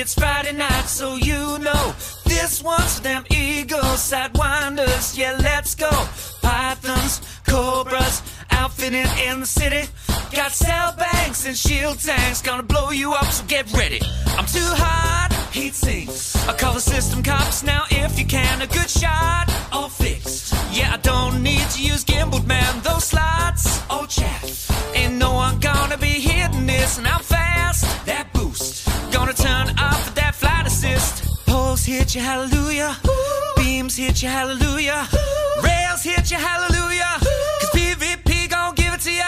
It's Friday night, so you know this one's for them eagles, sidewinders. Yeah, let's go. Pythons, cobras, outfitting in the city. Got cell banks and shield tanks, gonna blow you up, so get ready. I'm too hot, heat sinks. I call the system cops now if you can. A good shot, all fixed. Yeah, I don't need to use gimbaled, man. Those slots, oh chaff. Ain't no one gonna be hitting this, and I'm hit you, hallelujah. Beams hit you, hallelujah. Rails hit you, hallelujah. Cause PvP gon' give it to ya.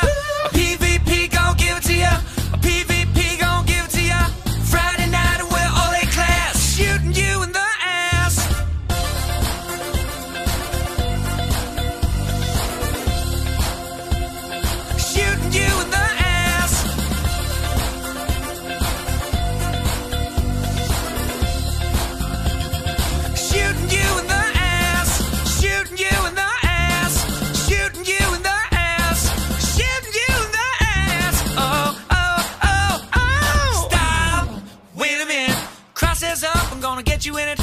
You in it.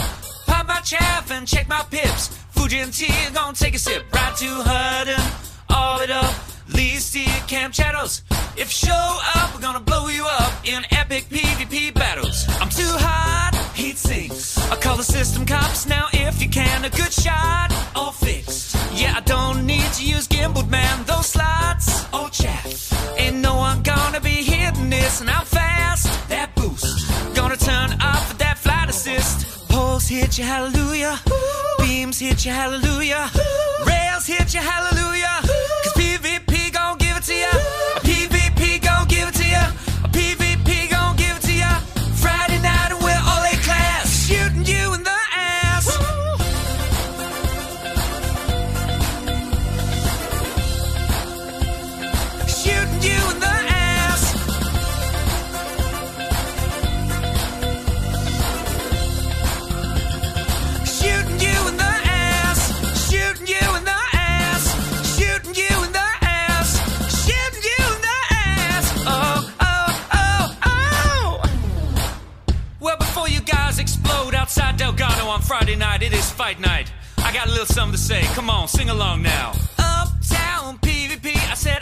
Pop my chaff and check my pips. Fuji and tea. Gonna take a sip. Right to Hutton. All it up. Lee Steve Camp Shadows. If show up, we're gonna blow you up in epic PvP battles. I'm too hot, heat sinks. I call the system cops now if you can. A good shot, all fixed. Yeah, I don't need to use gimbaled, man. Those slots, all chaff. Ain't no one gonna be hitting this, and I'm fast. That boost, gonna turn off that flight assist. Hit you, hallelujah. Beams hit you, hallelujah. Rails hit you, hallelujah. Cause PvP gon' give it to ya. Friday night, it is fight night. I got a little something to say. Come on, sing along now. Uptown PvP. I said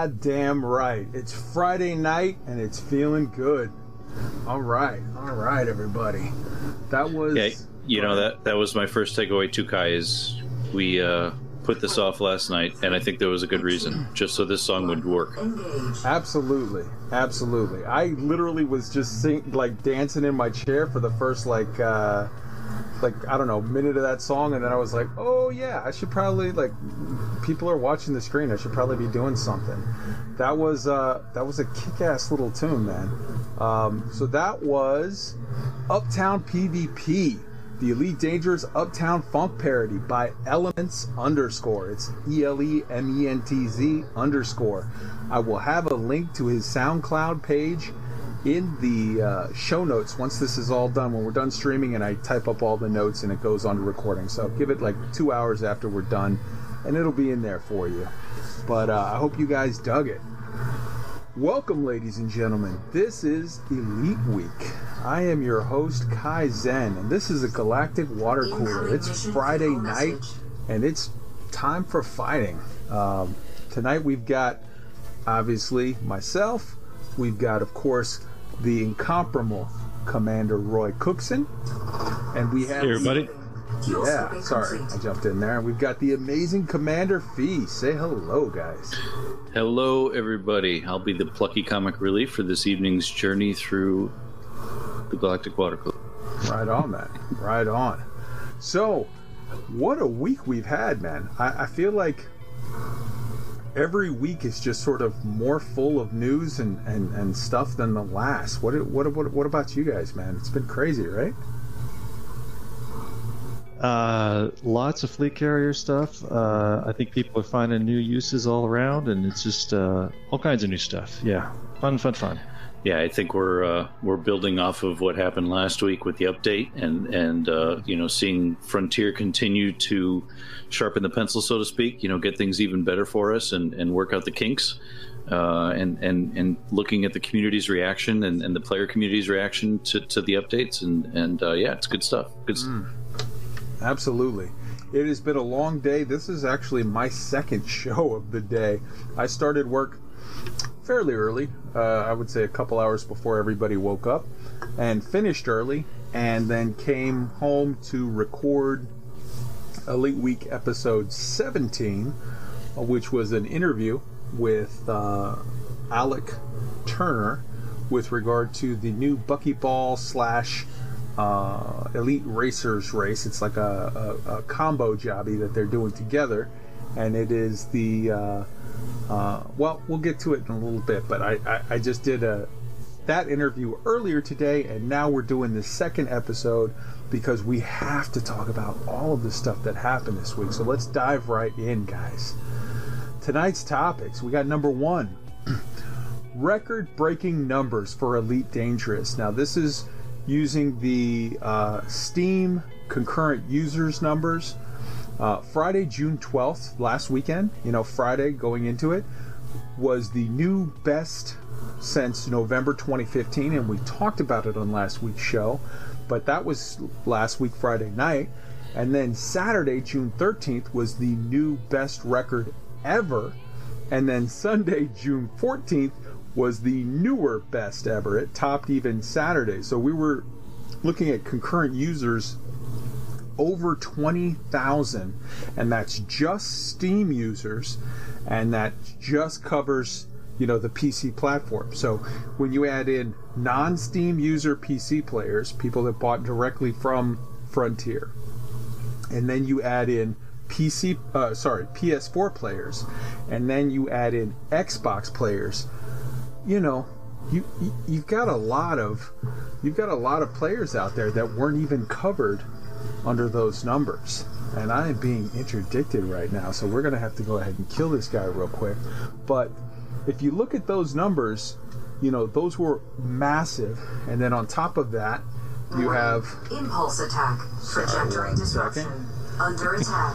goddamn right. It's Friday night and it's feeling good. All right, all right, everybody. That was Yeah, you know that that was my first takeaway to Kai is we uh, put this off last night, and I think there was a good reason, just so this song would work. absolutely, absolutely. I literally was just sing, like dancing in my chair for the first like uh like I don't know minute of that song, and then I was like, oh yeah, I should probably like people are watching the screen. I should probably be doing something. That was uh that was a kick-ass little tune, man. Um, so that was Uptown PvP, the Elite Dangerous Uptown Funk parody by Elementz underscore. It's E L E M E N T Z underscore. I will have a link to his SoundCloud page in the uh, show notes once this is all done. When we're done streaming, and I type up all the notes and it goes on to recording. So give it like two hours after we're done, and it'll be in there for you. But uh, I hope you guys dug it. Welcome, ladies and gentlemen. This is Elite Week. I am your host, Kai Zen, and this is a galactic water cooler. It's Friday night, and it's time for fighting. Um, tonight we've got, obviously, myself. We've got, of course, the incomparable Commander Roy Cookson. And we have. Hey, everybody. Yeah, sorry, I jumped in there. We've got the amazing Commander Fee. Say hello, guys. Hello, everybody. I'll be the plucky comic relief for this evening's journey through the Galactic Water Cooler. Right on, man. Right on. So, what a week we've had, man. I, I feel like every week is just sort of more full of news and, and, and stuff than the last. What, what what what about you guys, man? It's been crazy, right? Uh, lots of fleet carrier stuff. Uh, I think people are finding new uses all around, and it's just uh, all kinds of new stuff. Yeah, fun, fun, fun. Yeah, I think we're uh, we're building off of what happened last week with the update, and and uh, you know seeing Frontier continue to sharpen the pencil, so to speak. You know, get things even better for us, and, and work out the kinks. Uh, and and and looking at the community's reaction and, and the player community's reaction to, to the updates and and uh, yeah, it's good stuff. Good. St- Absolutely. It has been a long day. This is actually my second show of the day. I started work fairly early, uh, I would say a couple hours before everybody woke up, and finished early, and then came home to record Elite Week episode 17, uh, which was an interview with uh, Alec Turner with regard to the new Buckyball slash uh, Elite Racers race. It's like a, a, a combo jobby that they're doing together, and it is the uh, well, we'll get to it in a little bit. But I, I, I just did a that interview earlier today, and now we're doing the second episode because we have to talk about all of the stuff that happened this week. So let's dive right in, guys. Tonight's topics we got number one record breaking numbers for Elite Dangerous. Now, this is using the uh, Steam concurrent users numbers. Uh, Friday, June 12th, last weekend, you know, Friday going into it, was the new best since November 2015, and we talked about it on last week's show. But that was last week, Friday night. And then Saturday, June 13th, was the new best record ever. And then Sunday, June 14th, was the newer best ever. It topped even Saturday. So we were looking at concurrent users over 20,000, and that's just Steam users, and that just covers you know the PC platform. So when you add in non-Steam user PC players, people that bought directly from Frontier, and then you add in PC, uh, sorry, PS4 players, and then you add in Xbox players, you know, you, you you've got a lot of you've got a lot of players out there that weren't even covered under those numbers. And I am being interdicted right now, so we're going to have to go ahead and kill this guy real quick. But if you look at those numbers, you know, those were massive. And then on top of that, you have. Impulse attack. Trajectory one disruption. second. Under attack.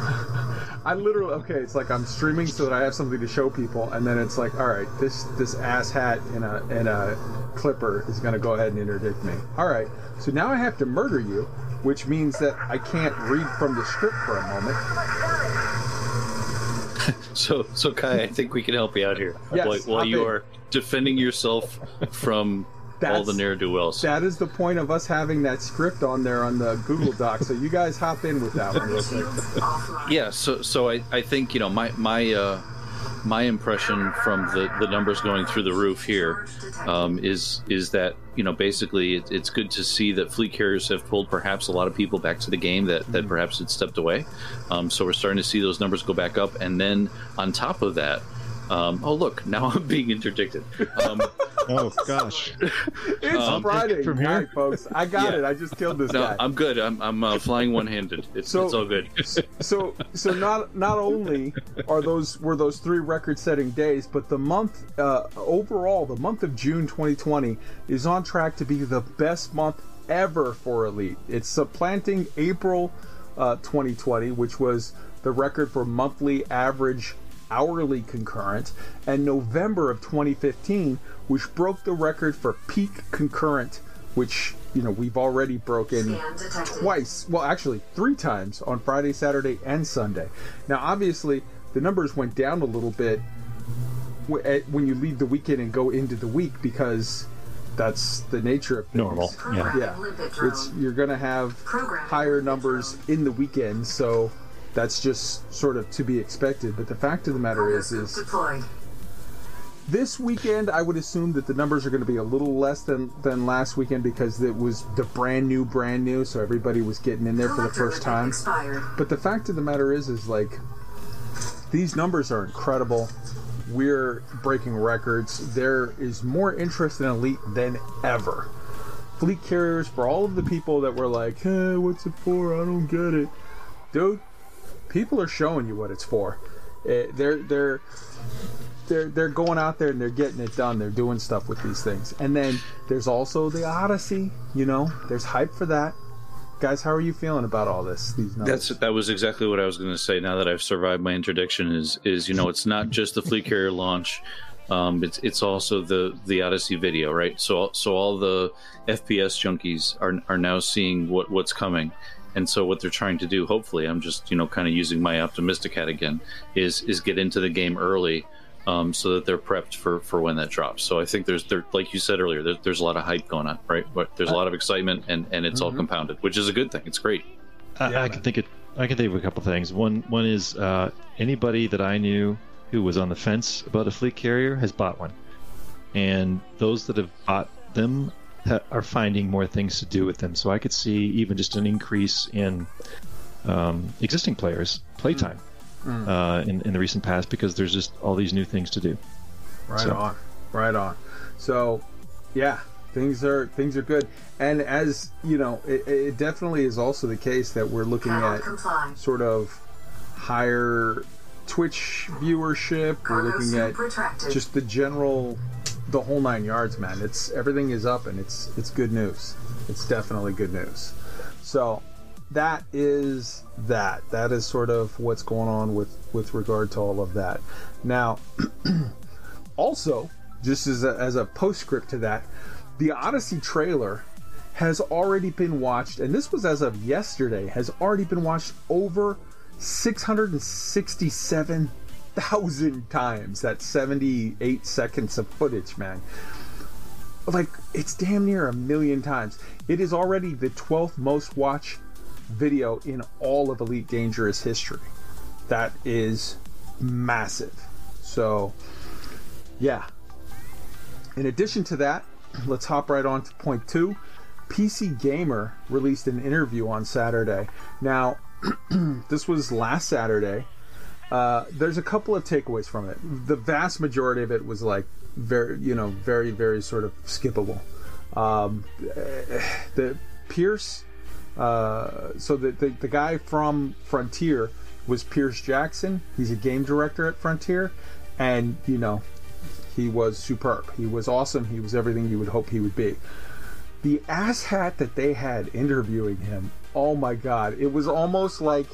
I literally okay. It's like I'm streaming so that I have something to show people, and then it's like, all right, this this ass hat in a in a clipper is going to go ahead and interdict me. All right, so now I have to murder you, which means that I can't read from the script for a moment. So, so Kai, I think we can help you out here Yes, while, while you are defending yourself from all the ne'er do wells. That is the point of us having that script on there on the Google Doc. So you guys hop in with that one real quick. Yeah, so so I, I think you know my my uh, my impression from the, the numbers going through the roof here um, is is that you know basically it, it's good to see that fleet carriers have pulled perhaps a lot of people back to the game that, that perhaps had stepped away. Um, so we're starting to see those numbers go back up, and then on top of that, um, oh look, now I'm being interdicted. Oh gosh. It's Um, Friday from night, here? folks. I got Yeah. it. I just killed this No, guy. I'm good. I'm I'm uh, flying one-handed. It's, So- it's all good. so so not not only are those were those three record-setting days, but the month uh, overall, the month of June 2020 is on track to be the best month ever for Elite. It's supplanting April uh, 2020, which was the record for monthly average hourly concurrent, and November of 2015, which broke the record for peak concurrent, which you know we've already broken twice. Well, actually, three times on Friday, Saturday, and Sunday. Now, obviously, the numbers went down a little bit eh, when you leave the weekend and go into the week because that's the nature of things. Normal. Yeah. Yeah, it's you're gonna have higher numbers in the weekend, so that's just sort of to be expected. But the fact of the matter is, is this weekend I would assume that the numbers are going to be a little less than than last weekend because it was the brand new, brand new, so everybody was getting in there for the first time. But the fact of the matter is, is like these numbers are incredible. We're breaking records. There is more interest in Elite than ever. Fleet carriers, for all of the people that were like, hey, what's it for? I don't get it. Dude, people are showing you what it's for. Eh, they're they're they're they're going out there and they're getting it done. They're doing stuff with these things. And then there's also the Odyssey. You know, there's hype for that. Guys, how are you feeling about all this? These. That's that was exactly what I was going to say. Now that I've survived my interdiction, is is you know it's not just the fleet carrier launch, um, it's it's also the the Odyssey video, right? So so all the FPS junkies are are now seeing what what's coming, and so what they're trying to do, hopefully, I'm just you know kind of using my optimistic hat again, is is get into the game early. Um, so that they're prepped for, for when that drops. So I think there's there like you said earlier, there, there's a lot of hype going on, right? But there's a lot of excitement and, and it's all compounded, which is a good thing. It's great. I, Yeah, I can think it. I can think of a couple things. One one is uh, anybody that I knew who was on the fence about a fleet carrier has bought one, and those that have bought them ha- are finding more things to do with them. So I could see even just an increase in um, existing players' playtime uh, in in the recent past because there's just all these new things to do. Right So- on, right on. So, yeah, things are things are good. And as you know, it, it definitely is also the case that we're looking at comply. sort of higher Twitch viewership. We're looking at retracted. just the general, the whole nine yards, man. It's everything is up, and it's it's good news. It's definitely good news. So that is that. That is sort of what's going on with with regard to all of that. Now, also, just as a, as a postscript to that, the Odyssey trailer has already been watched, and this was as of yesterday, has already been watched over 667,000 times. That's 78 seconds of footage, man. Like, it's damn near a million times. It is already the 12th most watched video in all of Elite Dangerous history. That is massive. So, yeah. In addition to that, let's hop right on to point two. PC Gamer released an interview on Saturday. Now, this was last Saturday. Uh, there's a couple of takeaways from it. The vast majority of it was like very, you know, very, very sort of skippable. Um, the Piers, uh, so the, the the guy from Frontier was Piers Jackson. He's a game director at Frontier, and you know, he was superb. He was awesome. He was everything you would hope he would be. The asshat that they had interviewing him, oh my god, it was almost like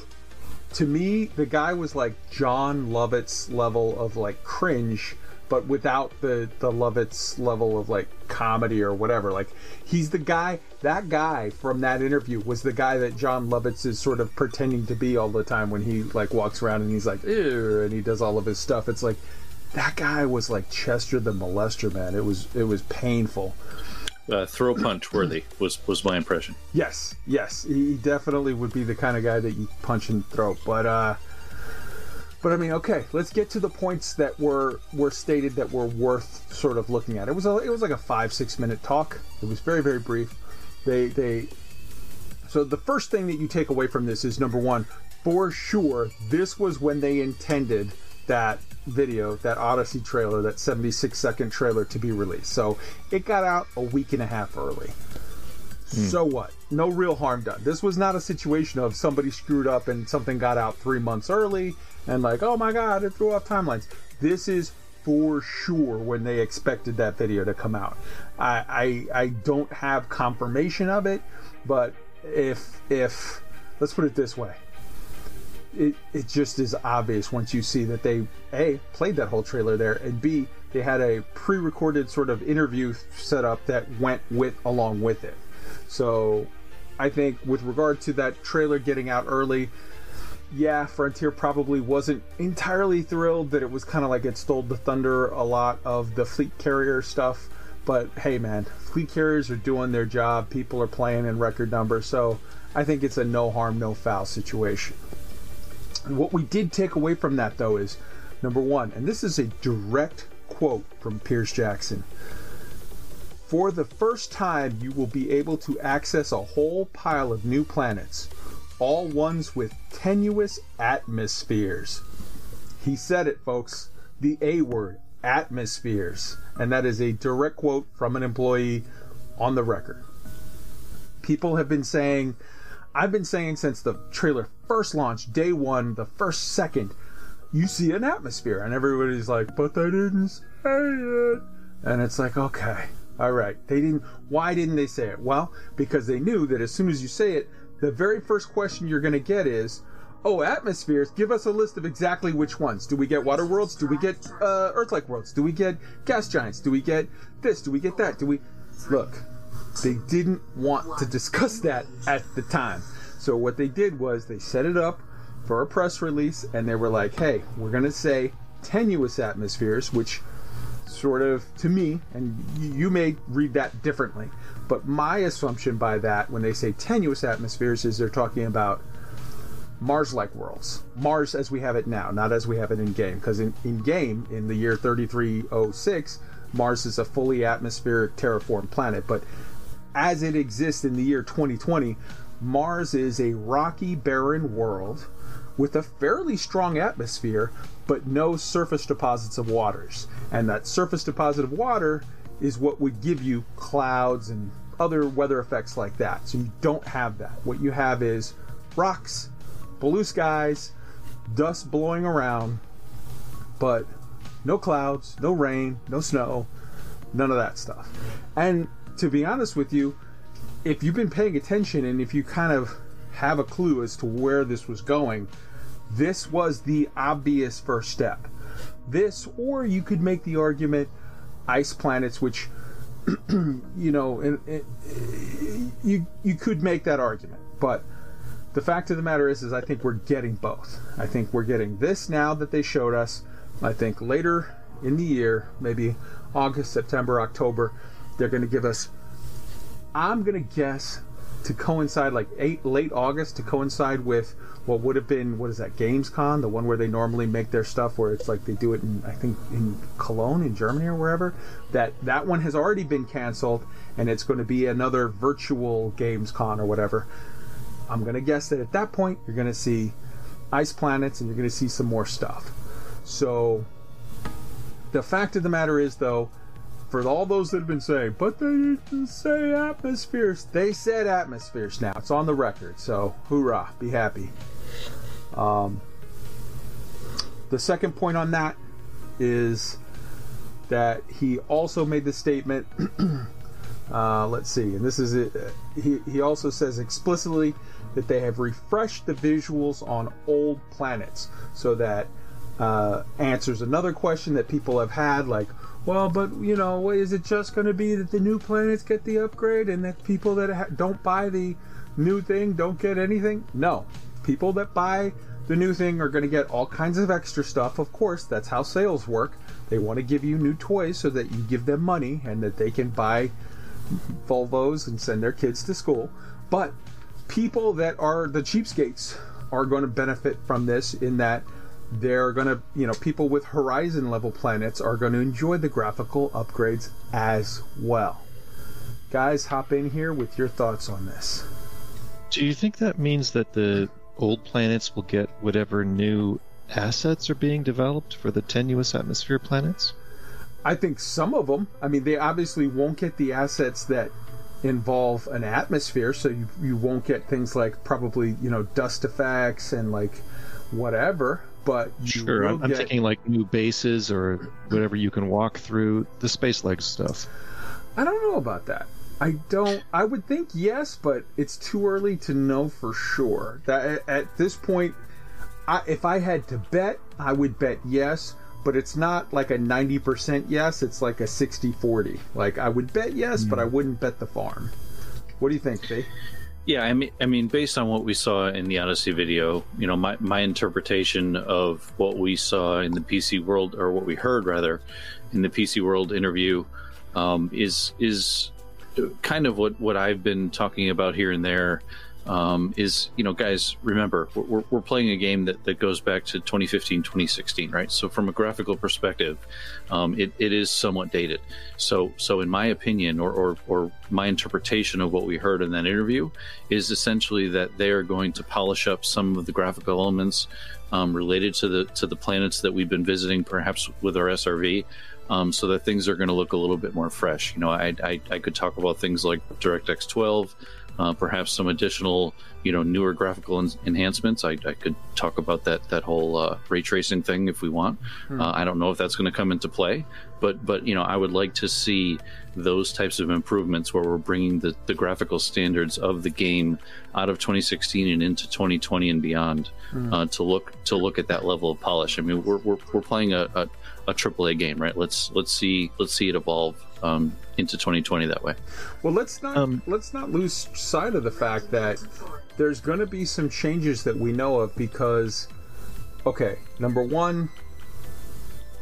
to me, the guy was like Jon Lovitz level of like cringe, but without the the Lovett's level of like comedy or whatever. Like he's the guy. That guy from that interview was the guy that Jon Lovitz is sort of pretending to be all the time when he like walks around and he's like, Ew, and he does all of his stuff. It's like that guy was like Chester the molester, man. It was it was painful. Uh, throw punch worthy was was my impression. Yes, yes, he definitely would be the kind of guy that you punch and throw. But uh, but I mean, okay, let's get to the points that were were stated that were worth sort of looking at. It was a, it was like a five six minute talk. It was very very brief. They they. So the first thing that you take away from this is number one, for sure, this was when they intended that video, that Odyssey trailer, that 76 second trailer to be released. So it got out a week and a half early. Hmm. So what? No real harm done. This was not a situation of somebody screwed up and something got out three months early and like, oh my god, it threw off timelines. This is for sure when they expected that video to come out. I I, I don't have confirmation of it, but if if let's put it this way. It, it just is obvious once you see that they a played that whole trailer there and b they had a pre-recorded sort of interview set up that went with along with it so I think with regard to that trailer getting out early, yeah, Frontier probably wasn't entirely thrilled that it was kind of like it stole the thunder a lot of the fleet carrier stuff. But hey, man, fleet carriers are doing their job. People are playing in record numbers. So I think it's a no harm, no foul situation. What we did take away from that, though, is number one, and this is a direct quote from Piers Jackson. For the first time, you will be able to access a whole pile of new planets, all ones with tenuous atmospheres. He said it, folks. The A word, atmospheres. And that is a direct quote from an employee on the record. People have been saying, I've been saying since the trailer first launched, day one, the first second, you see an atmosphere. And everybody's like, but they didn't say it. And it's like, okay, all right. They didn't. Why didn't they say it? Well, because they knew that as soon as you say it, the very first question you're going to get is, "Oh, atmospheres. Give us a list of exactly which ones. Do we get water worlds? Do we get uh, Earth-like worlds? Do we get gas giants? Do we get this? Do we get that? Do we?" Look, they didn't want to discuss that at the time. So what they did was they set it up for a press release, and they were like, "Hey, we're going to say tenuous atmospheres, which." sort of to me, and you, may read that differently, but my assumption by that, when they say tenuous atmospheres, is they're talking about Mars like worlds. Mars as we have it now, not as we have it in game. Because in, in game, in the year 3306, Mars is a fully atmospheric terraformed planet. But as it exists in the year 2020, Mars is a rocky, barren world with a fairly strong atmosphere, but no surface deposits of waters. And that surface deposit of water is what would give you clouds and other weather effects like that. So you don't have that. What you have is rocks, blue skies, dust blowing around, but no clouds, no rain, no snow, none of that stuff. And to be honest with you, if you've been paying attention and if you kind of have a clue as to where this was going, this was the obvious first step. This, or you could make the argument, ice planets, which you know, and, you you could make that argument, but the fact of the matter is, is I think we're getting both. I think we're getting this now that they showed us. I think later in the year, maybe August, September, October, they're going to give us. I'm to guess to coincide like eight late August to coincide with what would have been what is that Gamescom, the one where they normally make their stuff where it's like they do it in I think in Cologne in Germany or wherever. That that one has already been canceled and it's going to be another virtual Gamescom or whatever. I'm to guess that at that point you're to see ice planets and you're to see some more stuff. So the fact of the matter is though for all those that have been saying, but they didn't say atmospheres. They said atmospheres now. It's on the record. So, hoorah, be happy. Um, the second point on that is that he also made the statement. uh, let's see, and this is it. He, he also says explicitly that they have refreshed the visuals on old planets so that uh, answers another question that people have had like well, but you know, is it just going to be that the new planets get the upgrade and that people that ha- don't buy the new thing don't get anything? No. People that buy the new thing are going to get all kinds of extra stuff. Of course, that's how sales work. They want to give you new toys so that you give them money and that they can buy Volvos and send their kids to school. But people that are the cheapskates are going to benefit from this in that they're going to, you know, people with horizon level planets are going to enjoy the graphical upgrades as well. Guys, hop in here with your thoughts on this. Do you think that means that the old planets will get whatever new assets are being developed for the tenuous atmosphere planets? I think some of them. I mean, they obviously won't get the assets that involve an atmosphere, so you you won't get things like probably you know dust effects and like whatever. But Sure, I'm, I'm get- thinking like new bases or whatever you can walk through the space leg stuff. I don't know about that. I don't. I would think yes, but it's too early to know for sure. That at, this point, I, if I had to bet, I would bet yes. But it's not like a ninety percent yes. It's like a 60-40. Like I would bet yes, but hmm. I wouldn't bet the farm. What do you think, Fee? Yeah, I mean, I mean, based on what we saw in the Odyssey video, you know, my my interpretation of what we saw in the PC World, or what we heard rather, in the PC World interview, um, is is kind of what what I've been talking about here and there. Um, is you know, guys, remember we're, we're- playing a game that, that goes back to 2015, 2016, right? So from a graphical perspective, um, it, it is somewhat dated. So so in my opinion, or, or or my interpretation of what we heard in that interview, is essentially that they are going to polish up some of the graphical elements um, related to the to the planets that we've been visiting, perhaps with our SRV, um, so that things are going to look a little bit more fresh. You know, I, I I could talk about things like DirectX 12, uh, perhaps some additional you know newer graphical en- enhancements. I, I could talk about that that whole uh, ray tracing thing if we want. Uh, I don't know if that's going to come into play, but but you know I would like to see those types of improvements where we're bringing the, the graphical standards of the game out of 2016 and into 2020 and beyond uh, to look to look at that level of polish. I mean we're we're, we're playing a, a a AAA game, right? Let's let's see let's see it evolve um, into 2020 that way. Well, let's not Um, let's not lose sight of the fact that there's going to be some changes that we know of because, okay, number one,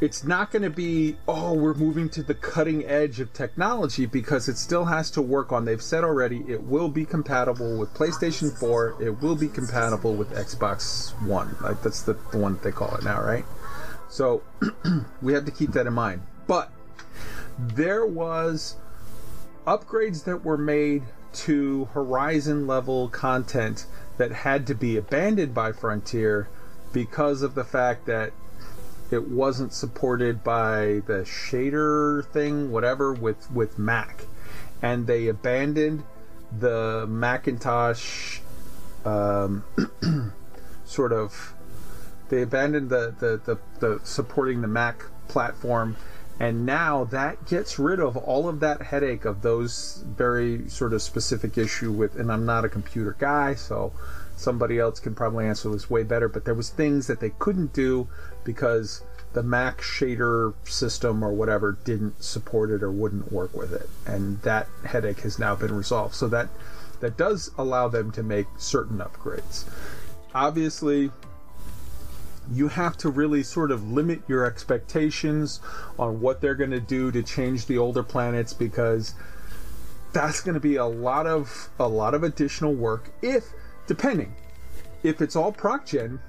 it's not going to be oh we're moving to the cutting edge of technology because it still has to work on. They've said already it will be compatible with PlayStation 4. It will be compatible with Xbox One. Like that's the, the one that they call it now, right? So we have to keep that in mind. But there was upgrades that were made to Horizon level content that had to be abandoned by Frontier because of the fact that it wasn't supported by the shader thing, whatever, with with Mac, and they abandoned the Macintosh um, sort of. They abandoned the, the, the, the supporting the Mac platform and now that gets rid of all of that headache of those very sort of specific issue with and i'm not a computer guy so somebody else can probably answer this way better but there was things that they couldn't do because the mac shader system or whatever didn't support it or wouldn't work with it and that headache has now been resolved. So that that does allow them to make certain upgrades. Obviously you have to really sort of limit your expectations on what they're going to do to change the older planets because that's going to be a lot of a lot of additional work if depending if it's all proc gen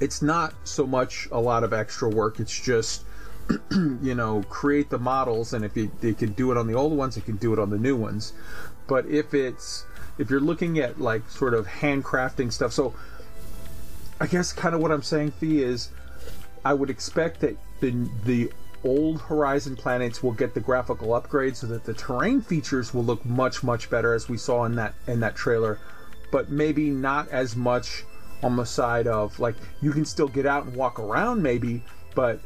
it's not so much a lot of extra work. It's just you know create the models and if you, they can do it on the old ones they can do it on the new ones. But if it's if you're looking at like sort of handcrafting stuff so I guess kind of what I'm saying, Fee, is I would expect that the the old Horizon planets will get the graphical upgrade so that the terrain features will look much much better as we saw in that in that trailer, but maybe not as much on the side of like you can still get out and walk around maybe, but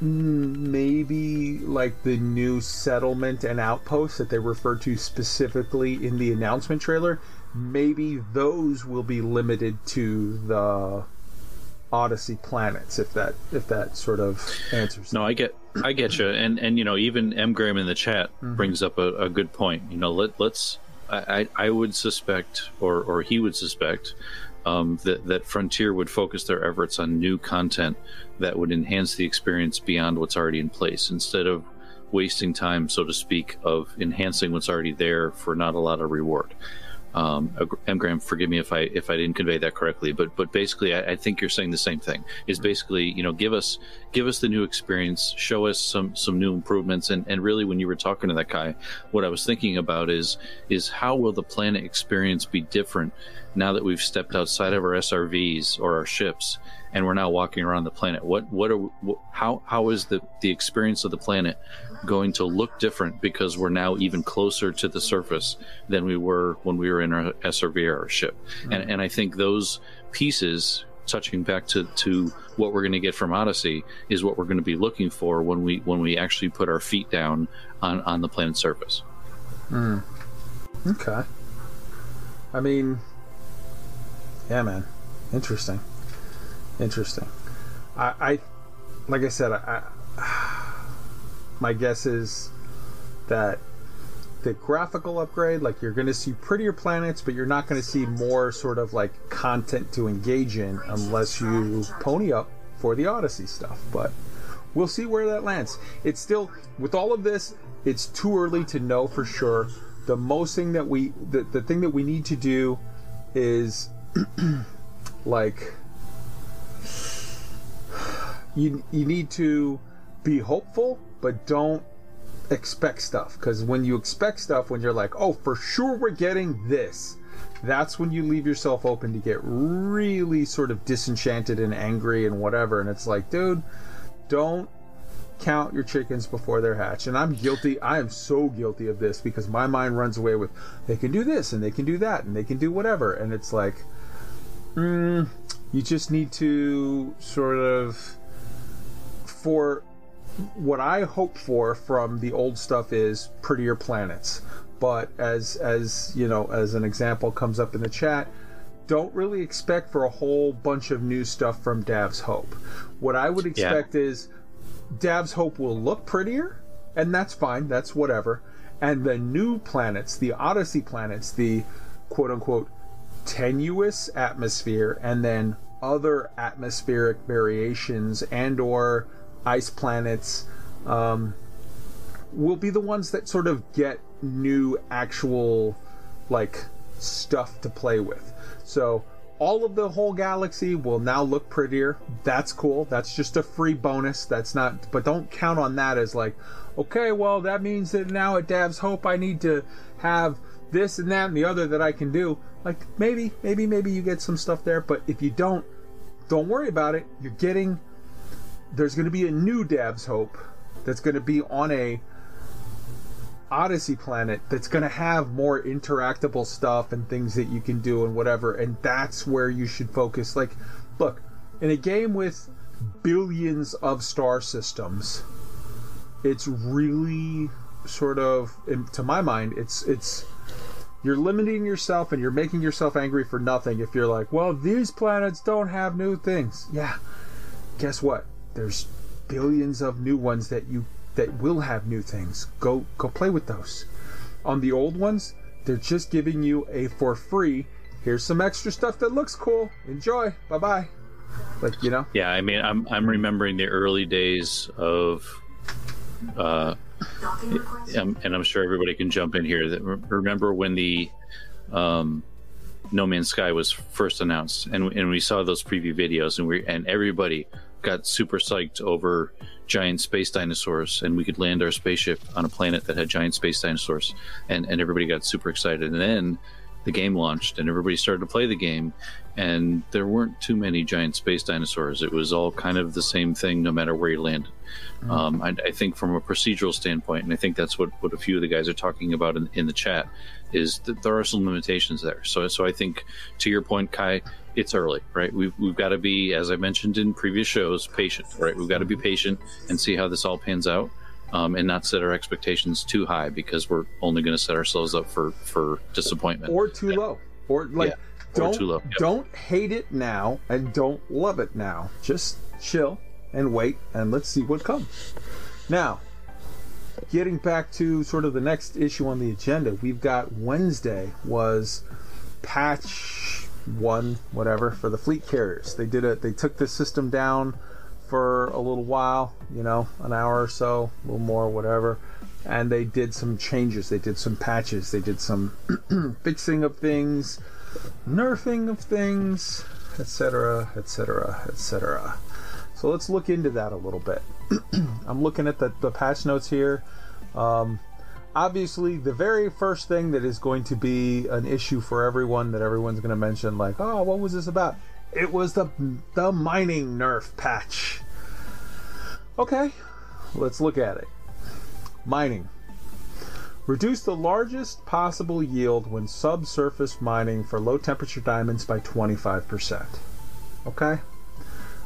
maybe like the new settlement and outposts that they referred to specifically in the announcement trailer maybe those will be limited to the Odyssey planets, if that if that sort of answers. No, I get, I get you, and and you know, even M Graham in the chat brings up a, a good point. You know, let let's, I I I would suspect, or or he would suspect, um, that that Frontier would focus their efforts on new content that would enhance the experience beyond what's already in place, instead of wasting time, so to speak, of enhancing what's already there for not a lot of reward. Um, M. Graham, forgive me if I if I didn't convey that correctly, but but basically, I, I think you're saying the same thing. Is basically, you know, give us give us the new experience, show us some some new improvements, and and really, when you were talking to that guy, what I was thinking about is is how will the planet experience be different now that we've stepped outside of our SRVs or our ships and we're now walking around the planet. What what are how how is the the experience of the planet going to look different because we're now even closer to the surface than we were when we were in our SRV ship, and mm-hmm. and I think those pieces touching back to, to what we're going to get from Odyssey is what we're going to be looking for when we when we actually put our feet down on, on the planet's surface. Mm. Okay. I mean, yeah, man. Interesting. Interesting. I, I like I said, I, I, my guess is that the graphical upgrade, like you're going to see prettier planets, but you're not going to see more sort of like content to engage in unless you pony up for the Odyssey stuff. But we'll see where that lands. It's still, with all of this, it's too early to know for sure. The most thing that we, the, the thing that we need to do is like, you, you need to be hopeful, but don't expect stuff. Because when you expect stuff when you're like oh for sure we're getting this that's when you leave yourself open to get really sort of disenchanted and angry and whatever. And it's like dude don't count your chickens before they're hatched and i'm guilty i am so guilty of this because my mind runs away with they can do this and they can do that and they can do whatever. And it's like mm, you just need to sort of for what I hope for from the old stuff is prettier planets. But as as you know, as an example comes up in the chat, don't really expect for a whole bunch of new stuff from Dav's Hope. What I would expect is Dav's Hope will look prettier, and that's fine, that's whatever. And the new planets, the Odyssey planets, the quote unquote tenuous atmosphere, and then other atmospheric variations and or ice planets um, will be the ones that sort of get new actual like stuff to play with. So all of the whole galaxy will now look prettier. That's cool. That's just a free bonus. That's not but don't count on that as like, okay, well that means that now at Dav's Hope I need to have this and that and the other that I can do. Like maybe, maybe, maybe you get some stuff there, but if you don't, don't worry about it. You're getting there's going to be a new Dav's Hope that's going to be on a Odyssey planet that's going to have more interactable stuff and things that you can do and whatever. And that's where you should focus. Like, look, in a game with billions of star systems, it's really sort of, to my mind, it's it's you're limiting yourself and you're making yourself angry for nothing if you're like, well, these planets don't have new things. Yeah, guess what? There's billions of new ones that you that will have new things. Go go play with those. On the old ones, they're just giving you a for free. Here's some extra stuff that looks cool. Enjoy. Bye bye. Like you know. Yeah, I mean, I'm I'm remembering the early days of, uh, and I'm sure everybody can jump in here. Remember when the, um, No Man's Sky was first announced, and and we saw those preview videos, and we and everybody got super psyched over giant space dinosaurs, and we could land our spaceship on a planet that had giant space dinosaurs, and and everybody got super excited, and then the game launched, and everybody started to play the game, and there weren't too many giant space dinosaurs. It was all kind of the same thing, no matter where you landed. Um, I, I think from a procedural standpoint, and I think that's what, what a few of the guys are talking about in, in the chat, is that there are some limitations there. So, so I think to your point, Kai, it's early, right? We've, we've got to be, as I mentioned in previous shows, patient, right? We've got to be patient and see how this all pans out. Um, and not set our expectations too high because we're only going to set ourselves up for for disappointment. Or too low. Or like Yeah. don't low, yep. don't hate it now and don't love it now. Just chill and wait and let's see what comes. Now, getting back to sort of the next issue on the agenda, we've got Wednesday was patch one, whatever, for the fleet carriers. They did it. They took the system down for a little while, you know, an hour or so, a little more, whatever. And they did some changes. They did some patches. They did some fixing of things, nerfing of things, etc., etc., etc. So let's look into that a little bit. I'm looking at the, the patch notes here. Um, obviously, the very first thing that is going to be an issue for everyone that everyone's going to mention, like, oh, what was this about? It was the the mining nerf patch. Okay, let's look at it. Mining. Reduce the largest possible yield when subsurface mining for low temperature diamonds by 25%. Okay?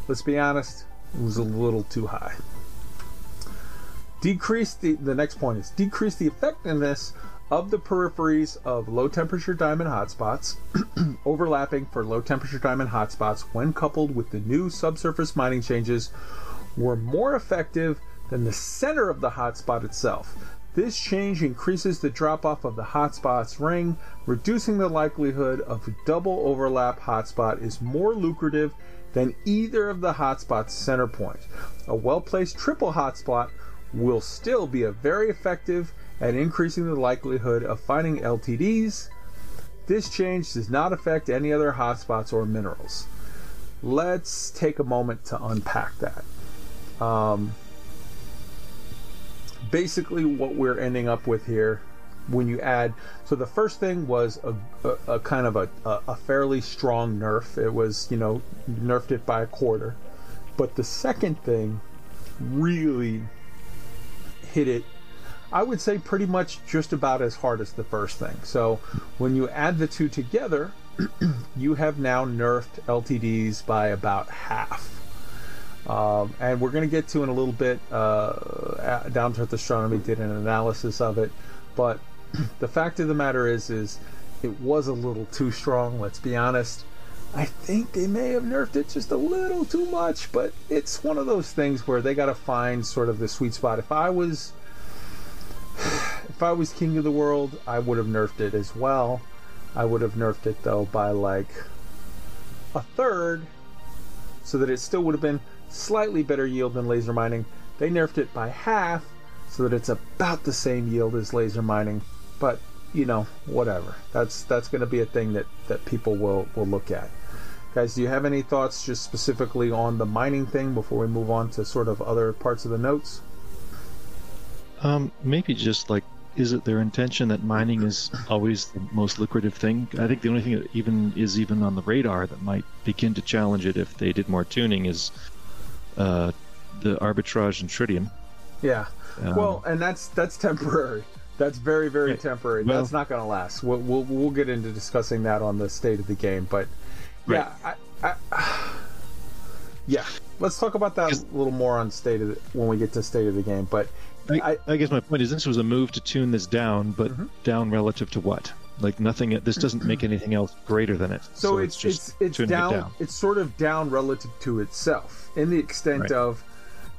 Let's be honest, it was a little too high. Decrease the the next point is decrease the effectiveness of the peripheries of low temperature diamond hotspots, overlapping for low temperature diamond hotspots when coupled with the new subsurface mining changes were more effective than the center of the hotspot itself. This change increases the drop off of the hotspot's ring, reducing the likelihood of a double overlap hotspot is more lucrative than either of the hotspot's center point. A well placed triple hotspot will still be a very effective at increasing the likelihood of finding LTDs. This change does not affect any other hotspots or minerals. Let's take a moment to unpack that. Um, basically, what we're ending up with here, when you add, so the first thing was a, a, a kind of a, a fairly strong nerf. It was, you know, nerfed it by a quarter. But the second thing really hit it I would say pretty much just about as hard as the first thing. So when you add the two together, you have now nerfed LTDs by about half. Um, and we're going to get to in a little bit. Uh, Down to Earth Astronomy did an analysis of it, but the fact of the matter is, is it was a little too strong. Let's be honest. I think they may have nerfed it just a little too much, but it's one of those things where they got to find sort of the sweet spot. If I was if I was king of the world, I would have nerfed it as well. I would have nerfed it though by like a third, so that it still would have been slightly better yield than laser mining. They nerfed it by half, so that it's about the same yield as laser mining. But you know, whatever. That's that's going to be a thing that that people will will look at. Guys, do you have any thoughts just specifically on the mining thing before we move on to sort of other parts of the notes? Um, maybe just like, is it their intention that mining is always the most lucrative thing? I think the only thing that even is even on the radar that might begin to challenge it if they did more tuning is uh, the arbitrage in tritium. Yeah. Um, well, and that's that's temporary. That's very very Right. temporary. Well- that's not going to last. We'll, we'll we'll get into discussing that on the state of the game, but yeah, I, I, yeah. Let's talk about that a little more on state of the, when we get to state of the game. But I, I- I guess my point is this was a move to tune this down, but Mm-hmm. down relative to what? Like nothing. This doesn't make anything else greater than it. so, it's just it's it's tuning it down, It's sort of down relative to itself in the extent Right. of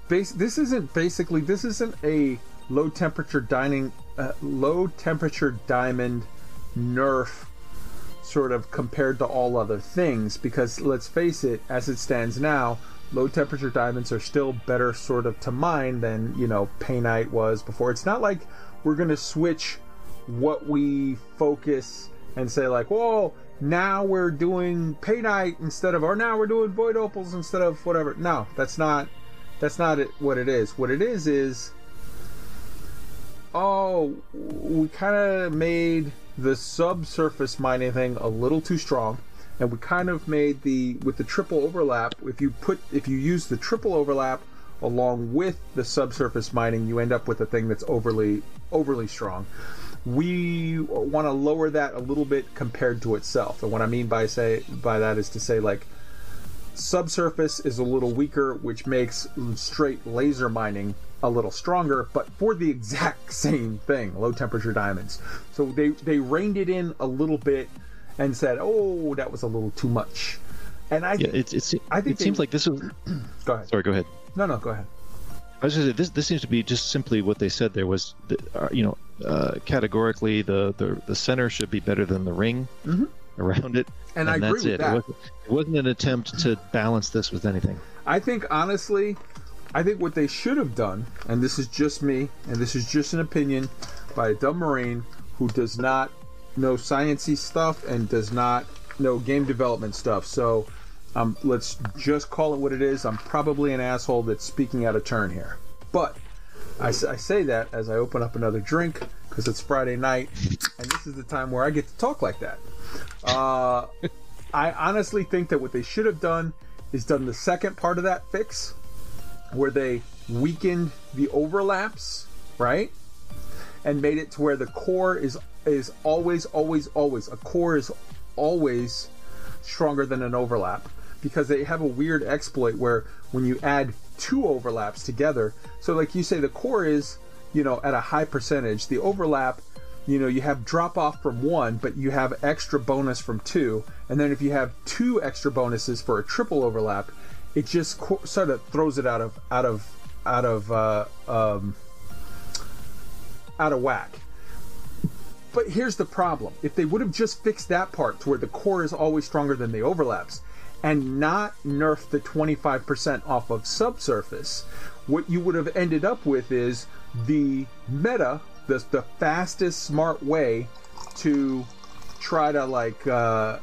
base. This isn't basically this isn't a low temperature dining, uh, low temperature diamond nerf sort of compared to all other things because let's face it as it stands now low temperature diamonds are still better sort of to mine than you know painite was before. It's not like we're going to switch what we focus and say like whoa now we're doing painite instead of or now we're doing void opals instead of whatever. No that's not that's not it, what it is. What it is is oh, we kind of made the subsurface mining thing a little too strong, and we kind of made the with the triple overlap. If you put if you use the triple overlap along with the subsurface mining, you end up with a thing that's overly overly strong. We want to lower that a little bit compared to itself, and what I mean by say by that is to say like subsurface is a little weaker, which makes straight laser mining a little stronger, but for the exact same thing, low temperature diamonds. So they they reined it in a little bit and said, "Oh, that was a little too much." And I Yeah, it's, it's, I think it seems like this was. go ahead. Sorry, go ahead. No, no, go ahead. I was going to say this. This seems to be just simply what they said. There was, uh, you know, uh, categorically the, the the center should be better than the ring around it, Mm-hmm. And I agree that's with it. that. It wasn't, it wasn't an attempt to balance this with anything. I think honestly, I think what they should have done, and this is just me, and this is just an opinion by a dumb marine who does not know sciency stuff and does not know game development stuff. So um, let's just call it what it is. I'm probably an asshole that's speaking out of turn here, but I say that as I open up another drink because it's Friday night, and this is the time where I get to talk like that. Uh, I honestly think that what they should have done is done the second part of that fix, where they weakened the overlaps, right, and made it to where the core is is always, always, always a core is always stronger than an overlap because they have a weird exploit where when you add two overlaps together, so like you say, the core is you know at a high percentage, the overlap you know you have drop off from one but you have extra bonus from two. And then if you have two extra bonuses for a triple overlap it just co- sort of throws it out of out of out of uh, um, out of whack. But here's the problem. If they would have just fixed that part to where the core is always stronger than the overlaps and not nerfed the 25% off of subsurface what you would have ended up with is the meta the, the fastest smart way to try to like uh,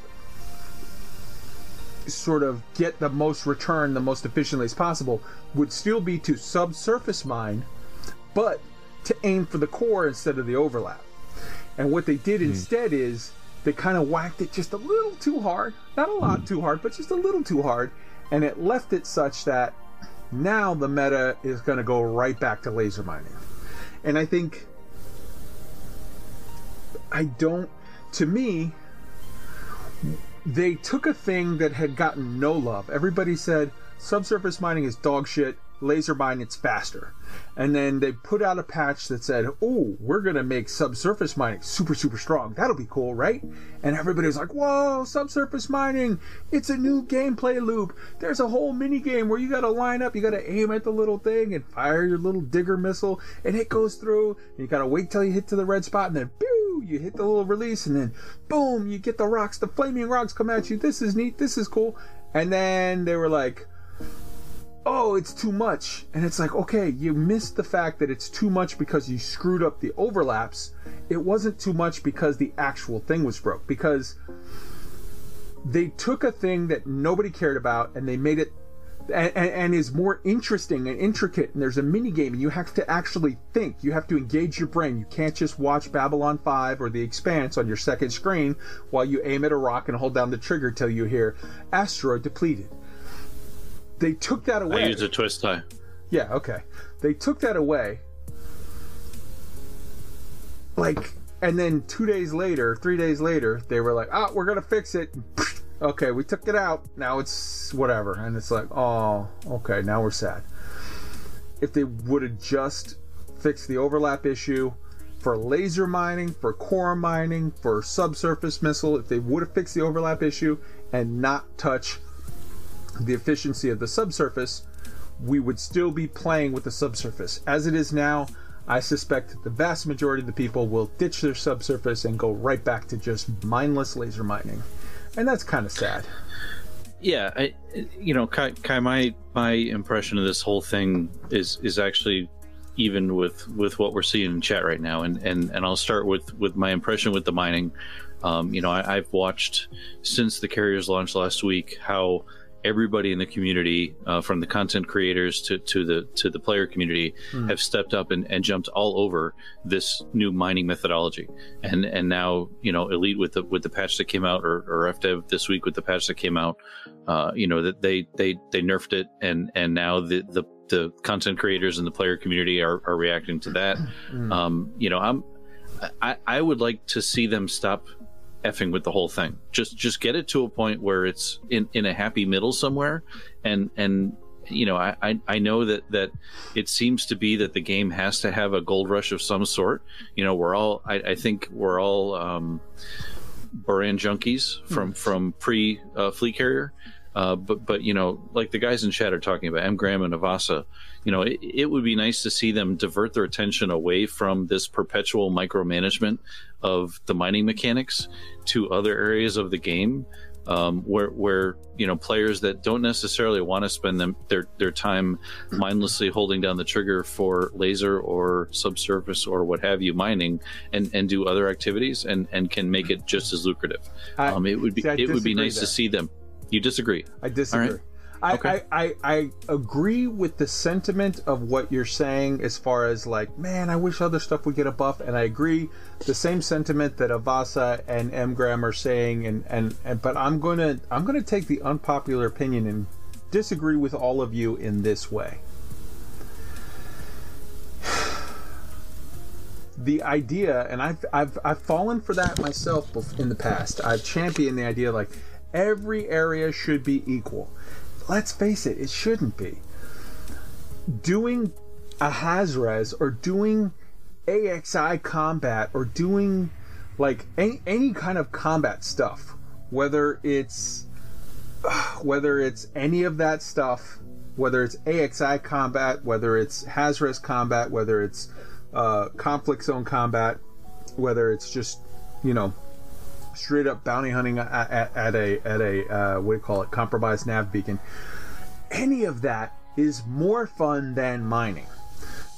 sort of get the most return the most efficiently as possible would still be to subsurface mine but to aim for the core instead of the overlap. And what they did hmm. instead is they kind of whacked it just a little too hard not a lot hmm. too hard but just a little too hard and it left it such that now the meta is going to go right back to laser mining. And i think I don't. To me, they took a thing that had gotten no love. Everybody said subsurface mining is dog shit. Laser mine, it's faster. And then they put out a patch that said, "Oh, we're gonna make subsurface mining super, super strong. That'll be cool, right?" And everybody was like, "Whoa, subsurface mining! It's a new gameplay loop. There's a whole mini game where you gotta line up, you gotta aim at the little thing and fire your little digger missile, and it goes through. And you gotta wait till you hit to the red spot, and then pew, you hit the little release, and then boom, you get the rocks. The flaming rocks come at you. This is neat. This is cool." And then they were like, oh, it's too much. And it's like, okay, you missed the fact that it's too much because you screwed up the overlaps. It wasn't too much because the actual thing was broke. Because they took a thing that nobody cared about and they made it and, and, is more interesting and intricate and there's a mini game and you have to actually think you have to engage your brain you can't just watch babylon 5 or the expanse on your second screen while you aim at a rock and hold down the trigger till you hear asteroid depleted they took that away. I away use a twist tie. yeah, okay. They took that away. Like, and then two days later, three days later, they were like, oh, we're going to fix it. Okay, we took it out. Now it's whatever. And it's like, oh, okay, now we're sad. If they would have just fixed the overlap issue for laser mining, for core mining, for subsurface missile, if they would have fixed the overlap issue and not touch the efficiency of the subsurface, we would still be playing with the subsurface. As it is now, I suspect the vast majority of the people will ditch their subsurface and go right back to just mindless laser mining. And that's kind of sad. Yeah, I, you know, Kai, Kai, my my impression of this whole thing is is actually even with with what we're seeing in chat right now, and and and I'll start with with my impression with the mining. Um, you know, I, I've watched since the carriers launched last week how everybody in the community, uh, from the content creators to, to the to the player community, have stepped up and, and jumped all over this new mining methodology. And and now you know, Elite with the with the patch that came out, or, or FDev this week with the patch that came out, uh, you know that they they they nerfed it, and and now the the the content creators and the player community are, are reacting to that. Um, you know, I'm I, I would like to see them stop effing with the whole thing. Just just get it to a point where it's in, in a happy middle somewhere and and you know, I, I, I know that, that it seems to be that the game has to have a gold rush of some sort. You know, we're all I, I think we're all um Borann junkies from from pre uh, fleet carrier. Uh, but but you know, like the guys in chat are talking about M. Graham and Avasa, you know, it, it would be nice to see them divert their attention away from this perpetual micromanagement of the mining mechanics to other areas of the game, um, where where you know players that don't necessarily want to spend them their their time mindlessly holding down the trigger for laser or subsurface or what have you mining and and do other activities and and can make it just as lucrative. I- um, it would be see, it would be nice to see them. You disagree? I disagree. Right. I, Okay. I, I, I agree with the sentiment of what you're saying as far as like, man, I wish other stuff would get a buff, and I agree the same sentiment that Avasa and Mgram are saying, and, and, and but I'm gonna I'm gonna take the unpopular opinion and disagree with all of you in this way. the idea, and I've, I've I've fallen for that myself in the past. I've championed the idea like every area should be equal. Let's face it, it shouldn't be. Doing a Hazres or doing AXI combat or doing like any, any kind of combat stuff, whether it's whether it's any of that stuff, whether it's AXI combat, whether it's Hazres combat, whether it's uh, conflict zone combat, whether it's just you know straight up bounty hunting at, at, at a at a uh, what do you call it compromised nav beacon. Any of that is more fun than mining.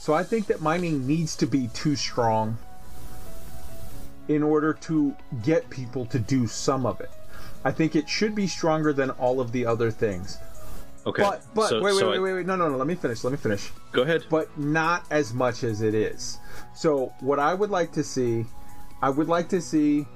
So I think that mining needs to be too strong in order to get people to do some of it. I think it should be stronger than all of the other things. Okay. But but So- wait wait so wait wait wait no no no let me finish let me finish Go ahead. but not as much as it is. So, what I would like to see, I would like to see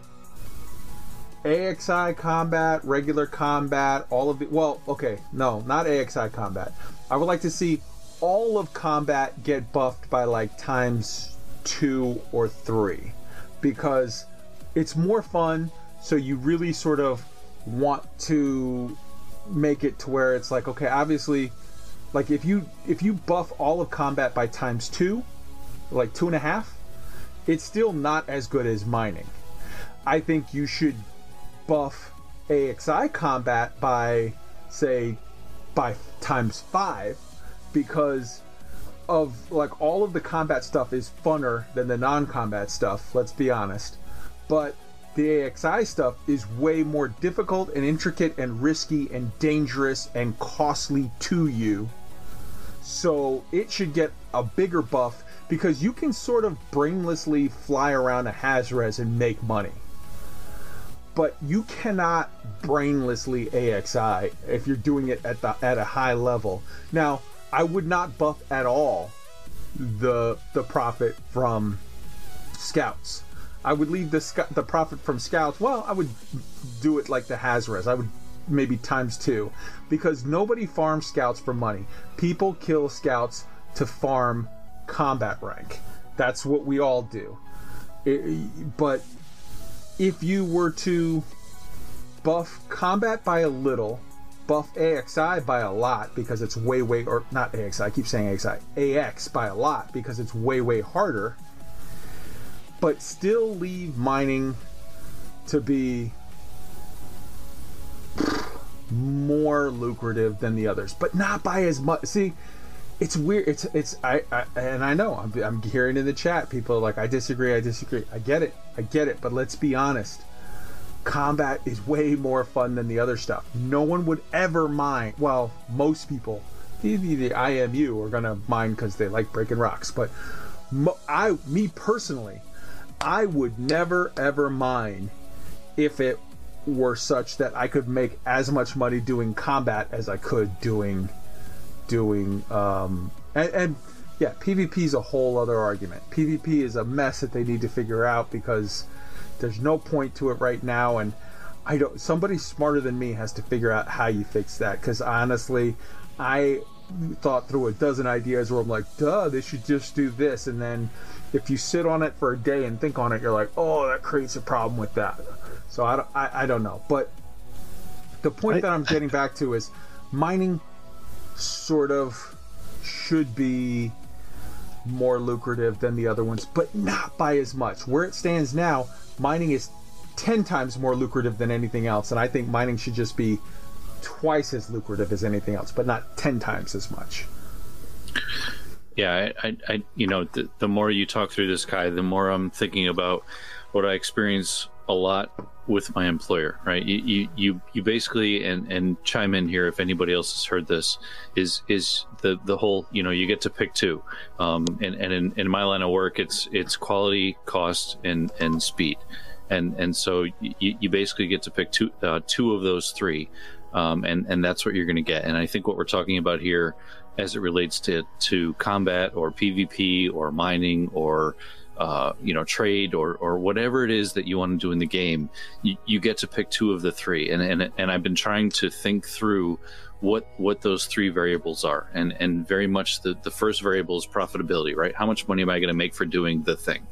AXI combat, regular combat, all of the. Well, okay, no, not AXI combat. I would like to see all of combat get buffed by like times two or three because it's more fun. So, you really sort of want to make it to where it's like, okay, obviously like if you if you buff all of combat by times two like two and a half it's still not as good as mining i think you should buff axi combat by say by times five because of like all of the combat stuff is funner than the non-combat stuff let's be honest but the AXI stuff is way more difficult and intricate and risky and dangerous and costly to you. So it should get a bigger buff because you can sort of brainlessly fly around a Hazres and make money. But you cannot brainlessly AXI if you're doing it at the at a high level. Now, I would not buff at all the the profit from scouts. I would leave the the profit from scouts. Well, I would do it like the Hazres. I would maybe times two, because nobody farms scouts for money. People kill scouts to farm combat rank. That's what we all do. It- but if you were to buff combat by a little, buff AXI by a lot because it's way way or not AXI. I keep saying AXI. AX by a lot because it's way way harder but still leave mining to be more lucrative than the others, but not by as much. See, it's weird. It's it's I, I and I know I'm I'm hearing in the chat people like I disagree. I disagree. I get it. I get it. But let's be honest. Combat is way more fun than the other stuff. No one would ever mind. Well, most people, the, the, IMU are gonna mind because they like breaking rocks. But mo- I, me personally, I would never ever mind if it were such that I could make as much money doing combat as I could doing doing um and, and yeah, PvP is a whole other argument. PvP is a mess that they need to figure out because there's no point to it right now and I don't somebody smarter than me has to figure out how you fix that cuz honestly I thought through a dozen ideas where I'm like, duh, they should just do this. And then if you sit on it for a day and think on it, you're like, oh, that creates a problem with that. So I don't, I, I don't know. But the point I- that I'm getting back to is mining sort of should be more lucrative than the other ones, but not by as much. Where it stands now, mining is 10 times more lucrative than anything else. And I think mining should just be twice as lucrative as anything else, but not 10 times as much. Yeah, I, I, you know, the, the more you talk through this guy, the more I'm thinking about what I experience a lot with my employer. Right? You, you, you, you basically and and chime in here if anybody else has heard this. Is is the the whole you know you get to pick two, um, and and in, in my line of work, it's it's quality, cost, and and speed. And, and so you, you basically get to pick two uh, two of those three, um, and and that's what you're going to get. And I think what we're talking about here, as it relates to to combat or PvP or mining or uh, you know trade or or whatever it is that you want to do in the game, you, you get to pick two of the three. And and and I've been trying to think through what what those three variables are. And and very much the the first variable is profitability right? How much money am i going to make for doing the thing?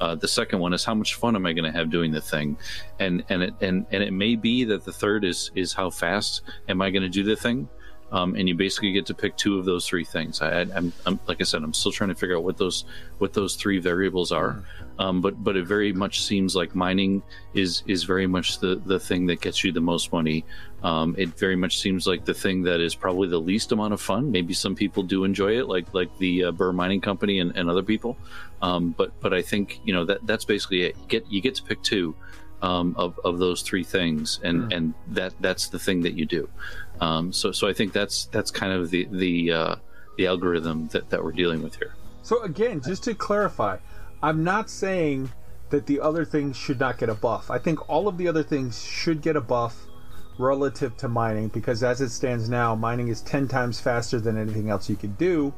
Uh, the second one is how much fun am i going to have doing the thing? And and it and and it may be that the third is is how fast am i going to do the thing um, and you basically get to pick two of those three things. I, I'm, I'm, like I said, I'm still trying to figure out what those what those three variables are. Um, but but it very much seems like mining is is very much the the thing that gets you the most money. Um, it very much seems like the thing that is probably the least amount of fun. Maybe some people do enjoy it, like like the uh, Burr Mining Company and, and other people. Um, but but I think you know that that's basically it. You get you get to pick two. Um, of, of those three things, and, and that that's the thing that you do. Um, so so I think that's that's kind of the the uh, the algorithm that, that we're dealing with here. So again, just to clarify, I'm not saying that the other things should not get a buff. I think all of the other things should get a buff relative to mining because as it stands now, mining is 10 times faster than anything else you could do.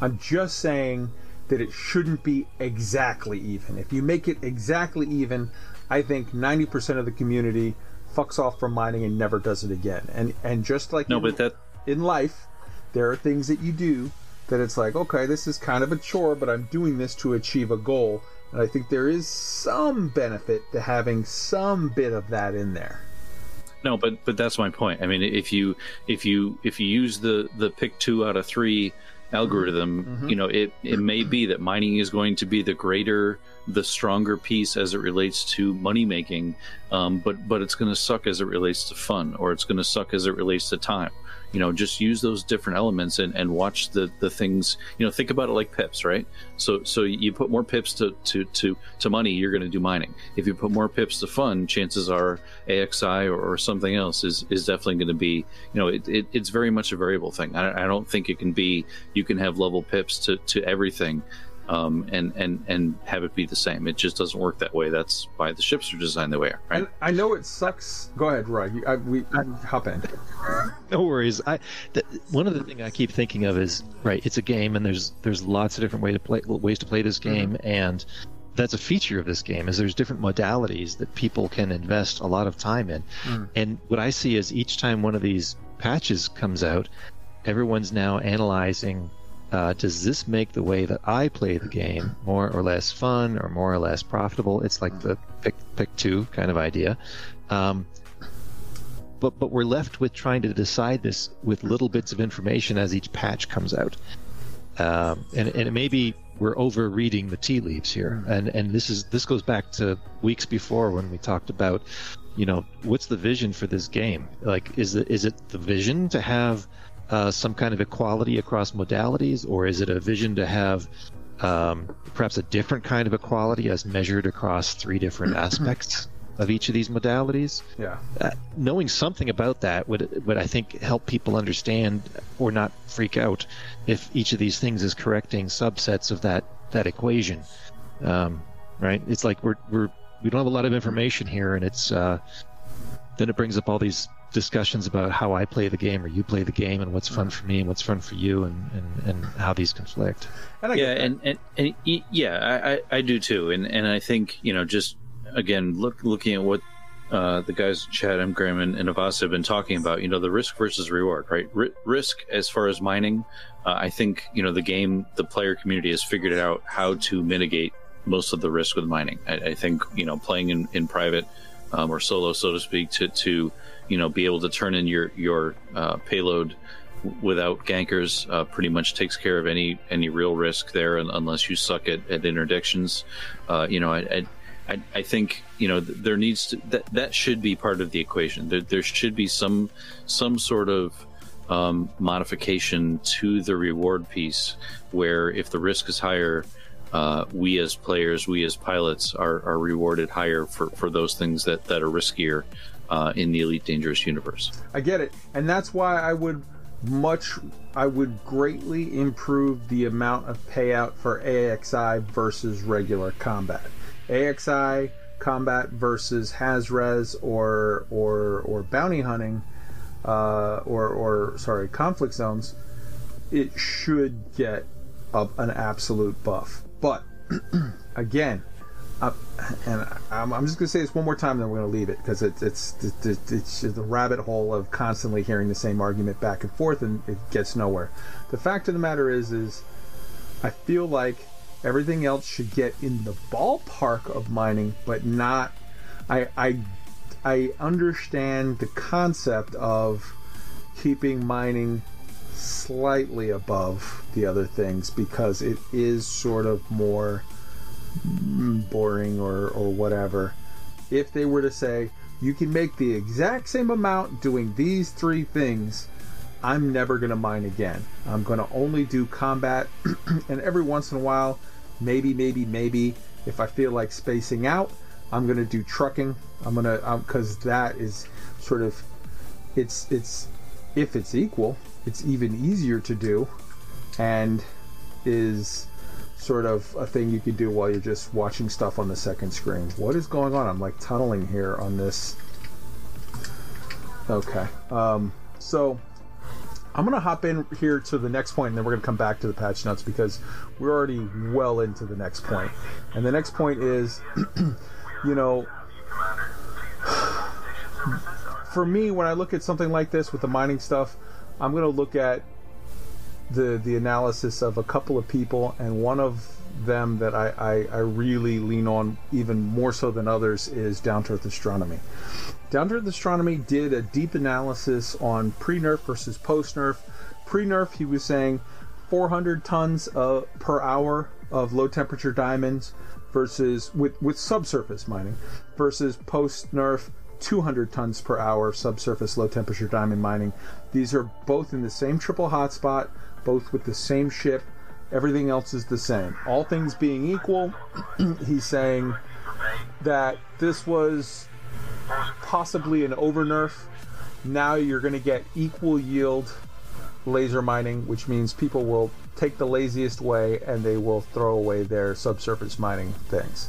I'm just saying that it shouldn't be exactly even. If you make it exactly even, I think 90% of the community fucks off from mining and never does it again. And and just like No, in, but that in life, there are things that you do that it's like, okay, this is kind of a chore, but I'm doing this to achieve a goal. And I think there is some benefit to having some bit of that in there. No, but but that's my point. I mean, if you if you if you use the the pick two out of three algorithm, mm-hmm. you know, it it may be that mining is going to be the greater, the stronger piece as it relates to money making, um, but but it's going to suck as it relates to fun, or it's going to suck as it relates to time. You know, just use those different elements and, and watch the, the things. You know, think about it like pips, right? So so you put more pips to to to, to money, you're going to do mining. If you put more pips to fun, chances are AXI or, or something else is is definitely going to be. You know, it, it, it's very much a variable thing. I, I don't think it can be. You can have level pips to to everything. Um, and and and have it be the same. It just doesn't work that way. That's why the ships are designed the way, right? And I know it sucks. Go ahead, Roy. I, we hop in. No worries. I th- one of the thing I keep thinking of is right. It's a game, and there's there's lots of different way to play ways to play this game, and that's a feature of this game is there's different modalities that people can invest a lot of time in. And what I see is each time one of these patches comes out, everyone's now analyzing. Uh, does this make the way that I play the game more or less fun or more or less profitable? It's like the pick pick two kind of idea. Um, but but we're left with trying to decide this with little bits of information as each patch comes out. Um, and, and it may be we're over reading the tea leaves here, and and this is this goes back to weeks before when we talked about, you know, what's the vision for this game? Like, is it is it the vision to have uh, some kind of equality across modalities, or is it a vision to have um, perhaps a different kind of equality as measured across three different aspects of each of these modalities? Yeah. uh, knowing something about that would would I think help people understand or not freak out if each of these things is correcting subsets of that that equation. Um, right? It's like we're we're we don't have a lot of information here, and it's uh, then it brings up all these discussions about how I play the game or you play the game and what's fun for me and what's fun for you and, and, and how these conflict. And I yeah and, and, and yeah I, I, I do too. And and i think you know just again look looking at what uh, the guys chad m. Graham and, and avas have been talking about you know the risk versus reward right? R- risk as far as mining uh, i think you know the game the player community has figured out how to mitigate most of the risk with mining. I, I think you know playing in, in private um, or solo so to speak to to you know be able to turn in your your uh, payload without gankers uh, pretty much takes care of any any real risk there unless you suck at, at interdictions. Uh, you know I, I I think you know there needs to that that should be part of the equation. There, there should be some some sort of um, modification to the reward piece where if the risk is higher uh, we as players we as pilots are, are rewarded higher for, for those things that, that are riskier uh, in the elite dangerous universe I get it, and that's why I would much, I would greatly improve the amount of payout for AXI versus regular combat. AXI combat versus Hazres or or or bounty hunting. uh, or or sorry, conflict zones, it should get a, an absolute buff. But again, uh, and I'm, I'm just gonna say this one more time, then we're gonna leave it because it's it's it's, it's the rabbit hole of constantly hearing the same argument back and forth, and it gets nowhere. The fact of the matter is, is I feel like everything else should get in the ballpark of mining, but not. I I I understand the concept of keeping mining slightly above the other things because it is sort of more boring or, or whatever. If they were to say, you can make the exact same amount doing these three things, I'm never going to mine again. I'm going to only do combat, and every once in a while, maybe, maybe, maybe, if I feel like spacing out, I'm going to do trucking. I'm going to, because that is sort of, it's, it's, if it's equal, it's even easier to do and is sort of a thing you could do while you're just watching stuff on the second screen. What is going on? I'm like tunneling here on this. Okay. Um, so I'm going to hop in here to the next point and then we're going to come back to the patch notes because we're already well into the next point. And the next point is, you know, for me, when I look at something like this with the mining stuff, I'm going to look at the the analysis of a couple of people, and one of them that I, I, I really lean on even more so than others is Down to Earth Astronomy. Down to Earth Astronomy did a deep analysis on pre nerf versus post nerf. Pre nerf, he was saying 400 tons uh, per hour of low temperature diamonds versus with with subsurface mining versus post nerf 200 tons per hour subsurface low temperature diamond mining. These are both in the same triple hotspot, both with the same ship. Everything else is the same. All things being equal, he's saying that this was possibly an over nerf. Now you're going to get equal yield laser mining, which means people will take the laziest way and they will throw away their subsurface mining things.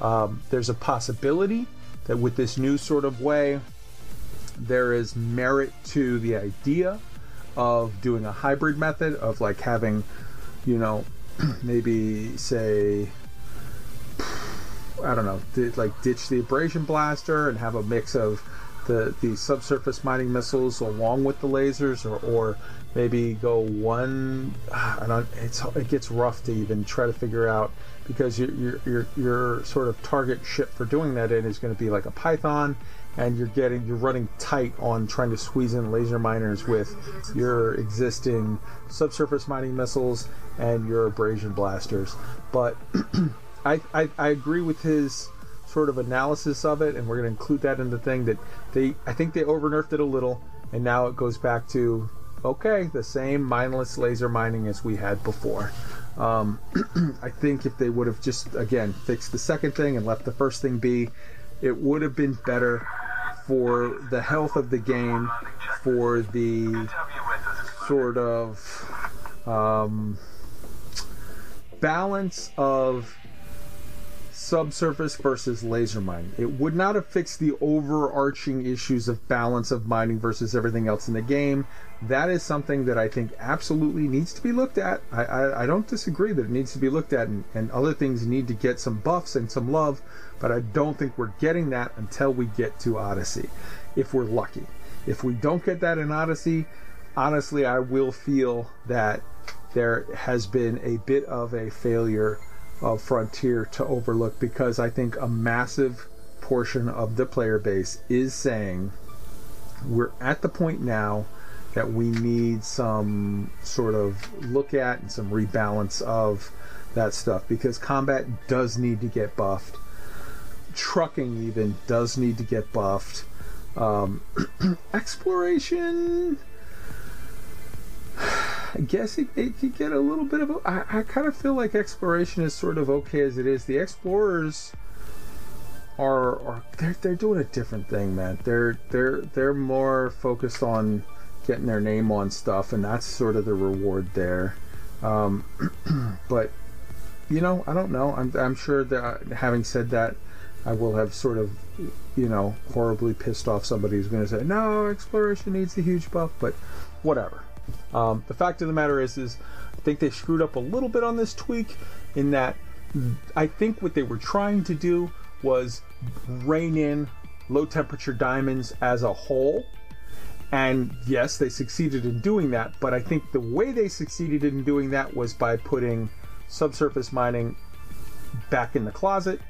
Um, there's a possibility that with this new sort of way, there is merit to the idea of doing a hybrid method of like having, you know, maybe say, I don't know, like ditch the abrasion blaster and have a mix of the the subsurface mining missiles along with the lasers, or or maybe go one. It's it gets rough to even try to figure out because your your your, your sort of target ship for doing that in is going to be like a Python, and you're getting you're running tight on trying to squeeze in laser miners with your existing subsurface mining missiles and your abrasion blasters. But I, I I agree with his sort of analysis of it, and we're going to include that in the thing that they I think they over nerfed it a little, and now it goes back to okay the same mindless laser mining as we had before. Um, I think if they would have just again fixed the second thing and left the first thing be, it would have been better for the health of the game, for the sort of um, balance of subsurface versus laser mining. It would not have fixed the overarching issues of balance of mining versus everything else in the game. That is something that I think absolutely needs to be looked at. I, I, I don't disagree that it needs to be looked at, and, and other things need to get some buffs and some love, but I don't think we're getting that until we get to Odyssey, if we're lucky. If we don't get that in Odyssey, honestly, I will feel that there has been a bit of a failure of Frontier to overlook because I think a massive portion of the player base is saying we're at the point now that we need some sort of look at and some rebalance of that stuff because combat does need to get buffed. Trucking even does need to get buffed. Um, exploration I guess it, it could get a little bit of a. I, I kind of feel like exploration is sort of okay as it is. The explorers are, are they're, they're doing a different thing, man. They're they're they're more focused on getting their name on stuff, and that's sort of the reward there. Um, but you know, I don't know. I'm I'm sure that having said that, I will have sort of you know, horribly pissed off somebody who's going to say, no, exploration needs a huge buff, but whatever. Um, the fact of the matter is, is I think they screwed up a little bit on this tweak in that I think what they were trying to do was rein in low temperature diamonds as a whole. And yes, they succeeded in doing that, but I think the way they succeeded in doing that was by putting subsurface mining back in the closet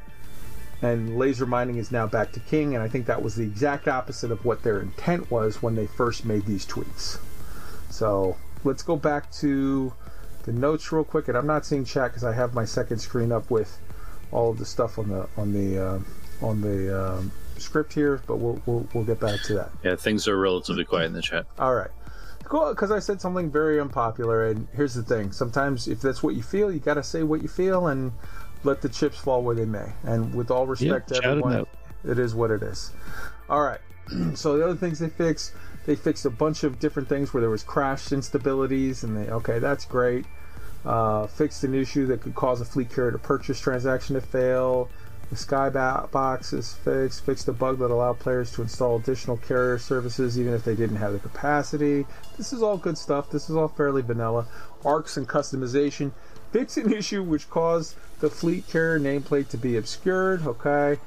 and laser mining is now back to king and i think that was the exact opposite of what their intent was when they first made these tweaks so let's go back to the notes real quick and i'm not seeing chat because i have my second screen up with all of the stuff on the on the uh, on the um, script here but we'll, we'll we'll get back to that Yeah, things are relatively quiet in the chat. all right. Cool, because I said something very unpopular, and here's the thing: sometimes if that's what you feel, you got to say what you feel and let the chips fall where they may. And with all respect to everyone, it is what it is. All right. so the other things they fixed, they fixed a bunch of different things where there was crash instabilities, and they okay, that's great. Uh, fixed an issue that could cause a fleet carrier to purchase transaction to fail. The skybox is fixed. Fixed a bug that allowed players to install additional carrier services even if they didn't have the capacity. This is all good stuff. This is all fairly vanilla. ARX and customization. Fix an issue which caused the fleet carrier nameplate to be obscured. Okay.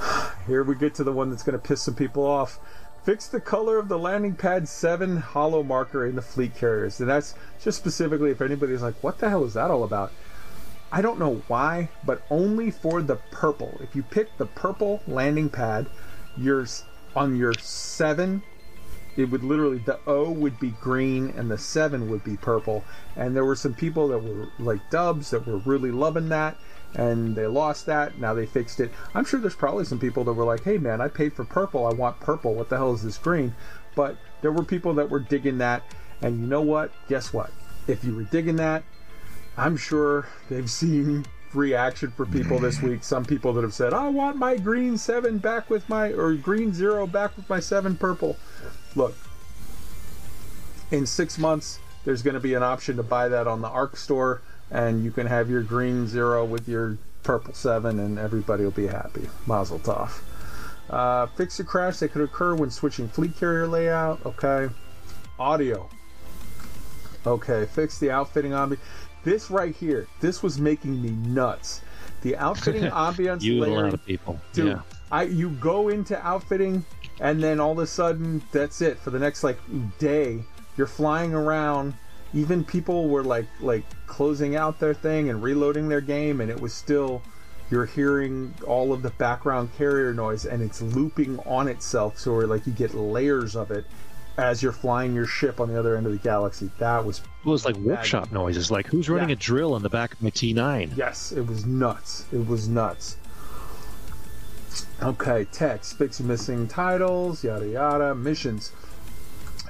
Here we get to the one that's going to piss some people off. Fix the color of the landing pad 7 hollow marker in the fleet carriers. And that's just specifically if anybody's like, what the hell is that all about? I don't know why, but only for the purple. If you pick the purple landing pad, your on your 7 it would literally the O would be green and the seven would be purple. And there were some people that were like dubs that were really loving that and they lost that. Now they fixed it. I'm sure there's probably some people that were like, hey man, I paid for purple. I want purple. What the hell is this green? But there were people that were digging that. And you know what? Guess what? If you were digging that, I'm sure they've seen reaction for people this week. Some people that have said, I want my green seven back with my, or green zero back with my seven purple look in six months there's going to be an option to buy that on the arc store and you can have your green zero with your purple seven and everybody will be happy. Mazel tov uh, fix a crash that could occur when switching fleet carrier layout. Okay. Audio. Okay fix the outfitting ambiance this right here this was making me nuts. The outfitting ambiance You and a lot of people. Dude, yeah. I you go into outfitting and then all of a sudden that's it for the next like day you're flying around even people were like like closing out their thing and reloading their game and it was still you're hearing all of the background carrier noise and it's looping on itself so like you get layers of it as you're flying your ship on the other end of the galaxy that was It was like workshop noises. Like who's running Yeah. a drill in the back of my T9? Yes, it was nuts. It was nuts. Okay, text, fix missing titles, yada yada, missions.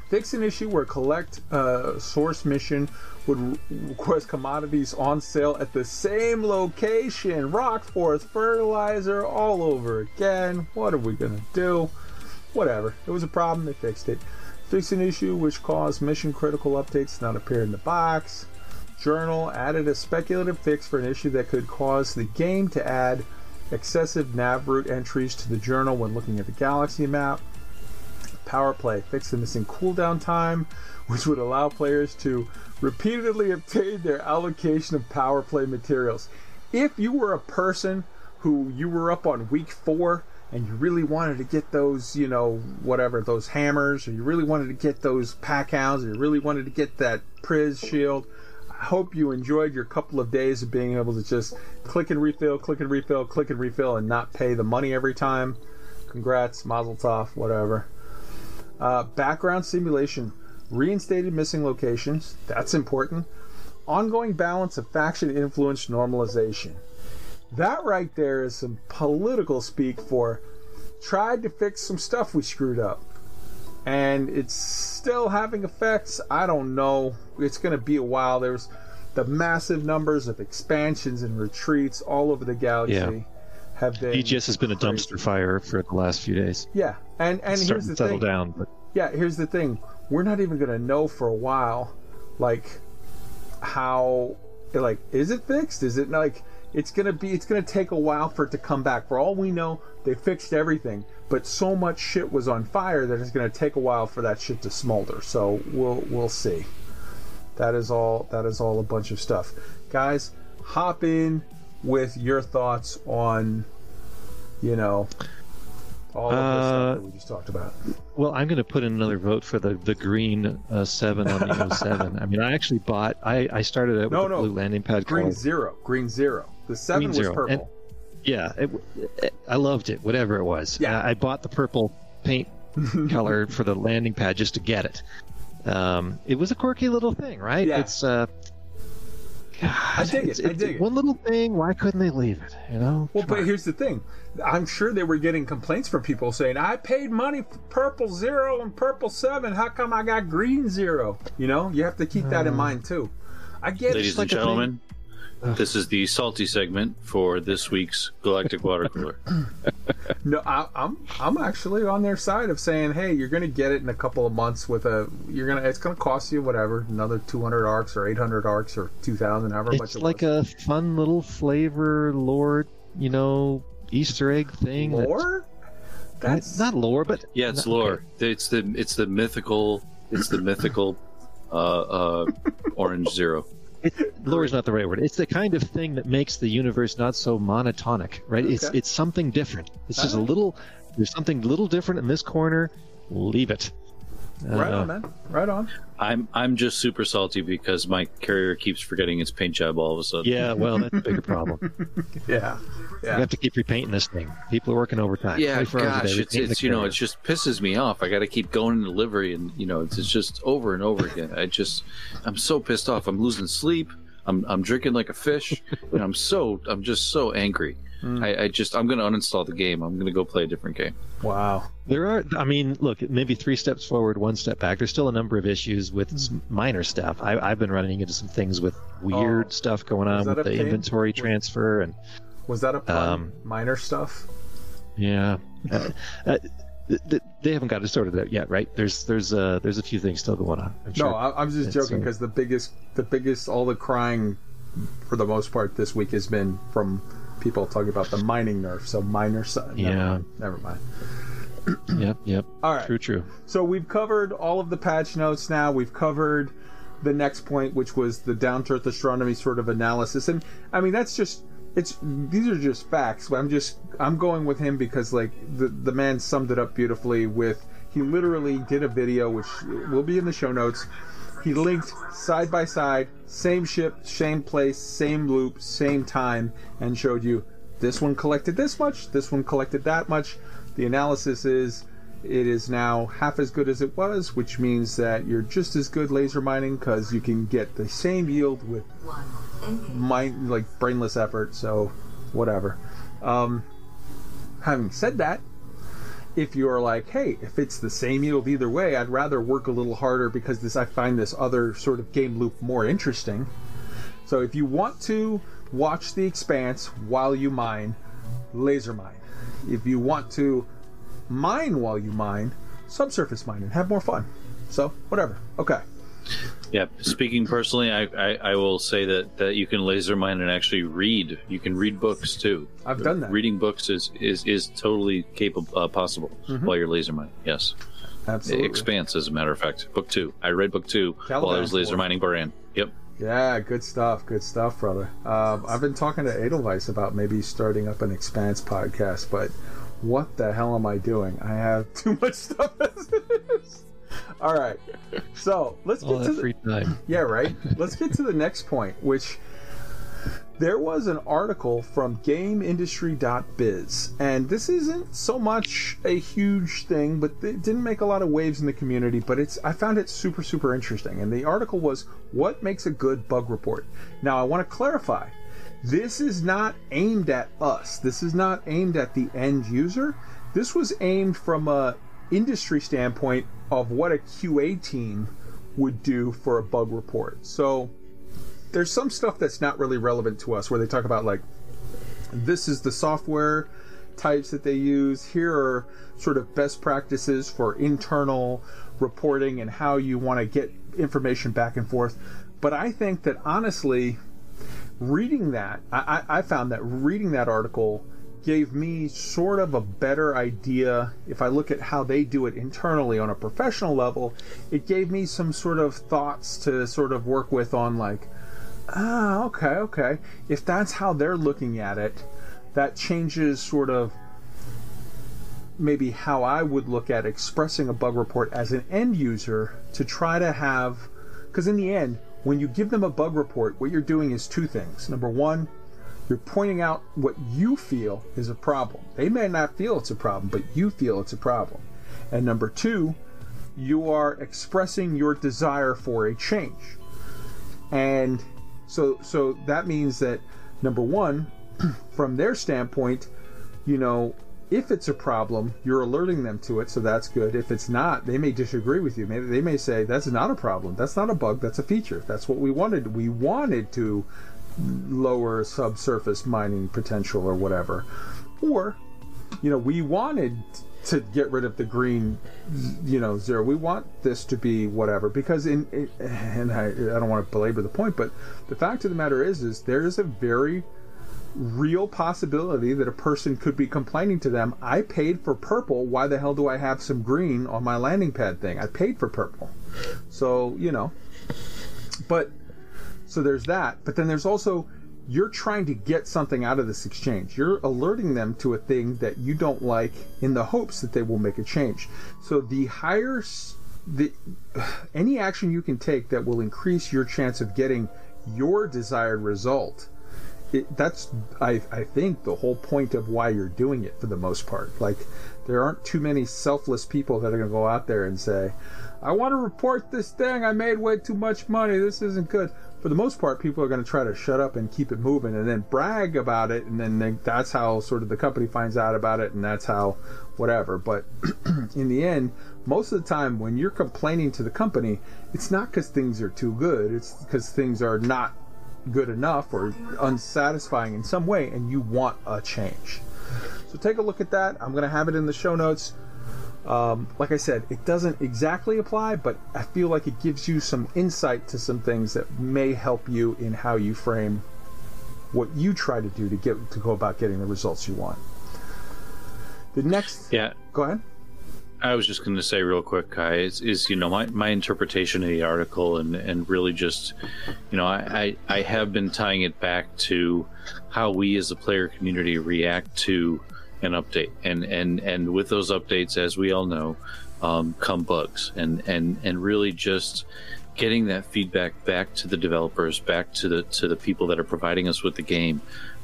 Fix an issue where collect uh, source mission would request commodities on sale at the same location. Rockforth, fertilizer, all over again. What are we gonna do? Whatever. It was a problem, they fixed it. Fix an issue which caused mission critical updates not appear in the box. Journal added a speculative fix for an issue that could cause the game to add excessive nav route entries to the journal when looking at the galaxy map. Power play fixed the missing cooldown time, which would allow players to repeatedly obtain their allocation of power play materials. If you were a person who you were up on week four and you really wanted to get those, you know, whatever, those hammers, or you really wanted to get those pack hounds, or you really wanted to get that Priz shield, hope you enjoyed your couple of days of being able to just click and refill, click and refill, click and refill, and not pay the money every time. Congrats, Mazel Tov, whatever. Uh, background simulation, reinstated missing locations. That's important. Ongoing balance of faction influence normalization. That right there is some political speak for tried to fix some stuff we screwed up. And it's still having effects. I don't know. It's going to be a while. There's the massive numbers of expansions and retreats all over the galaxy Yeah. have been. BGS has been a dumpster fire for the last few days. Yeah, and and It's here's the to settle thing. down, but Yeah, here's the thing. We're not even gonna know for a while, like how, like, is it fixed? Is it like, it's gonna be it's gonna take a while for it to come back. For all we know, they fixed everything, but so much shit was on fire that it's gonna take a while for that shit to smolder. So we'll we'll see. That is all. That is all a bunch of stuff, guys. Hop in with your thoughts on, you know, all of this Uh, stuff that we just talked about. Well, I'm going to put in another vote for the the green uh, seven on the 07. I mean, I actually bought. I I started out No, with a no. blue landing pad. Green called- zero. Green zero. The seven Green was zero. purple. And- Yeah, it, it- I loved it. Whatever it was. Yeah. Uh, I bought the purple paint color for the landing pad just to get it. Um, it was a quirky little thing, right? Yeah. It's uh. I dig it. it's, I it's dig it. one little thing. Why couldn't they leave it? You know. Well, Come but on. here's the thing. I'm sure they were getting complaints from people saying, I paid money for purple zero and purple seven. How come I got green zero? You know, you have to keep that in mind too. I get Ladies it. like and a thing- gentlemen, this is the salty segment for this week's Galactic Water Cooler. No, I, I'm I'm actually on their side of saying, hey, you're gonna get it in a couple of months with a you're gonna it's gonna cost you whatever another 200 ARX or 800 ARX or 2,000 however much It's like was. a fun little flavor lore, you know, Easter egg thing. lore. That's not lore, but Yeah, it's okay. lore. It's the it's the mythical it's the mythical uh, uh, orange zero. It, lore is not the right word. It's the kind of thing that makes the universe not so monotonic, right? It's Okay. it's something different. It's just a uh-huh. little. There's something little different in this corner. Leave it. Right Uh, on, man. Right on. I'm I'm just super salty because my carrier keeps forgetting its paint job all of a sudden. Yeah, well, that's a bigger problem. Yeah. You Yeah. have to keep repainting this thing. People are working overtime. Yeah, 24 hours a gosh, it's, it's you know, it just pisses me off. I got to keep going in delivery, and you know, it's, it's just over and over again. I just, I'm so pissed off. I'm losing sleep. I'm, I'm drinking like a fish, and I'm so, I'm just so angry. Hmm. I, I just, I'm gonna uninstall the game. I'm gonna go play a different game. Wow. There are, I mean, look, maybe three steps forward, one step back. There's still a number of issues with minor stuff. I, I've been running into some things with weird Oh. stuff going on with the pain? inventory transfer and Was that a pun? Um, Minor stuff. yeah. Uh, uh, th- th- they haven't got it sorted out yet, right? There's there's uh there's a few things still going on. I'm No, sure. I, I'm just joking uh, because the biggest, the biggest, all the crying, for the most part, this week has been from people talking about the mining nerf. So miner. Never Yeah. mind. Never mind. Yep, yep. All right. True, true. So we've covered all of the patch notes now. We've covered the next point, which was the down to earth astronomy sort of analysis. And I mean, that's just it's these are just facts. I'm just I'm going with him because like the the man summed it up beautifully with he literally did a video which will be in the show notes. He linked side by side, same ship, same place, same loop, same time, and showed you this one collected this much, this one collected that much. The analysis is it is now half as good as it was, which means that you're just as good laser mining because you can get the same yield with mind like brainless effort. So, whatever. Um, having said that, if you're like, hey, if it's the same yield either way, I'd rather work a little harder because this I find this other sort of game loop more interesting. So if you want to watch the expanse while you mine, laser mine. If you want to mine while you mine, subsurface mine and have more fun. So whatever. Okay. Yeah. Speaking personally, I, I, I will say that, that you can laser mine and actually read. You can read books too. I've done that. Reading books is is, is totally capable uh, possible while you're laser mining. Yes. Mm-hmm. Absolutely. Expanse, as a matter of fact. Book two. I read book two while I was laser mining Borann. Yep. Yeah, good stuff. Good stuff, brother. Um, I've been talking to Edelweiss about maybe starting up an Expanse podcast, but what the hell am I doing? I have too much stuff as it is. All right. So let's All get to the, free time. yeah, right. Let's get to the next point, which there was an article from GameIndustry.biz, and this isn't so much a huge thing, but it didn't make a lot of waves in the community. But it's I found it super super interesting, and the article was "What makes a good bug report." Now I want to clarify. This is not aimed at us. This is not aimed at the end user. This was aimed from a industry standpoint of what a QA team would do for a bug report. So there's some stuff that's not really relevant to us where they talk about like this is the software types that they use. Here are sort of best practices for internal reporting and how you want to get information back and forth. But I think that honestly, reading that, I, I found that reading that article gave me sort of a better idea. If I look at how they do it internally on a professional level, it gave me some sort of thoughts to sort of work with on like, ah, okay, okay. If that's how they're looking at it, that changes sort of maybe how I would look at expressing a bug report as an end user to try to have because in the end when you give them a bug report what you're doing is two things number one you're pointing out what you feel is a problem they may not feel it's a problem but you feel it's a problem and number two you are expressing your desire for a change and so so that means that number one from their standpoint you know if it's a problem, you're alerting them to it, so that's good. If it's not, they may disagree with you. Maybe they may say that's not a problem. That's not a bug. That's a feature. That's what we wanted. We wanted to lower subsurface mining potential or whatever. Or, you know, we wanted to get rid of the green, you know, zero. We want this to be whatever because in, in and I, I don't want to belabor the point, but the fact of the matter is, is there is a very real possibility that a person could be complaining to them, I paid for purple, why the hell do I have some green on my landing pad thing? I paid for purple. So, you know. But so there's that, but then there's also you're trying to get something out of this exchange. You're alerting them to a thing that you don't like in the hopes that they will make a change. So the higher the any action you can take that will increase your chance of getting your desired result it, that's I, I think the whole point of why you're doing it for the most part. Like there aren't too many selfless people that are going to go out there and say i want to report this thing. I made way too much money. This isn't good for the most part people are going to try to shut up and keep it moving and then brag about it and then they, that's how sort of the company finds out about it and that's how whatever but in the end most of the time when you're complaining to the company it's not because things are too good it's because things are not good enough or unsatisfying in some way and you want a change. So take a look at that. I'm going to have it in the show notes. Um, like I said, it doesn't exactly apply, but I feel like it gives you some insight to some things that may help you in how you frame what you try to do to get to go about getting the results you want. The next, Yeah, go ahead. I was just going to say real quick, Kai, is, is you know my, my interpretation of the article and, and really just, you know, I, I, I have been tying it back to how we as a player community react to an update, and and and with those updates, as we all know, um, come bugs, and and and really just getting that feedback back to the developers, back to the to the people that are providing us with the game,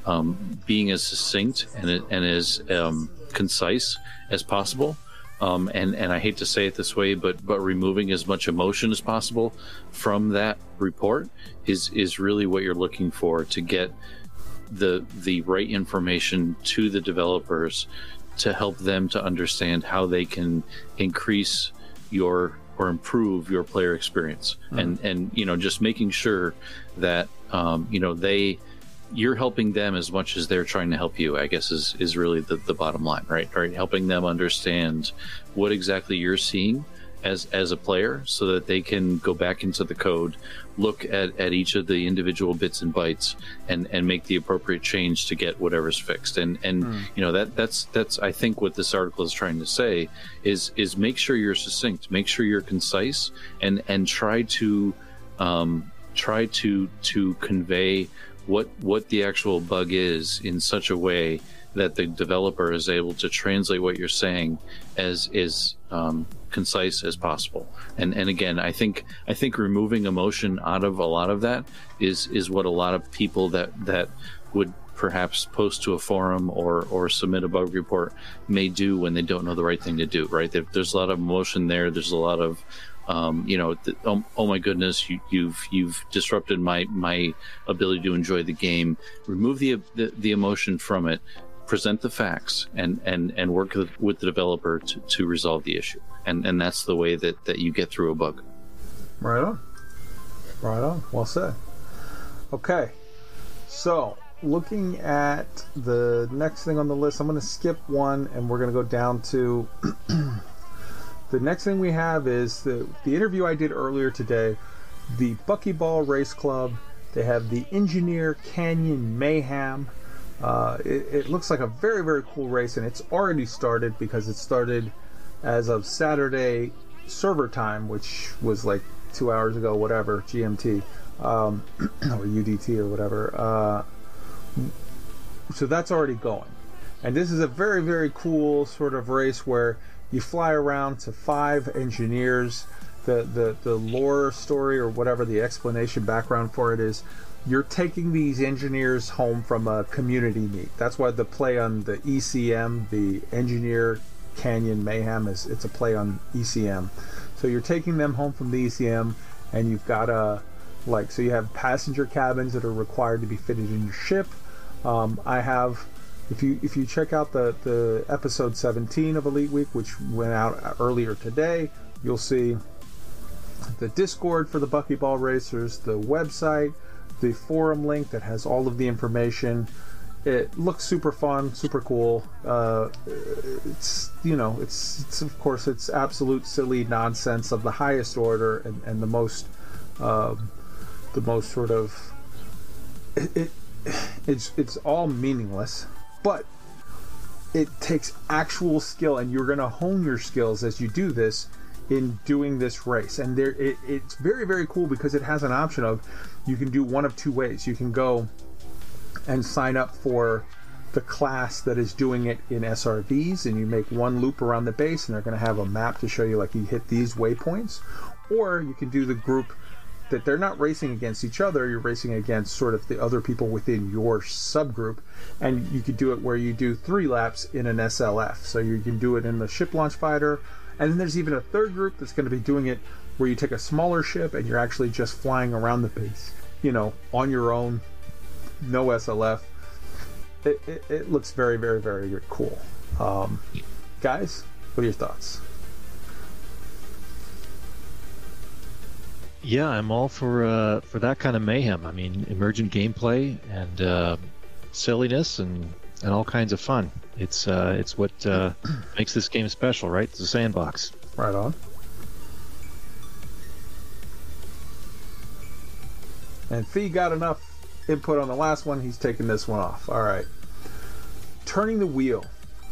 um, being as succinct and and as um, concise as possible. Um, and and I hate to say it this way, but but removing as much emotion as possible from that report is is really what you're looking for to get the the right information to the developers to help them to understand how they can increase your or improve your player experience. And and you know just making sure that um, you know they you're helping them as much as they're trying to help you i guess is is really the, the bottom line right? Right? Helping them understand what exactly you're seeing as as a player so that they can go back into the code look at, at each of the individual bits and bytes and and make the appropriate change to get whatever's fixed. And and you know that that's that's i think what this article is trying to say is is make sure you're succinct make sure you're concise and and try to um try to to convey what what the actual bug is in such a way that the developer is able to translate what you're saying as is um, concise as possible. And and again, I think I think removing emotion out of a lot of that is is what a lot of people that that would perhaps post to a forum or or submit a bug report may do when they don't know the right thing to do. Right? There's a lot of emotion there. There's a lot of um, you know, th- oh, oh my goodness, you, you've you've disrupted my my ability to enjoy the game. Remove the the, the emotion from it. Present the facts and and and work with, the developer to, to resolve the issue. And and that's the way that that you get through a bug. Right on. Right on. Well said. Okay. So, looking at the next thing on the list, I'm going to skip one and we're going to go down to the next thing we have is the the interview I did earlier today. The Buckyball Race Club They have the Engineer Canyon Mayhem. Uh, it, it looks like a very, very cool race, and it's already started because it started as of Saturday server time, which was like two hours ago, whatever, GMT, um, or UDT or whatever. Uh, so that's already going. And this is a very, very cool sort of race where you fly around to five engineers. The, the, the lore story or whatever the explanation background for it is, you're taking these engineers home from a community meet. That's why the play on the ECM, the Engineer Canyon Mayhem, is it's a play on ECM. So you're taking them home from the ECM, and you've got a like so you have passenger cabins that are required to be fitted in your ship. Um, I have if you if you check out the the episode 17 of Elite Week, which went out earlier today, you'll see the Discord for the Buckyball Racers, the website, the forum link that has all of the information. It looks super fun, super cool. Uh, it's you know, it's it's of course it's absolute silly nonsense of the highest order and, and the most um, the most sort of it, it it's it's all meaningless, but it takes actual skill, and you're going to hone your skills as you do this in doing this race. And there, it, it's very very cool because it has an option of you can do one of two ways. You can go and sign up for the class that is doing it in SRVs, and you make one loop around the base, and they're going to have a map to show you like you hit these waypoints, or you can do the group that they're not racing against each other you're racing against sort of the other people within your subgroup and you could do it where you do three laps in an slf so you can do it in the ship launch fighter and then there's even a third group that's going to be doing it where you take a smaller ship and you're actually just flying around the base you know on your own no slf it, it, it looks very very very cool um, guys what are your thoughts Yeah, I'm all for uh, for that kind of mayhem. I mean, emergent gameplay and uh, silliness and, and all kinds of fun. It's uh, it's what uh, makes this game special, right? It's a sandbox. Right on. And Fee got enough input on the last one. He's taking this one off. All right. Turning the wheel.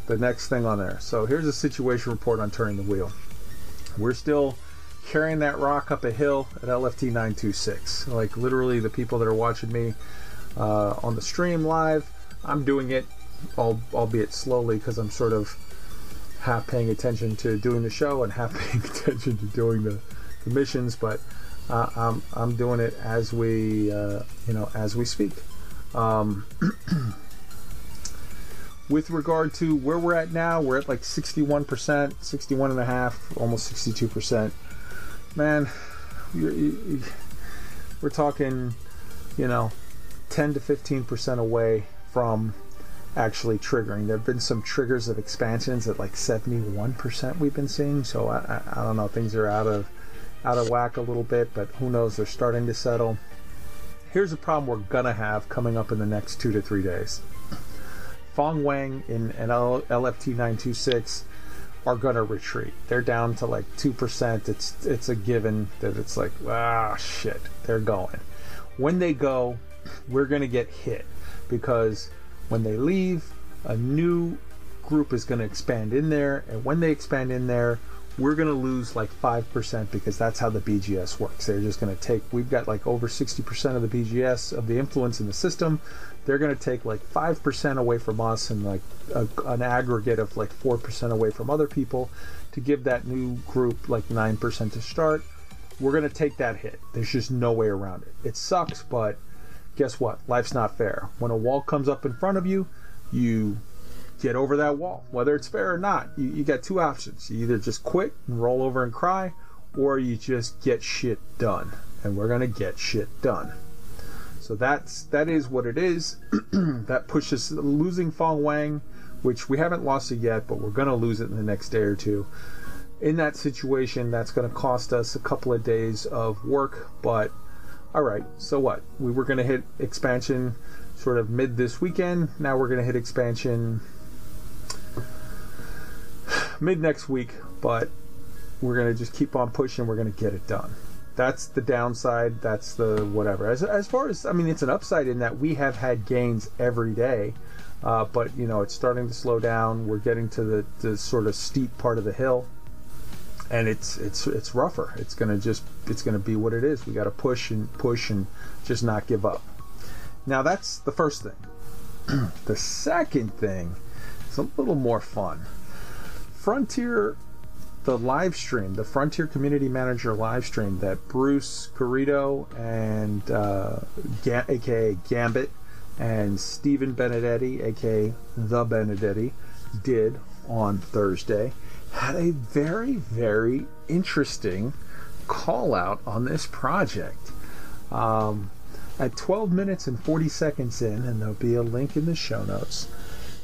The next thing on there. So here's a situation report on turning the wheel. We're still carrying that rock up a hill at LFT 926. Like literally, the people that are watching me uh, on the stream live, I'm doing it, albeit slowly, because I'm sort of half paying attention to doing the show and half paying attention to doing the, the missions. But I'm I'm doing it as we uh, you know as we speak. Um, with regard to where we're at now, we're at like 61%, 61 and a half, almost 62% man, you're, you, we're talking, you know, 10 to 15 percent away from actually triggering. There have been some triggers of expansions at like 71 percent we've been seeing. So I, I, I don't know, things are out of out of whack a little bit, but who knows? They're starting to settle. Here's a problem we're gonna have coming up in the next two to three days. Fong Wang in an LFT 926 are going to retreat. They're down to like 2%. It's it's a given that it's like, ah, shit, they're going. When they go, we're going to get hit because when they leave, a new group is going to expand in there. And when they expand in there, we're going to lose like 5% because that's how the BGS works. They're just going to take, we've got like over 60% of the BGS of the influence in the system they're going to take like 5% away from us and like a, an aggregate of like 4% away from other people to give that new group like 9% to start. We're going to take that hit. There's just no way around it. It sucks, but guess what? Life's not fair. When a wall comes up in front of you, you get over that wall. Whether it's fair or not, you, you got two options. You either just quit and roll over and cry, or you just get shit done. And we're to get shit done. So that's that is what it is. that pushes losing Fong Wang, which we haven't lost it yet, but we're gonna lose it in the next day or two. In that situation, that's gonna cost us a couple of days of work, but all right. So what? We were gonna hit expansion sort of mid this weekend. Now we're gonna hit expansion mid next week, but we're gonna just keep on pushing. We're gonna get it done. that's the downside. That's the whatever. As as far as I mean, it's an upside in that we have had gains every day, uh, but you know it's starting to slow down. We're getting to the, the sort of steep part of the hill, and it's it's it's rougher. It's gonna just it's gonna be what it is. We got to push and push and just not give up. Now that's the first thing. the second thing is a little more fun. Frontier, the live stream, the Frontier Community Manager live stream that Bruce Carrito and uh, Ga- aka Gambit and Stephen Benedetti, aka The Benedetti, did on Thursday, had a very, very interesting call out on this project. Um, at 12 minutes and 40 seconds in, and there'll be a link in the show notes,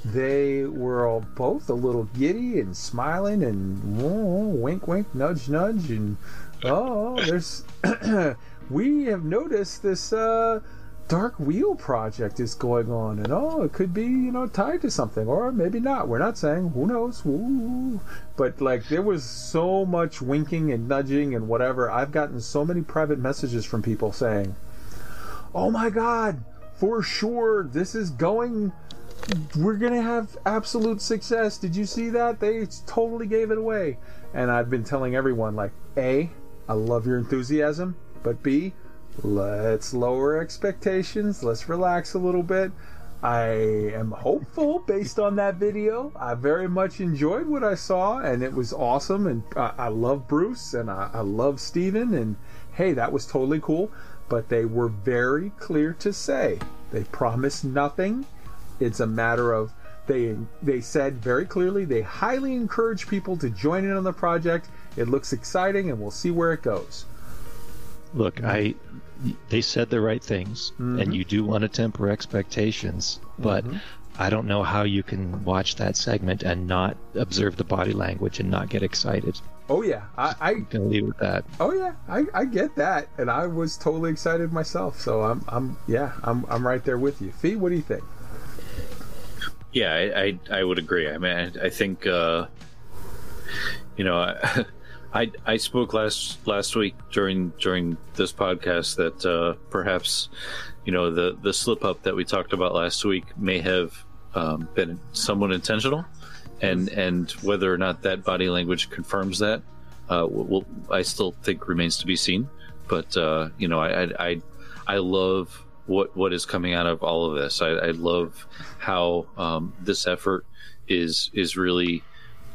they were all both a little giddy and smiling and oh, wink, wink, nudge, nudge, and oh, there's we have noticed this uh, dark wheel project is going on, and oh, it could be you know tied to something, or maybe not. We're not saying. Who knows? Ooh. But like there was so much winking and nudging and whatever. I've gotten so many private messages from people saying, "Oh my God, for sure, this is going." We're gonna have absolute success. Did you see that? They totally gave it away. And I've been telling everyone, like, A, I love your enthusiasm, but B, let's lower expectations. Let's relax a little bit. I am hopeful based on that video. I very much enjoyed what I saw, and it was awesome. And I, I love Bruce, and I, I love Steven, and hey, that was totally cool. But they were very clear to say they promised nothing. It's a matter of they they said very clearly they highly encourage people to join in on the project. It looks exciting, and we'll see where it goes. Look, I they said the right things, Mm-hmm. and you do want to temper expectations, but I don't know how you can watch that segment and not observe the body language and not get excited. Oh yeah, I, I I'm leave with that. Oh yeah, I, I get that, and I was totally excited myself. So I'm I'm yeah I'm I'm right there with you. Fee, what do you think? Yeah, I, I, I would agree. I mean, I, I think, uh, you know, I, I I spoke last last week during during this podcast that uh, perhaps, you know, the the slip up that we talked about last week may have um, been somewhat intentional, and and whether or not that body language confirms that, uh, will, I still think remains to be seen. But uh, you know, I, I I I love what what is coming out of all of this. I, I love how um, this effort is is really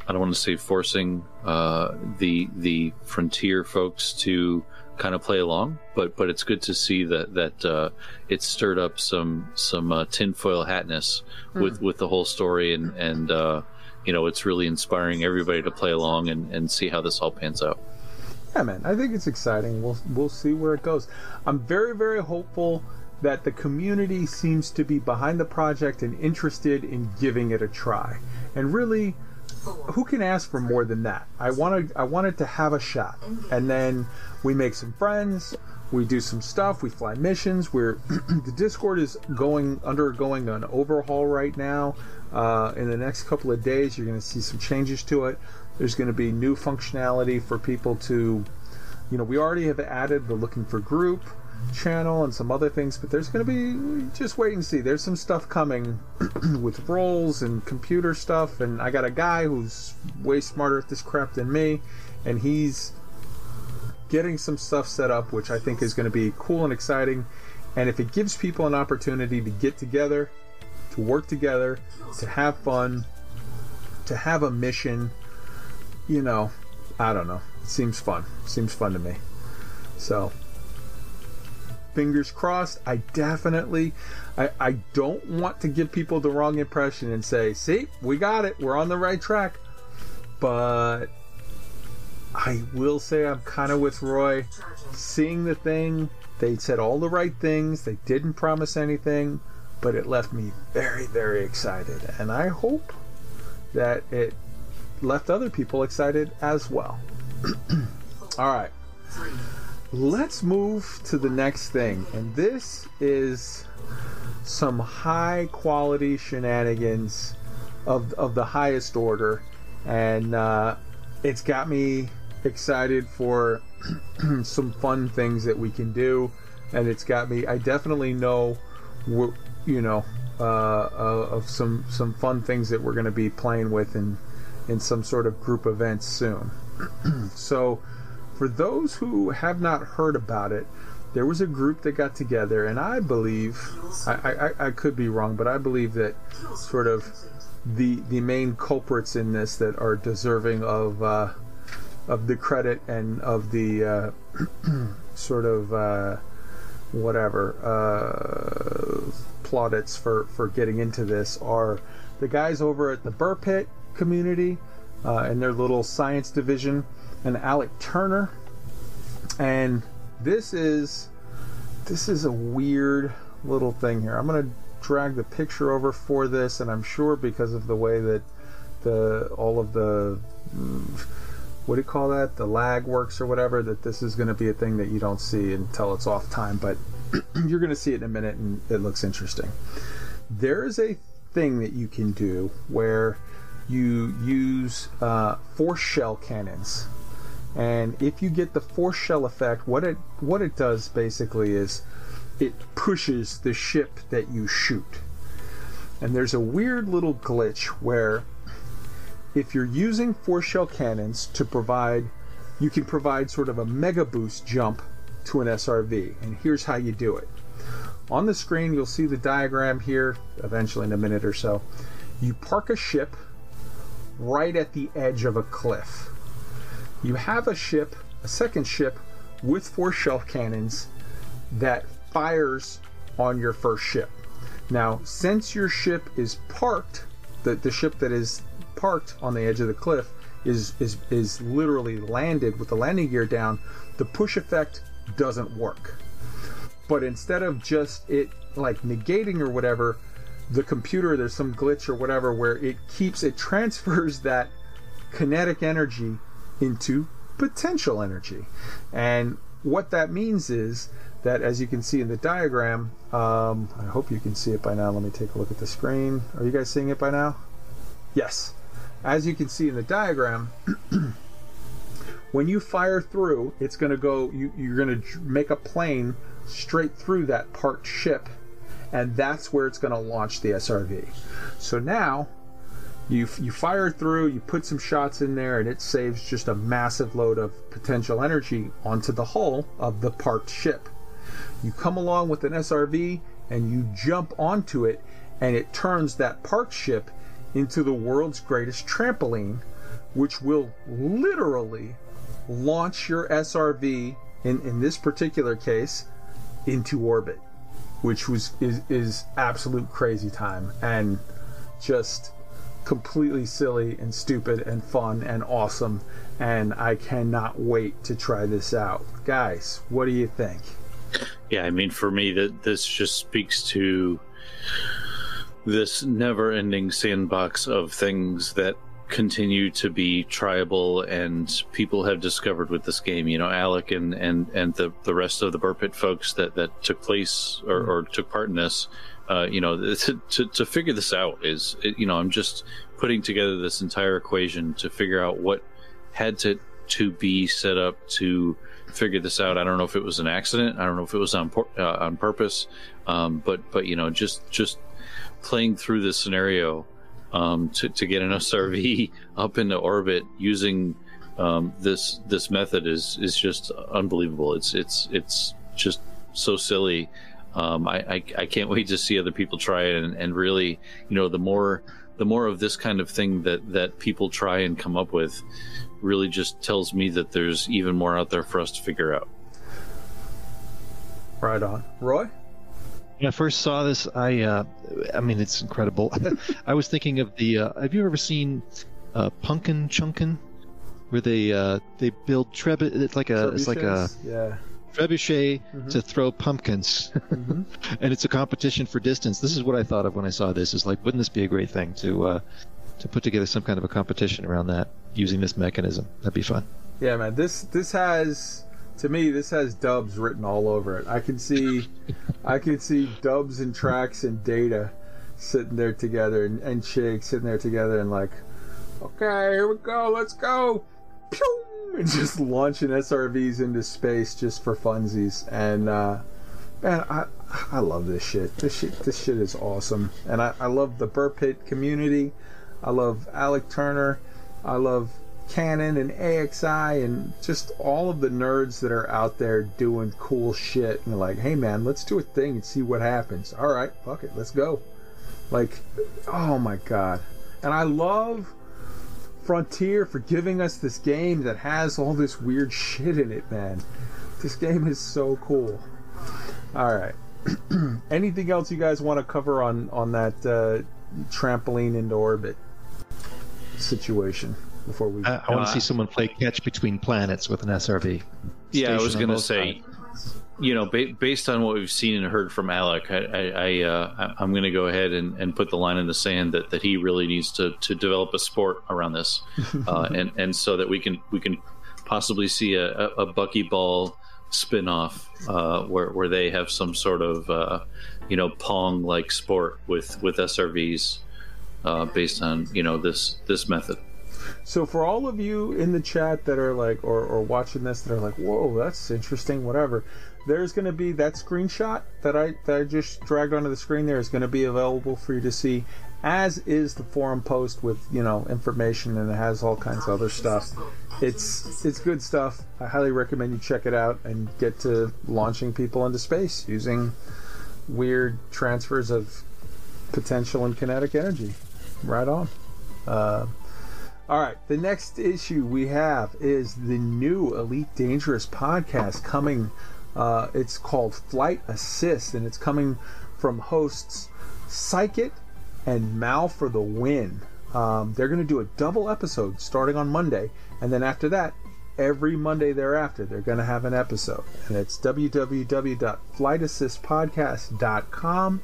I don't want to say forcing uh, the the frontier folks to kind of play along, but but it's good to see that that uh, it stirred up some some uh, tinfoil hatness with with the whole story and and uh, you know it's really inspiring everybody to play along and, and see how this all pans out. Yeah, man, I think it's exciting. We'll we'll see where it goes. I'm very very hopeful that the community seems to be behind the project and interested in giving it a try. And really, who can ask for more than that? I want to I wanted to have a shot, and then we make some friends. We do some stuff. We fly missions. We're the Discord is going undergoing an overhaul right now. Uh, in the next couple of days, you're going to see some changes to it. There's going to be new functionality for people to, you know, we already have added the looking for group channel and some other things, but there's going to be just wait and see. There's some stuff coming with roles and computer stuff, and I got a guy who's way smarter at this crap than me, and he's getting some stuff set up, which I think is going to be cool and exciting. And if it gives people an opportunity to get together, to work together, to have fun, to have a mission, you know, I don't know. It seems fun. Seems fun to me. So, fingers crossed. I definitely, I, I don't want to give people the wrong impression and say, see, we got it. We're on the right track. But I will say I'm kind of with Roy. Seeing the thing, they said all the right things. They didn't promise anything, but it left me very, very excited. And I hope that it left other people excited as well. all right. Let's move to the next thing. And this is some high quality shenanigans of, of the highest order. And uh, it's got me excited for some fun things that we can do, and it's got me. I definitely know, you know, uh, uh, of some some fun things that we're going to be playing with in in some sort of group events soon. so, for those who have not heard about it, there was a group that got together, and I believe I, I, I could be wrong, but I believe that sort of the the main culprits in this that are deserving of uh, of the credit and of the uh, sort of uh, whatever uh, plaudits for for getting into this are the guys over at the Buur Pit community uh, and their little science division and Alec Turner. And this is this is a weird little thing here. I'm gonna drag the picture over for this, and I'm sure because of the way that the all of the mm, what do you call that? The lag works or whatever that this is going to be a thing that you don't see until it's off time but you're going to see it in a minute and it looks interesting. There is a thing that you can do where you use uh, force shell cannons and if you get the force shell effect what it what it does basically is it pushes the ship that you shoot. And there's a weird little glitch where if you're using force shell cannons to provide you can provide sort of a mega boost jump to an SRV and here's how you do it. On the screen you'll see the diagram here eventually in a minute or so. You park a ship right at the edge of a cliff you have a ship, a second ship, with force shell cannons that fires on your first ship. Now, since your ship is parked, the, the ship that is parked on the edge of the cliff is, is is literally landed with the landing gear down, the push effect doesn't work. But instead of just it like negating or whatever, the computer there's some glitch or whatever where it keeps it transfers that kinetic energy into potential energy. And what that means is that, as you can see in the diagram, um, I hope you can see it by now. Let me take a look at the screen. Are you guys seeing it by now? Yes. As you can see in the diagram, when you fire through, it's going to go, you, you're going to make a plane straight through that parked ship, and that's where it's going to launch the SRV. So now, you you fire through, you put some shots in there, and it saves just a massive load of potential energy onto the hull of the parked ship. You come along with an SRV and you jump onto it, and it turns that parked ship into the world's greatest trampoline, which will literally launch your SRV in, in this particular case into orbit, which was is, is absolute crazy time and just completely silly and stupid and fun and awesome and I cannot wait to try this out. Guys, what do you think? Yeah, I mean, for me, that this just speaks to this never-ending sandbox of things that continue to be triable and people have discovered with this game. You know, Alec and and and the the rest of the Buur Pit folks that that took place or, or took part in this. Uh, you know, to, to to figure this out is, you know, I'm just putting together this entire equation to figure out what had to to be set up to figure this out. I don't know if it was an accident. I don't know if it was on uh, on purpose. Um, but but you know, just just playing through this scenario um, to to get an SRV up into orbit using um, this this method is is just unbelievable. It's it's it's just so silly. Um, I, I I can't wait to see other people try it and, and really, you know, the more the more of this kind of thing that that people try and come up with, really just tells me that there's even more out there for us to figure out. Right on. Roy? When I first saw this, I, uh, I mean, it's incredible. I was thinking of the. Uh, have you ever seen uh, Punkin Chunkin, where they uh, they build trebi? It's like a it's like a Yeah. Trebuchet to throw pumpkins, and it's a competition for distance. This is what I thought of when I saw this. Is like, wouldn't this be a great thing to uh, to put together some kind of a competition around that using this mechanism? That'd be fun. Yeah, man. This this has to me this has dubs written all over it. I can see I can see dubs and tracks and data sitting there together and, and Chig sitting there together and like, okay, here we go, let's go. Pew! just launching SRVs into space just for funsies. And uh, man, I I love this shit. This shit this shit is awesome. And I, I love the Buur Pit community. I love Alec Turner. I love Canonn and AXI and just all of the nerds that are out there doing cool shit. And like, hey man, let's do a thing and see what happens. All right, fuck it, let's go. Like, oh my god. And I love Frontier for giving us this game that has all this weird shit in it, man. This game is so cool. All right. Anything else you guys want to cover on on that uh, trampoline into orbit situation before we? I, I want Uh, to see someone play catch between planets with an SRV. Yeah, I was going to say, sides. You know, ba- based on what we've seen and heard from Alec, I, I, I uh, I'm going to go ahead and, and put the line in the sand that, that he really needs to, to develop a sport around this, uh, and and so that we can we can possibly see a, a, a buckyball spin-off uh, where where they have some sort of uh, you know pong like sport with with SRVs uh, based on you know this this method. So for all of you in the chat that are like, or, or watching this that are like, whoa, that's interesting, whatever. There's going to be that screenshot that I that I just dragged onto the screen. There is going to be available for you to see, as is the forum post with you know information and it has all kinds of other stuff. It's it's good stuff. I highly recommend you check it out and get to launching people into space using weird transfers of potential and kinetic energy. Right on. Uh, all right, the next issue we have is the new Elite Dangerous podcast coming. Uh, it's called Flight Assist, and it's coming from hosts Psychit and Mal for the Win. Um, they're going to do a double episode starting on Monday, and then after that, every Monday thereafter, they're going to have an episode. And it's www.flightassistpodcast.com.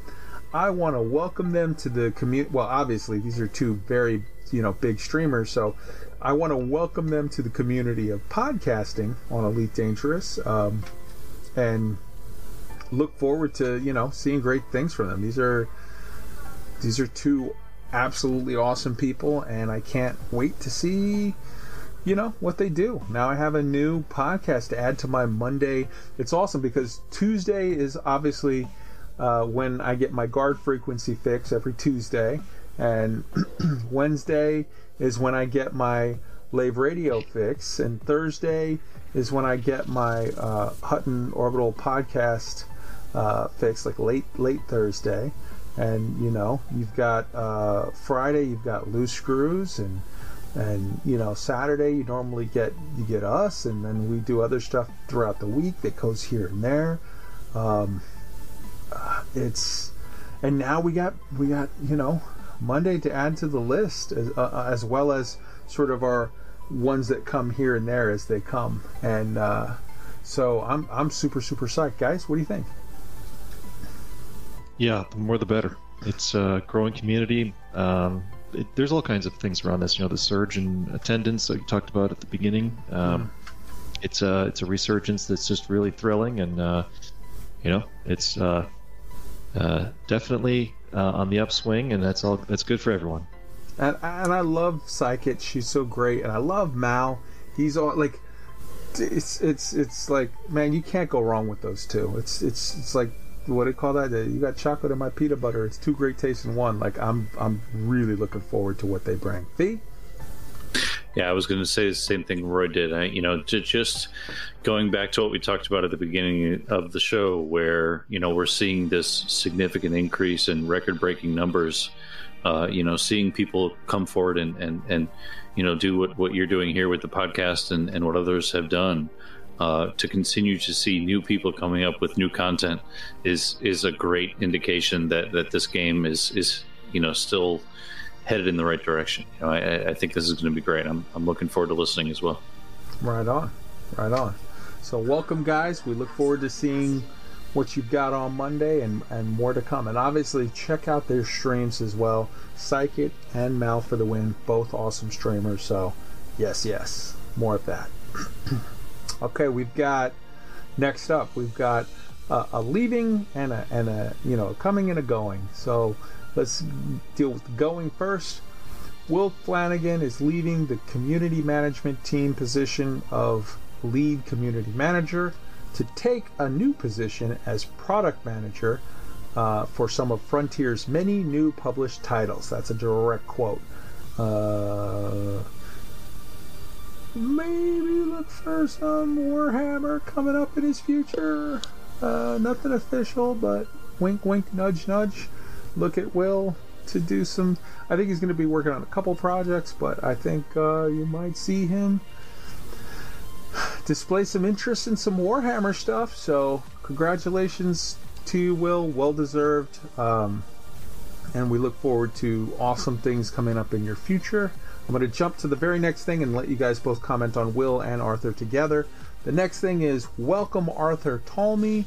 I want to welcome them to the community. Well, obviously, these are two very you know big streamers, so I want to welcome them to the community of podcasting on Elite Dangerous, um, and look forward to you know seeing great things from them. These are these are two absolutely awesome people, and I can't wait to see you know what they do. Now I have a new podcast to add to my Monday. It's awesome because Tuesday is obviously uh, when I get my guard frequency fix every Tuesday, and Wednesday is when I get my Lave Radio fix, and Thursday is when I get my uh, Hutton Orbital podcast uh, fix, like late late Thursday. And you know, you've got uh, Friday, you've got loose screws, and and you know Saturday you normally get you get us, and then we do other stuff throughout the week that goes here and there. Um, uh, it's and now we got we got you know Monday to add to the list as, uh, as well as sort of our ones that come here and there as they come and uh, so I'm I'm super super psyched guys what do you think Yeah, the more the better. It's a growing community. Um, it, there's all kinds of things around this. You know, the surge in attendance that you talked about at the beginning. Um, It's a it's a resurgence that's just really thrilling, and uh, you know, it's uh, uh, definitely uh, on the upswing, and that's all. That's good for everyone. And and I love Psychic. She's so great. And I love Mal. He's all like it's it's it's like man you can't go wrong with those two. It's it's it's like what do you call that? You got chocolate and my peanut butter. It's two great tastes in one. Like I'm I'm really looking forward to what they bring. Fee? Yeah, I was going to say the same thing Roy did. I, you know, ju- just going back to what we talked about at the beginning of the show, where you know we're seeing this significant increase in record-breaking numbers. Uh, you know, seeing people come forward and and and you know do what what you're doing here with the podcast and and what others have done. Uh, to continue to see new people coming up with new content is is a great indication that that this game is is you know still headed in the right direction. You know, I, I think this is going to be great. I'm, I'm looking forward to listening as well. Right on, right on. So welcome, guys. We look forward to seeing what you've got on Monday and and more to come. And obviously, check out their streams as well. Psychic and Mal for the win, both awesome streamers. So yes, yes, more of that. okay, we've got next up. We've got a, a leaving and a and a you know coming and a going. So let's deal with going first. Will Flanagan is leaving the community management team position of lead community manager to take a new position as product manager uh, for some of Frontier's many new published titles. That's a direct quote. Uh, maybe look for some Warhammer coming up in his future. Uh, nothing official, but wink, wink, nudge, nudge. Look at Will to do some. I think he's going to be working on a couple projects, but I think uh, you might see him display some interest in some Warhammer stuff. So, congratulations to you, Will. Well deserved. Um, and we look forward to awesome things coming up in your future. I'm going to jump to the very next thing and let you guys both comment on Will and Arthur together. The next thing is welcome Arthur Tolmie.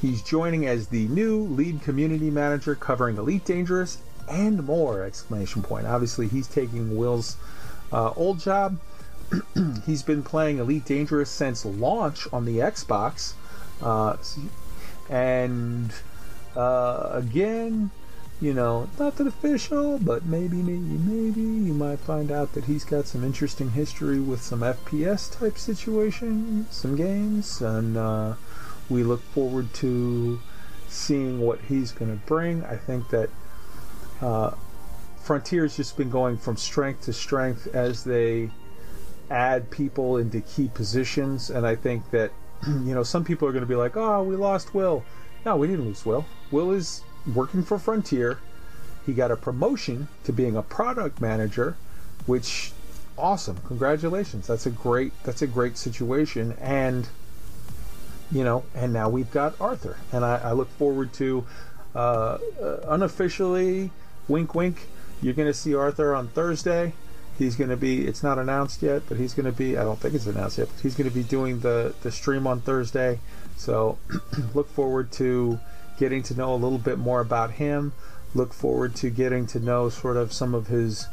He's joining as the new lead community manager covering Elite Dangerous and more! Exclamation point. Obviously, he's taking Will's uh, old job. he's been playing Elite Dangerous since launch on the Xbox, uh, and uh, again, you know, nothing official, but maybe, maybe, maybe you might find out that he's got some interesting history with some FPS type situations, some games, and uh, we look forward to seeing what he's going to bring. I think that uh, Frontier's just been going from strength to strength as they add people into key positions, and I think that you know some people are going to be like, "Oh, we lost Will." No, we didn't lose Will. Will is working for Frontier. He got a promotion to being a product manager, which awesome. Congratulations. That's a great that's a great situation and you know, and now we've got Arthur. And I, I look forward to uh, uh, unofficially wink wink you're going to see Arthur on Thursday. He's going to be it's not announced yet, but he's going to be I don't think it's announced yet, but he's going to be doing the the stream on Thursday. So look forward to getting to know a little bit more about him. Look forward to getting to know sort of some of his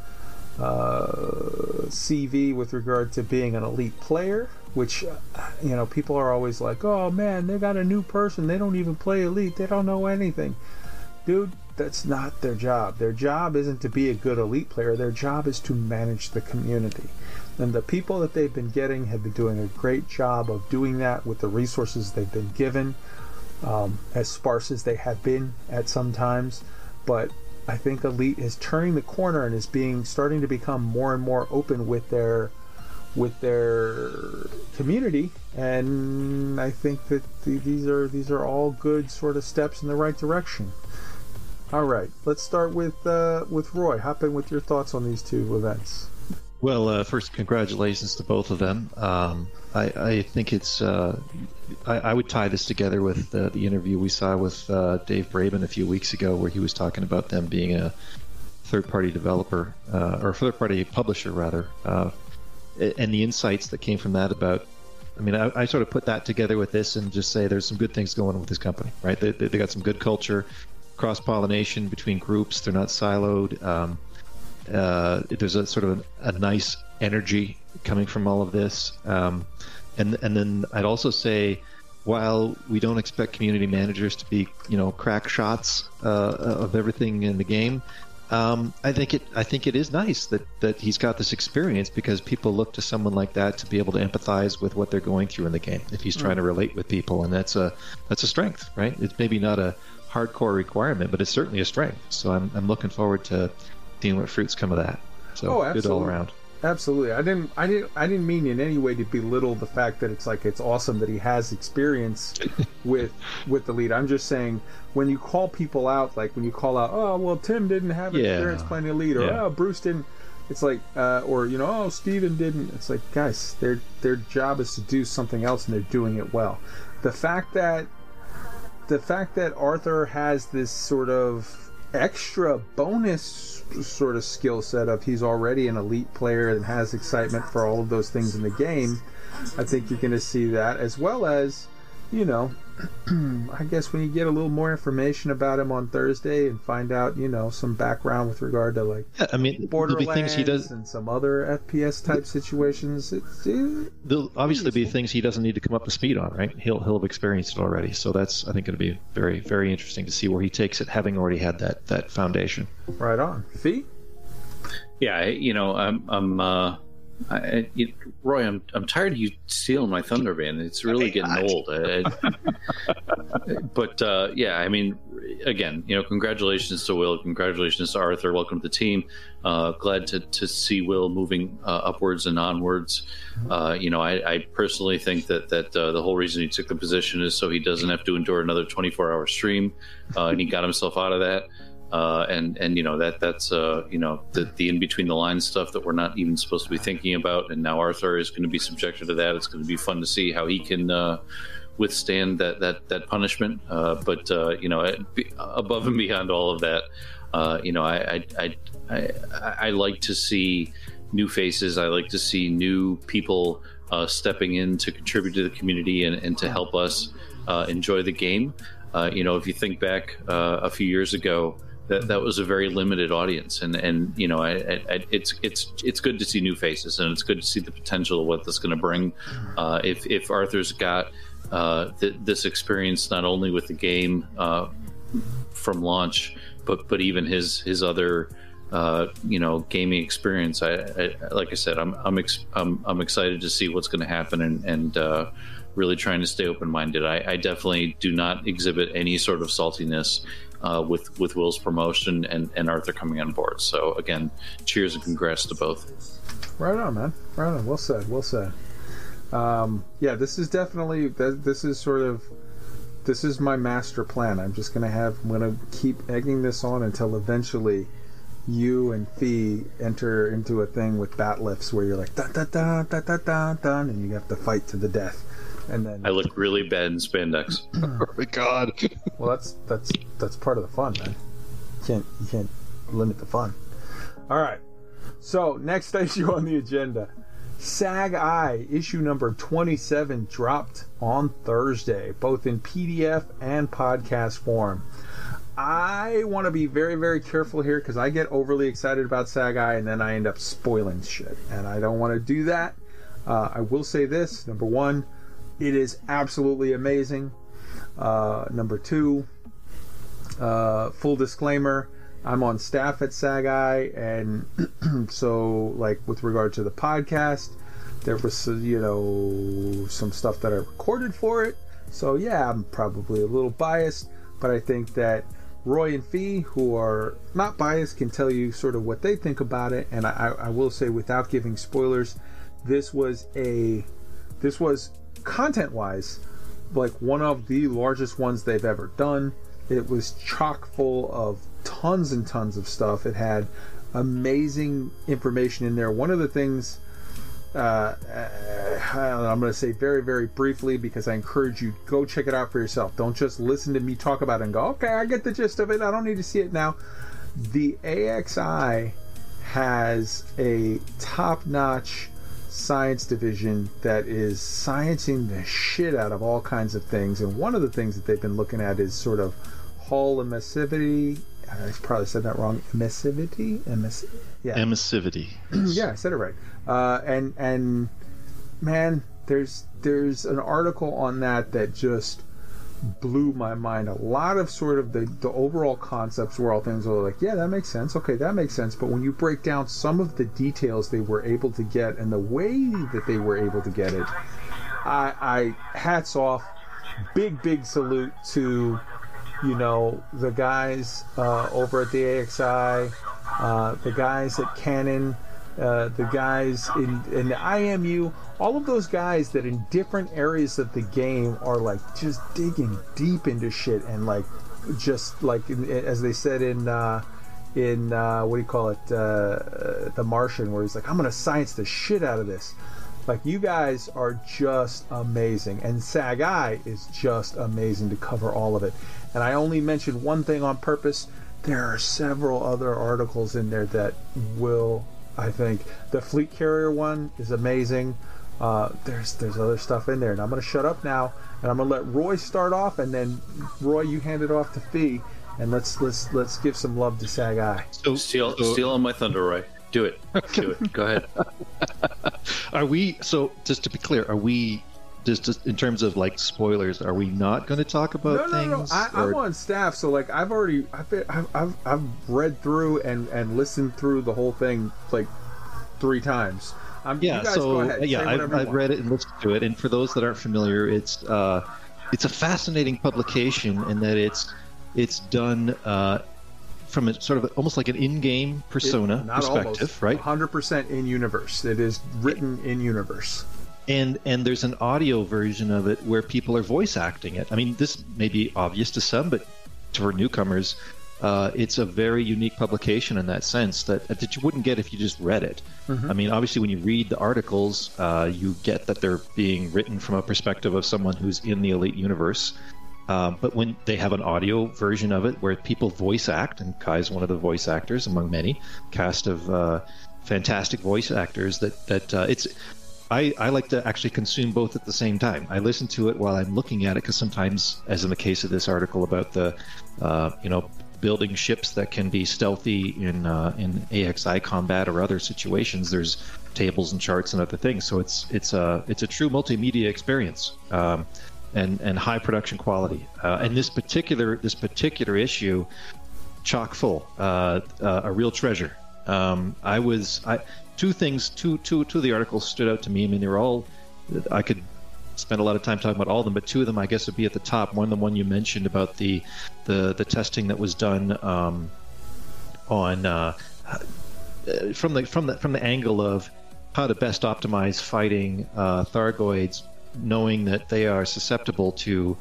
uh, CV with regard to being an elite player, which, uh, you know, people are always like, oh man, they got a new person. They don't even play elite. They don't know anything. Dude, that's not their job. Their job isn't to be a good elite player. Their job is to manage the community. And the people that they've been getting have been doing a great job of doing that with the resources they've been given um, as sparse as they have been at some times. But I think Elite is turning the corner and is being starting to become more and more open with their with their community, and I think that the, these are these are all good sort of steps in the right direction. All right, let's start with uh, with Roy. Hop in with your thoughts on these two events. Well, uh, first, congratulations to both of them. Um, I, I, think it's. Uh, I, I, would tie this together with uh, the interview we saw with uh, Dave Braben a few weeks ago, where he was talking about them being a third-party developer uh, or third-party publisher, rather, uh, and the insights that came from that about. I mean, I, I, sort of put that together with this and just say there's some good things going on with this company, right? They, they, they got some good culture, cross-pollination between groups. They're not siloed. Um, uh, there's a sort of a, a, nice energy coming from all of this. Um, and and then I'd also say, while we don't expect community managers to be you know crack shots uh, of everything in the game, um, I think it I think it is nice that that he's got this experience because people look to someone like that to be able to empathize with what they're going through in the game if he's trying to relate with people, and that's a that's a strength, right? It's maybe not a hardcore requirement, but it's certainly a strength. So I'm I'm looking forward to seeing what fruits come of that. So oh, good all around. Absolutely. I didn't I didn't I didn't mean in any way to belittle the fact that it's like it's awesome that he has experience with with the lead. I'm just saying when you call people out like when you call out, "Oh, well Tim didn't have yeah. experience playing the lead," or Yeah. "Oh, Bruce didn't." It's like uh, or you know, "Oh, Steven didn't." It's like, guys, their their job is to do something else and they're doing it well. The fact that the fact that Arthur has this sort of extra bonus sort of skill set of he's already an elite player and has excitement for all of those things in the game. I think you're going to see that as well as, you know, I guess when you get a little more information about him on Thursday and find out, you know, some background with regard to like Yeah, I mean, there'll Borderlands be things he does. and some other FPS type situations. It's, it, There'll obviously be things he doesn't need to come up to speed on, right? He'll he'll have experienced it already, so that's I think going to be very very interesting to see where he takes it, having already had that that foundation. right on. Fee? Yeah, you know, I'm, I'm, uh, I, I- you, Roy, I'm, I'm tired of you stealing my thunder, man. It's really getting old. I- I- but uh, yeah, I mean, again, you know, congratulations to Will, congratulations to Arthur. Welcome to the team. Uh, glad to, to see Will moving uh, upwards and onwards. Uh, you know, I, I personally think that that uh, the whole reason he took the position is so he doesn't have to endure another 24 hour stream, uh, and he got himself out of that. Uh, and and you know that that's uh, you know the, the in between the lines stuff that we're not even supposed to be thinking about, and now Arthur is going to be subjected to that. It's going to be fun to see how he can uh, withstand that that that punishment. Uh, but uh, you know, above and beyond all of that, uh, you know, I I, I I I like to see new faces. I like to see new people stepping in to contribute to the community and, and to help us enjoy the game. You know, if you think back a few years ago, that that was a very limited audience, and and you know, I, I, it's it's it's good to see new faces, and it's good to see the potential of what that's going to bring. Uh, if if Arthur's got uh, th- this experience not only with the game uh, from launch, but but even his his other uh, you know gaming experience. I, I like I said, I'm I'm ex- I'm, I'm excited to see what's going to happen and and uh, really trying to stay open minded. I, I definitely do not exhibit any sort of saltiness. Uh, with with Will's promotion and, and Arthur coming on board, so again, cheers and congrats to both. Right on, man. Right on. Well said. Well said. Um, yeah, this is definitely this is sort of this is my master plan. I'm just gonna have I'm gonna keep egging this on until eventually you and Fee enter into a thing with bat'leths where you're like da da da da da da da, and you have to fight to the death. And then I look really bad in spandex. Oh my god. well, that's that's that's part of the fun, man. You can't you can't limit the fun. All right. So next issue on the agenda, SAG I issue number twenty seven dropped on Thursday, both in PDF and podcast form. I want to be very very careful here because I get overly excited about SAG I and then I end up spoiling shit, and I don't want to do that. Uh, I will say this: number one, it is absolutely amazing. Uh, number two, uh, full disclaimer, I'm on staff at SAGI, and so like with regard to the podcast, there was you know some stuff that I recorded for it. So yeah, I'm probably a little biased, but I think that Roy and Fee, who are not biased, can tell you sort of what they think about it. And I, I will say, without giving spoilers, this was a this was content wise like one of the largest ones they've ever done. It was chock full of tons and tons of stuff. It had amazing information in there. One of the things uh, uh, I'm going to say very, very briefly because I encourage you go check it out for yourself. Don't just listen to me talk about it and go, okay, I get the gist of it. I don't need to see it now. The AXI has a top-notch science division that is sciencing the shit out of all kinds of things. And one of the things that they've been looking at is sort of hull emissivity. I probably said that wrong. Emissivity? Emiss- yeah. Emissivity. yeah, I said it right. Uh, and and man, there's there's an article on that that just blew my mind. A lot of sort of the the overall concepts were all things were like, yeah, that makes sense. Okay, that makes sense. But when you break down some of the details they were able to get and the way that they were able to get it, I, I hats off. Big big salute to you know the guys uh, over at the AXI, uh, the guys at Canonn, uh, the guys in, in the IMU, all of those guys that in different areas of the game are like just digging deep into shit and like just like as they said in uh, in uh, what do you call it, uh, The Martian, where he's like, I'm gonna science the shit out of this. Like you guys are just amazing, and SAG-I is just amazing to cover all of it. And I only mentioned one thing on purpose. There are several other articles in there that will, I think, the fleet carrier one is amazing. Uh, there's there's other stuff in there, and I'm gonna shut up now, and I'm gonna let Roy start off, and then Roy, you hand it off to Fee, and let's let's let's give some love to SAG-I. So, Steal, so steal on my thunder, Roy. Do it. Do it. Go ahead. are we? So, just to be clear, are we just, just in terms of like spoilers, are we not going to talk about no, no, no. things? I, I'm on staff, so like I've already I've, been, I've I've I've read through and and listened through the whole thing like three times. I'm, yeah, you guys so ahead. yeah, I've, I've read it and listened to it. And for those that aren't familiar, it's uh, it's a fascinating publication in that it's it's done uh, from a sort of almost like an in-game persona It- not perspective, almost, right? 100% in universe. It is written in universe. and and there's an audio version of it where people are voice acting it. I mean, this may be obvious to some, but for newcomers, uh, it's a very unique publication in that sense that that you wouldn't get if you just read it. I mean, obviously, when you read the articles, uh, you get that they're being written from a perspective of someone who's in the elite universe. Um, but when they have an audio version of it where people voice act, and Kai's one of the voice actors among many cast of uh, fantastic voice actors, that that uh, it's I, I like to actually consume both at the same time. I listen to it while I'm looking at it because sometimes, as in the case of this article about the, uh, you know, building ships that can be stealthy in uh, in AXI combat or other situations, there's tables and charts and other things. So it's it's a it's a true multimedia experience. Um, and, and high production quality. Uh, and this particular this particular issue, chock full, uh, uh, a real treasure. Um, I was I two things two two two of the articles stood out to me. I mean, they were all I could spend a lot of time talking about all of them, but two of them I guess would be at the top. One, the one you mentioned about the the the testing that was done um, on uh, uh, from the from the from the angle of how to best optimize fighting uh, Thargoids, knowing that they are susceptible to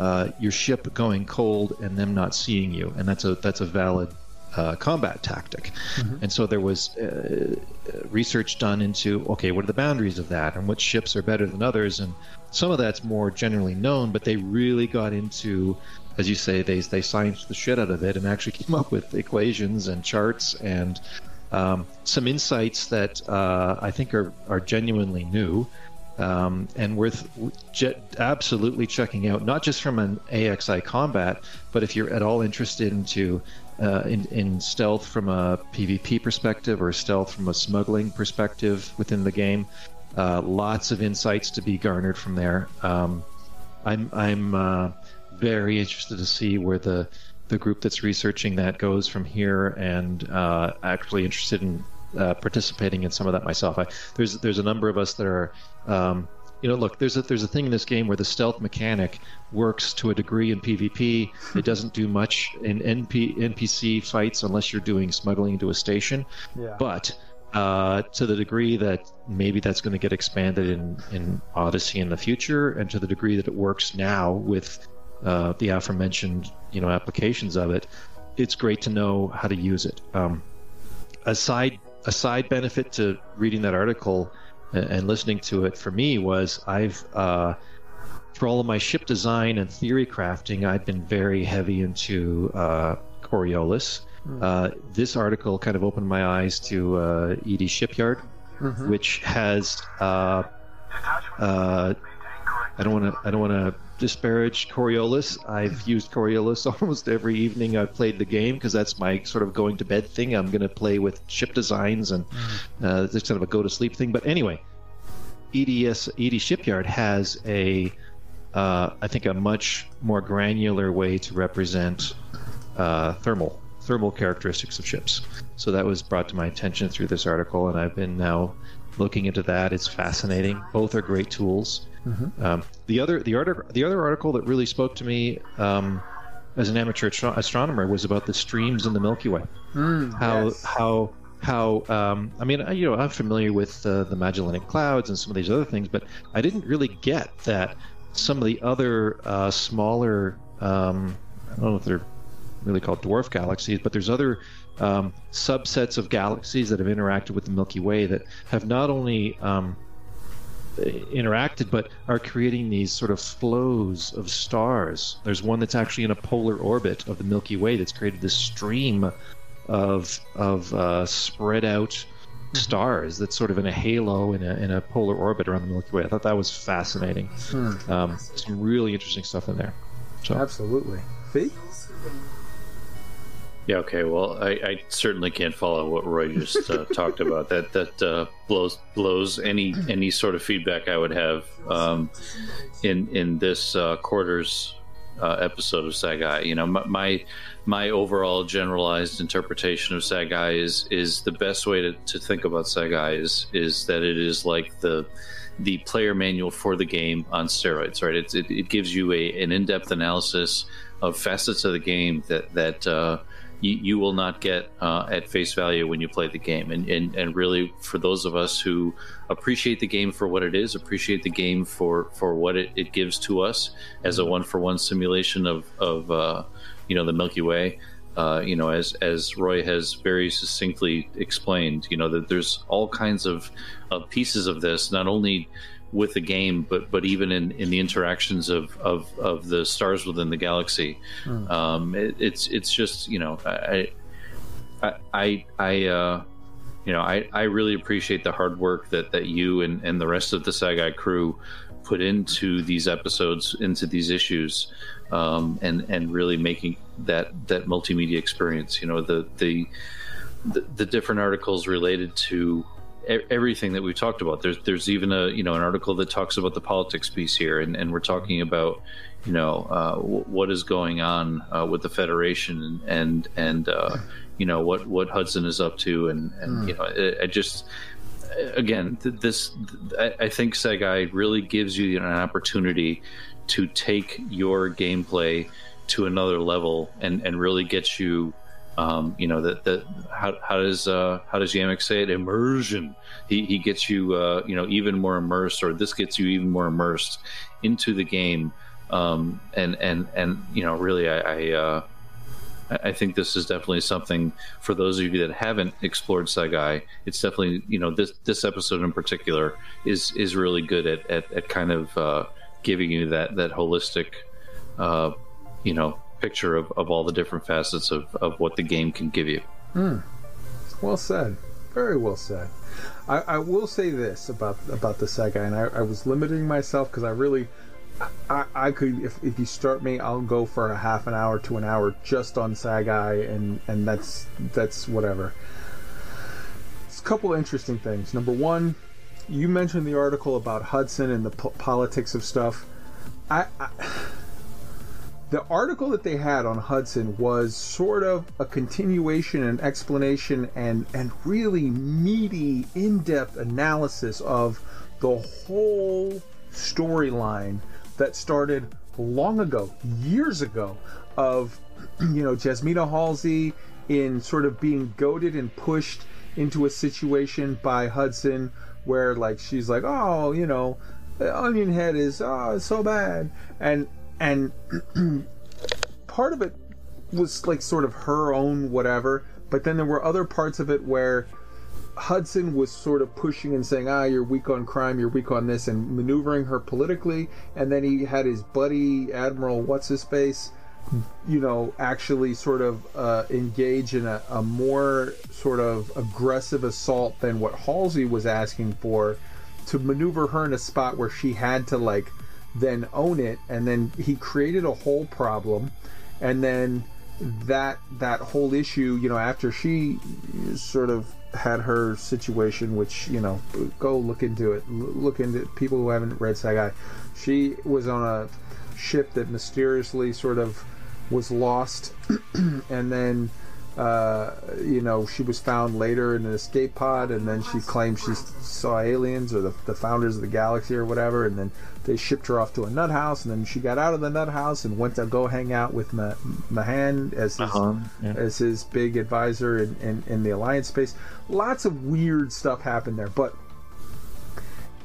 uh, your ship going cold and them not seeing you, and that's a that's a valid uh, combat tactic. And so there was uh, research done into okay, what are the boundaries of that, and which ships are better than others, and some of that's more generally known, but they really got into as you say, they they scienced the shit out of it and actually came up with equations and charts and um, some insights that uh, I think are are genuinely new um, and worth je- absolutely checking out. Not just from an AXI combat, but if you're at all interested into uh, in, in stealth from a PvP perspective or stealth from a smuggling perspective within the game. Uh, lots of insights to be garnered from there. Um, I'm I'm uh, very interested to see where the the group that's researching that goes from here, and uh, actually interested in uh, participating in some of that myself. I, there's there's a number of us that are. Um, you know, look, there's a there's a thing in this game where the stealth mechanic works to a degree in PvP. It doesn't do much in NP, NPC fights unless you're doing smuggling into a station. Yeah. But uh, to the degree that maybe that's going to get expanded in, in Odyssey in the future, and to the degree that it works now with uh, the aforementioned you know applications of it, it's great to know how to use it. Um, a side a side benefit to reading that article and, listening to it for me was I've uh, for all of my ship design and theory crafting, I've been very heavy into uh, Coriolis. Uh, this article kind of opened my eyes to uh, ED Shipyard, which has. Uh, uh, I don't want to. I don't want to disparage Coriolis. I've used Coriolis almost every evening I've played the game because that's my sort of going to bed thing. I'm going to play with ship designs and uh, it's kind of a go to sleep thing. But anyway, EDS ED Shipyard has a, uh, I think, a much more granular way to represent uh, thermal thermal characteristics of ships. So that was brought to my attention through this article, and I've been now looking into that. It's fascinating. Both are great tools. Um, the other the other the other article that really spoke to me um, as an amateur astro- astronomer was about the streams in the Milky Way. how yes. how how um, I mean you know I'm familiar with uh, the Magellanic Clouds and some of these other things, but I didn't really get that some of the other uh, smaller um, I don't know if they're really called dwarf galaxies, but there's other um, subsets of galaxies that have interacted with the Milky Way that have not only um, interacted but are creating these sort of flows of stars. There's one that's actually in a polar orbit of the Milky Way that's created this stream of of uh, spread out stars that's sort of in a halo in a, in a polar orbit around the Milky Way. I thought that was fascinating. Um, some really interesting stuff in there. So Absolutely. Fee? Yeah. Okay. Well, I, I certainly can't follow what Roy just uh, talked about. That that uh, blows blows any any sort of feedback I would have um, in in this uh, quarter's uh, episode of Sagai. You know, my, my my overall generalized interpretation of Sagai is is the best way to, to think about Sagai is is that it is like the the player manual for the game on steroids, right? It, it, it gives you a, an in depth analysis of facets of the game that that uh, you, you will not get uh, at face value when you play the game. And, and and really, for those of us who appreciate the game for what it is, appreciate the game for for what it, it gives to us as a one for one simulation of of uh, you know the Milky Way. Uh, you know, as as Roy has very succinctly explained, you know that there's all kinds of, of pieces of this, not only with the game, but but even in, in the interactions of, of, of the stars within the galaxy. Um, it, it's it's just you know I I I, I uh, you know I, I really appreciate the hard work that, that you and, and the rest of the Sagai crew put into these episodes, into these issues, um, and and really making that that multimedia experience. You know the the the, the different articles related to everything that we've talked about. There's there's even a you know an article that talks about the politics piece here, and, and we're talking about you know uh, w- what is going on uh, with the federation and and, uh, you know what what Hudson is up to, and and you know I, I just again th- this I, I think Sagai really gives you an opportunity to take your gameplay to another level and and really get you um, you know that that how, how does uh, how does Yamiks say it? Immersion. He, he gets you uh, you know even more immersed or this gets you even more immersed into the game. Um, and and and you know really I I, uh, I think this is definitely something for those of you that haven't explored Sagai it's definitely you know this this episode in particular is is really good at at, at kind of uh, giving you that that holistic uh, you know picture of, of all the different facets of, of what the game can give you hmm. Well said. Very well said. I, I will say this about about the Sagai, and I, I was limiting myself because I really, I, I could if, if you start me, I'll go for a half an hour to an hour just on Sagai, and and that's that's whatever. It's a couple interesting things. Number one, you mentioned the article about Hudson and the po- politics of stuff. I the article that they had on Hudson was sort of a continuation and explanation and and really meaty in-depth analysis of the whole storyline that started long ago, years ago, of you know Jasmina Halsey in sort of being goaded and pushed into a situation by Hudson where like she's like, oh, you know, onion head is oh so bad. And and part of it was like sort of her own whatever but then there were other parts of it where Hudson was sort of pushing and saying, "Ah, you're weak on crime, you're weak on this," and maneuvering her politically. And then he had his buddy Admiral What's His Face, you know, actually sort of uh, engage in a, a more sort of aggressive assault than what Halsey was asking for, to maneuver her in a spot where she had to like then own it. And then he created a whole problem, and then that that whole issue, you know, after she sort of had her situation, which you know, go look into it. Look into people who haven't read Sagai. She was on a ship that mysteriously sort of was lost, and then uh, you know she was found later in an escape pod, and then she claimed she saw aliens or the, the founders of the galaxy or whatever, and then they shipped her off to a nut house, and then she got out of the nut house and went to go hang out with Ma- Mahan as his Uh-huh, yeah. as his big advisor in, in, in the alliance space. Lots of weird stuff happened there, but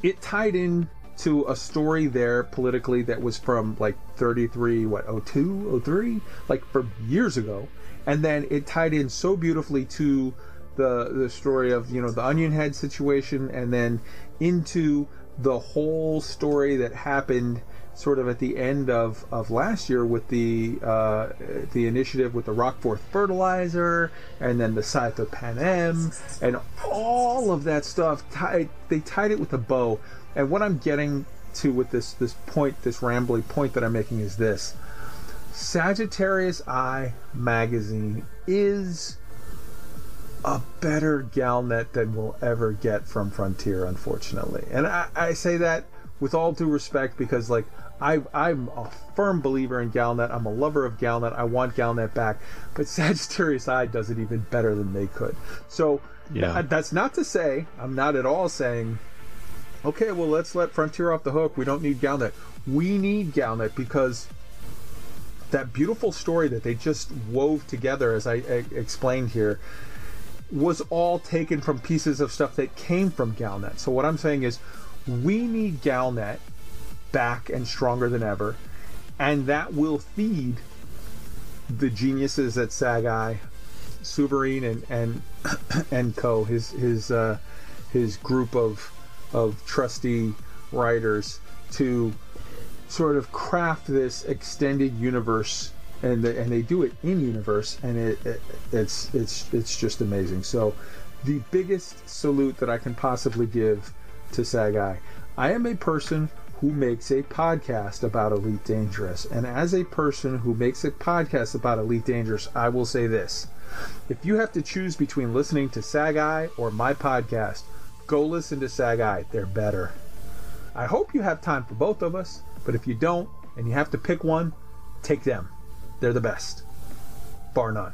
it tied in to a story there politically that was from like 33 what 02 03 like from years ago and then it tied in so beautifully to the the story of you know the onion head situation and then into the whole story that happened sort of at the end of, of last year with the uh, the initiative with the Rockforth fertilizer and then the Scythe of Panem and all of that stuff. Tied they tied it with a bow. And what I'm getting to with this this point this rambly point that I'm making is this Sagittarius Eye magazine is a better Galnet than we'll ever get from Frontier, unfortunately. And I, I say that with all due respect because, like, I, I'm a firm believer in Galnet. I'm a lover of Galnet. I want Galnet back. But Sagittarius Eye does it even better than they could. So, Yeah. th- that's not to say, I'm not at all saying, okay, well, let's let Frontier off the hook. We don't need Galnet. We need Galnet because that beautiful story that they just wove together, as I, I explained here, was all taken from pieces of stuff that came from Galnet. So what I'm saying is, we need Galnet back and stronger than ever, and that will feed the geniuses at Sagai, Suverine and and and Co. His his uh, his group of of trusty writers to sort of craft this extended universe and they, and they do it in universe and it, it it's it's it's just amazing. So the biggest salute that i can possibly give to sagai. I am a person who makes a podcast about elite dangerous and as a person who makes a podcast about elite dangerous i will say this. If you have to choose between listening to sagai or my podcast go listen to sagai. They're better. I hope you have time for both of us, but if you don't and you have to pick one, take them. They're the best, bar none.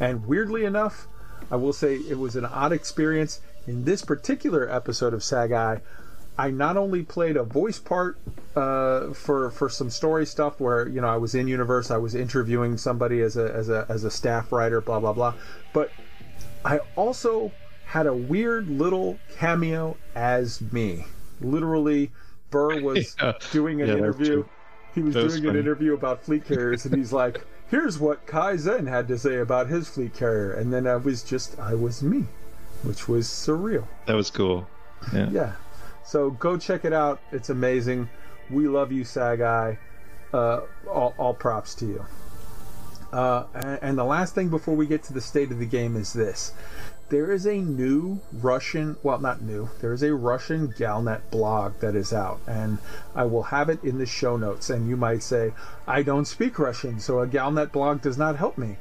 And weirdly enough, I will say it was an odd experience in this particular episode of Sagai. I not only played a voice part uh, for for some story stuff where you know I was in universe, I was interviewing somebody as a as a as a staff writer, blah blah blah, but I also had a weird little cameo as me. Literally, Burr was Yeah. doing an Yeah, interview. He was was doing an interview about fleet carriers, and he's like, "Here's what Kai Zen had to say about his fleet carrier," and then I was just I was me, which was surreal. That was cool. Yeah. Yeah. So go check it out. It's amazing. We love you, Sagai. Uh, all, all props to you. Uh, and, and the last thing before we get to the state of the game is this. There is a new Russian, well, not new, there is a Russian Galnet blog that is out, and I will have it in the show notes. And you might say, I don't speak Russian, so a Galnet blog does not help me.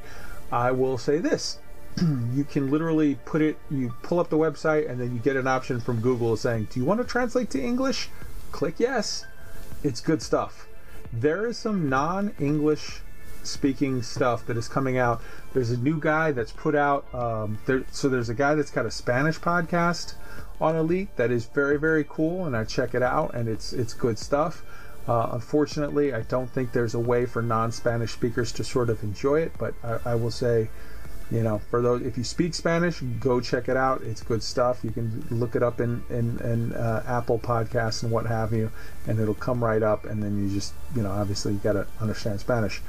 I will say this. You can literally put it you pull up the website and then you get an option from google saying do you want to translate to english? Click yes. It's good stuff. There is some non-english speaking stuff that is coming out. There's a new guy that's put out um, there, so there's a guy that's got a spanish podcast on elite that is very very cool and i check it out and it's it's good stuff. Uh, unfortunately i don't think there's a way for non-spanish speakers to sort of enjoy it but I, I will say you know for those if you speak spanish go check it out. It's good stuff. You can look it up in in, in uh, apple podcasts and what have you and it'll come right up and then you just you know obviously you got to understand spanish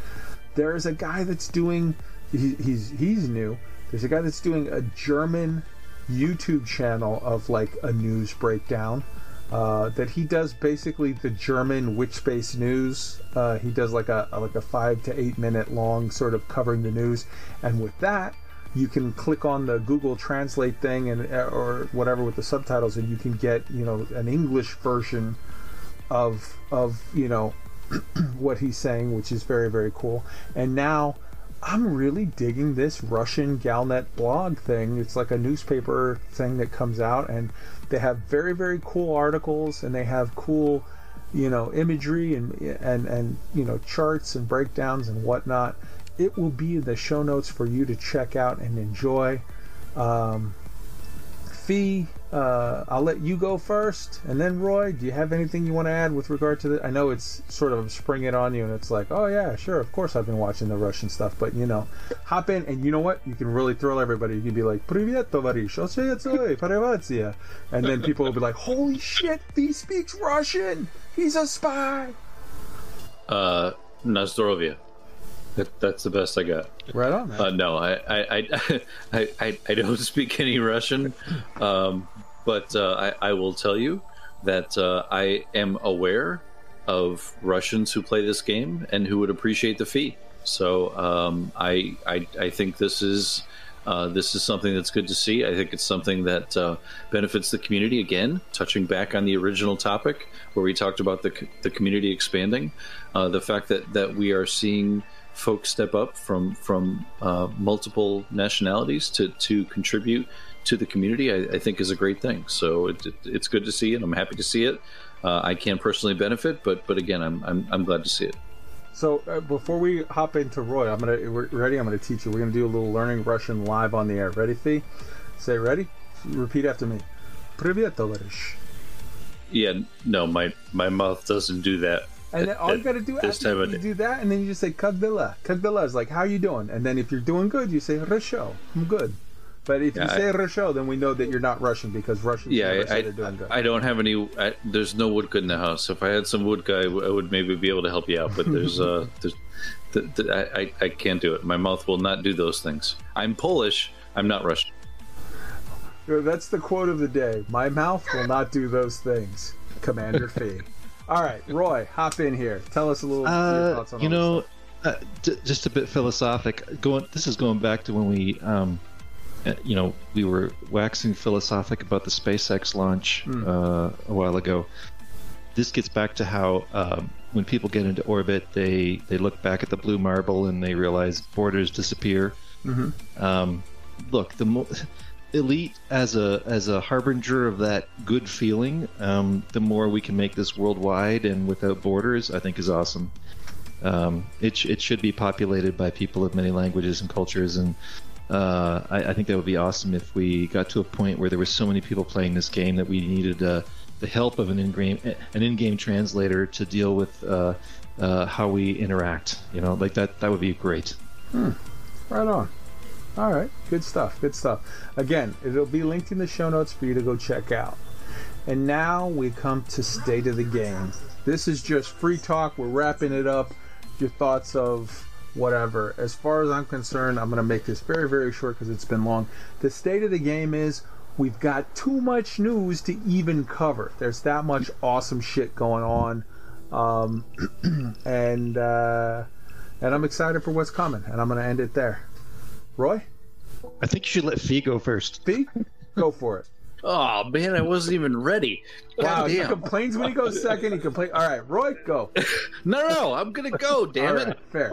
there is a guy that's doing he, he's he's new there's a guy that's doing a german youtube channel of like a news breakdown uh, that he does basically the German witch space news. Uh, he does like a like a five to eight minute long sort of covering the news, and with that, you can click on the Google Translate thing and or whatever with the subtitles, and you can get you know an English version of of you know what he's saying, which is very very cool. And now I'm really digging this Russian Galnet blog thing. It's like a newspaper thing that comes out, and they have very very cool articles, and they have cool, you know, imagery and and and you know charts and breakdowns and whatnot. It will be in the show notes for you to check out and enjoy. Um, Fee, uh, I'll let you go first, and then Roy. Do you have anything you want to add with regard to the? I know it's sort of spring it on you, and it's like, oh yeah, sure, of course I've been watching the Russian stuff, but you know, hop in, and you know what? You can really thrill everybody. You can be like, "Привет, товарищ, отсюда, привет, and then people will be like, "Holy shit, Fee speaks Russian! He's a spy!" Uh, na zdrowie. That, that's the best I got. Right on, man. Uh, no, I, I, I, I, I, I don't speak any Russian, um, but uh, I, I will tell you that uh, I am aware of Russians who play this game and who would appreciate the fee. So um, I, I, I think this is Uh, this is something that's good to see. I think it's something that uh, benefits the community. Again, touching back on the original topic where we talked about the, the community expanding, uh, the fact that, that we are seeing folks step up from from uh, multiple nationalities to to contribute to the community, I, I think is a great thing. So it, it, it's good to see, and I'm happy to see it. Uh, I can't personally benefit, but but again, I'm I'm, I'm glad to see it. So uh, before we hop into Roy, I'm gonna we're ready. I'm gonna teach you. We're gonna do a little learning Russian live on the air. Ready, Fee? Say ready. Repeat after me. Привет, товарищ. Yeah, no, my my mouth doesn't do that. And then all you gotta do this after time of you day. do that, and then you just say "Как дела?" "Как дела?" is like "How you doing?" And then if you're doing good, you say "Хорошо." I'm good. But if yeah, you say I, then we know that you're not Russian because Russians yeah, I, I, I, don't have any. I, there's no woodcut in the house. If I had some woodcut, I, would maybe be able to help you out. But there's uh, there's, I, I can't do it. My mouth will not do those things. I'm Polish. I'm not Russian. That's the quote of the day. My mouth will not do those things, Commander Fee. All right, Roy, hop in here. Tell us a little uh, You know, uh, d- just a bit philosophic. Going, this is going back to when we um, you know, we were waxing philosophic about the SpaceX launch uh, a while ago. This gets back to how um, when people get into orbit, they they look back at the blue marble and they realize borders disappear. Um, look, the mo- elite as a as a harbinger of that good feeling, um, the more we can make this worldwide and without borders, I think is awesome. Um, it, sh- it should be populated by people of many languages and cultures, and uh, I, I think that would be awesome if we got to a point where there were so many people playing this game that we needed uh, the help of an in-game an in-game translator to deal with uh, uh, how we interact. You know, like that that would be great. Right on. All right, good stuff. Good stuff. Again, it'll be linked in the show notes for you to go check out. And now we come to state of the game. This is just free talk. We're wrapping it up. Your thoughts of whatever. As far as I'm concerned, I'm going to make this very, very short because it's been long. The state of the game is we've got too much news to even cover. There's that much awesome shit going on. Um, and uh, and I'm excited for what's coming. And I'm going to end it there. Roy, I think you should let Fee go first. Fee? go for it. Oh man, I wasn't even ready. Wow, God he complains when he goes second. He complains. All right, Roy, go. No, no, I'm gonna go. Damn All it. right, fair.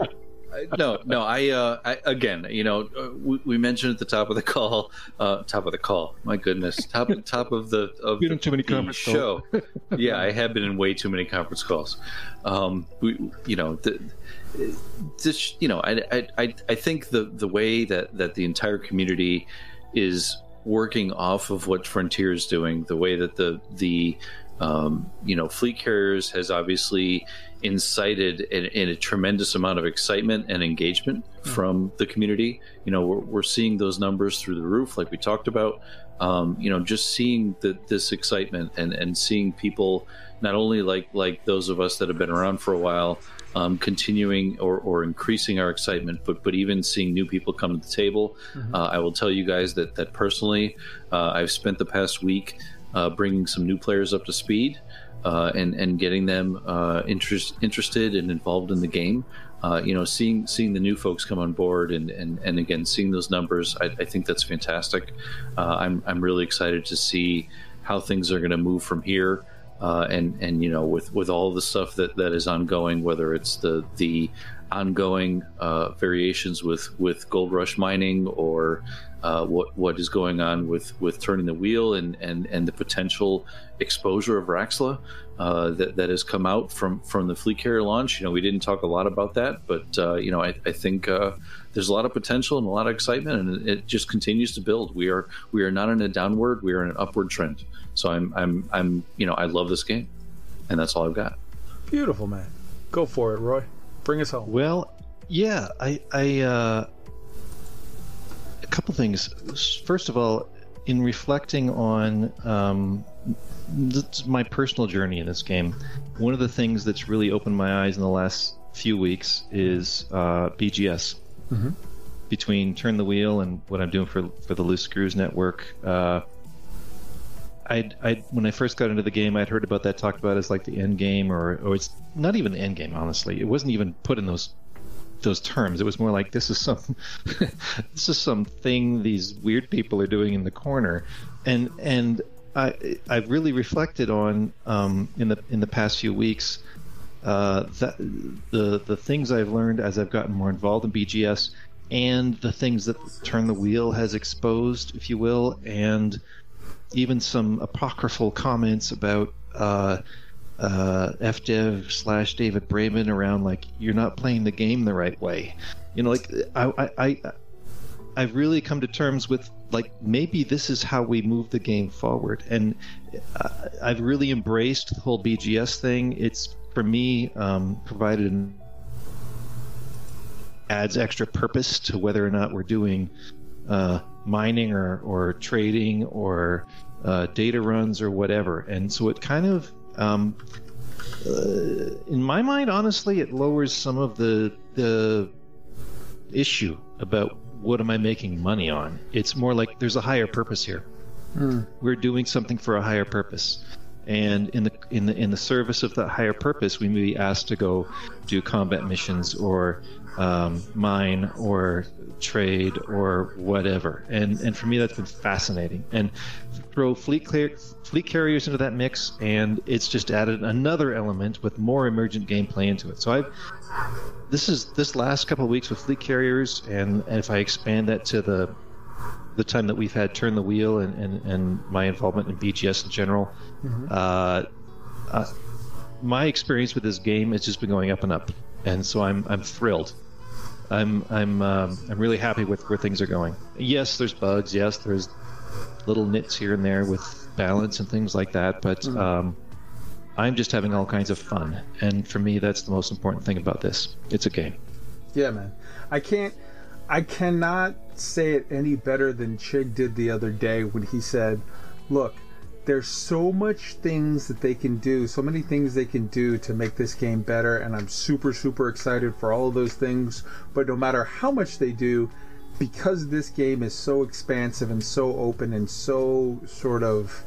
no, no. I, uh, I again, you know, uh, we, we mentioned at the top of the call, uh, top of the call. My goodness, top top of the of Been the, in too many conference show. yeah, I have been in way too many conference calls. Um, we, you know, the, this, you know, I, I, I, I think the the way that that the entire community is working off of what Frontier is doing, the way that the the um, you know fleet carriers has obviously incited in, in a tremendous amount of excitement and engagement from the community. You know, we're, we're seeing those numbers through the roof, like we talked about. Um, you know, just seeing the, this excitement and, and seeing people not only like like those of us that have been around for a while, um, continuing or, or increasing our excitement, but but even seeing new people come to the table. Uh, I will tell you guys that that personally, uh, I've spent the past week uh, bringing some new players up to speed uh, and and getting them uh, interest, interested and involved in the game. Uh, you know, seeing seeing the new folks come on board and and, and again seeing those numbers, I, I think that's fantastic. Uh, I'm I'm really excited to see how things are going to move from here. Uh, and and you know with with all the stuff that that is ongoing, whether it's the the ongoing uh, variations with with gold rush mining or uh, what what is going on with with turning the wheel and and and the potential exposure of Raxxla uh, that that has come out from from the fleet carrier launch. You know, we didn't talk a lot about that, but uh, you know, I, I think uh, there's a lot of potential and a lot of excitement, and it just continues to build. We are we are not in a downward, we are in an upward trend. So I'm I'm I'm you know I love this game, and that's all I've got. Beautiful, man. Go for it, Roy. Bring us home. Well, yeah, I, I, uh, a couple things. First of all, in reflecting on um, this, my personal journey in this game, one of the things that's really opened my eyes in the last few weeks is uh, BGS. Between Turn the Wheel and what I'm doing for for the Loose Screws Network, uh, I, I when I first got into the game, I'd heard about that talked about as like the end game, or or it's not even the end game. Honestly, it wasn't even put in those those terms. It was more like this is some this is something these weird people are doing in the corner, and and I I've really reflected on um, in the in the past few weeks uh, that the the things I've learned as I've gotten more involved in BGS, and the things that Turn the Wheel has exposed, if you will, and even some apocryphal comments about uh, uh, FDev slash David Braben around like you're not playing the game the right way. You know, like I, I, I I've really come to terms with like maybe this is how we move the game forward, and uh, I've really embraced the whole BGS thing. It's for me um, provided an adds extra purpose to whether or not we're doing uh, mining or, or trading or uh, data runs or whatever. And so it kind of, um, uh, in my mind, honestly, it lowers some of the the issue about what am I making money on. It's more like there's a higher purpose here. We're doing something for a higher purpose. And in the in the in the service of that higher purpose, we may be asked to go do combat missions or um, mine or trade or whatever. And and for me, that's been fascinating. And throw fleet clear, fleet carriers into that mix, and it's just added another element with more emergent gameplay into it. So I've this is this last couple of weeks with fleet carriers, and, and if I expand that to the the time that we've had turn the wheel and, and, and my involvement in BGS in general, uh, uh, my experience with this game has just been going up and up, and so I'm I'm thrilled. I'm I'm um, I'm really happy with where things are going. Yes, there's bugs. Yes, there's little nits here and there with balance and things like that, but um, I'm just having all kinds of fun, and for me, that's the most important thing about this. It's a game. Yeah, man. I can't. I cannot say it any better than Chig did the other day when he said, "Look, there's so much things that they can do, so many things they can do to make this game better, and I'm super, super excited for all of those things. But no matter how much they do, because this game is so expansive and so open and so sort of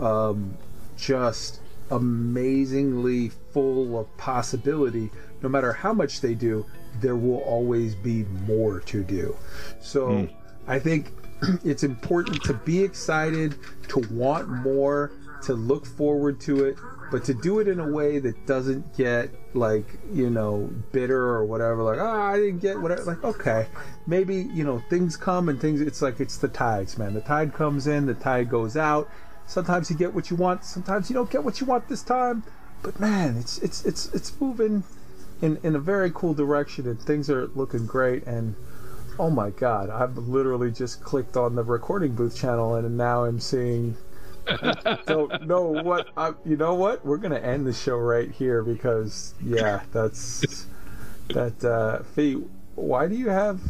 um, just amazingly full of possibility, no matter how much they do, there will always be more to do. So I think it's important to be excited, to want more, to look forward to it, but to do it in a way that doesn't get like, you know, bitter or whatever, like, oh, I didn't get whatever. Like, okay, maybe, you know, things come and things, it's like, it's the tides, man. The tide comes in, the tide goes out. Sometimes you get what you want, sometimes you don't get what you want this time. But man, it's it's it's it's moving in in a very cool direction and things are looking great and oh my god i've literally just clicked on the recording booth channel and now i'm seeing don't know what I, you know what? We're gonna end the show right here because yeah that's that uh fee why do you have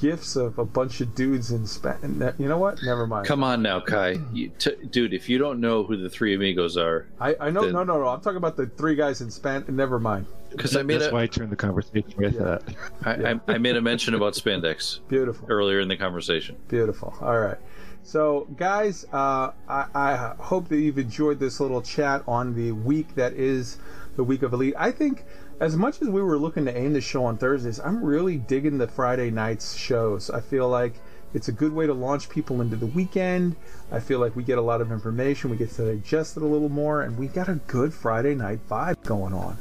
gifts of a bunch of dudes in span you know what never mind Come on now, Kai. You, t- dude, if you don't know who the three amigos are, I, I know the- no no no i'm talking about the three guys in span never mind because I made That's a, why I turned the conversation with Yeah. that. I, I, I made a mention about spandex beautiful earlier in the conversation. Beautiful. All right. So, guys, uh, I, I hope that you've enjoyed this little chat on the week that is the week of Elite. I think, as much as we were looking to aim the show on Thursdays, I'm really digging the Friday nights shows. I feel like it's a good way to launch people into the weekend. I feel like we get a lot of information, we get to digest it a little more, and we got a good Friday night vibe going on.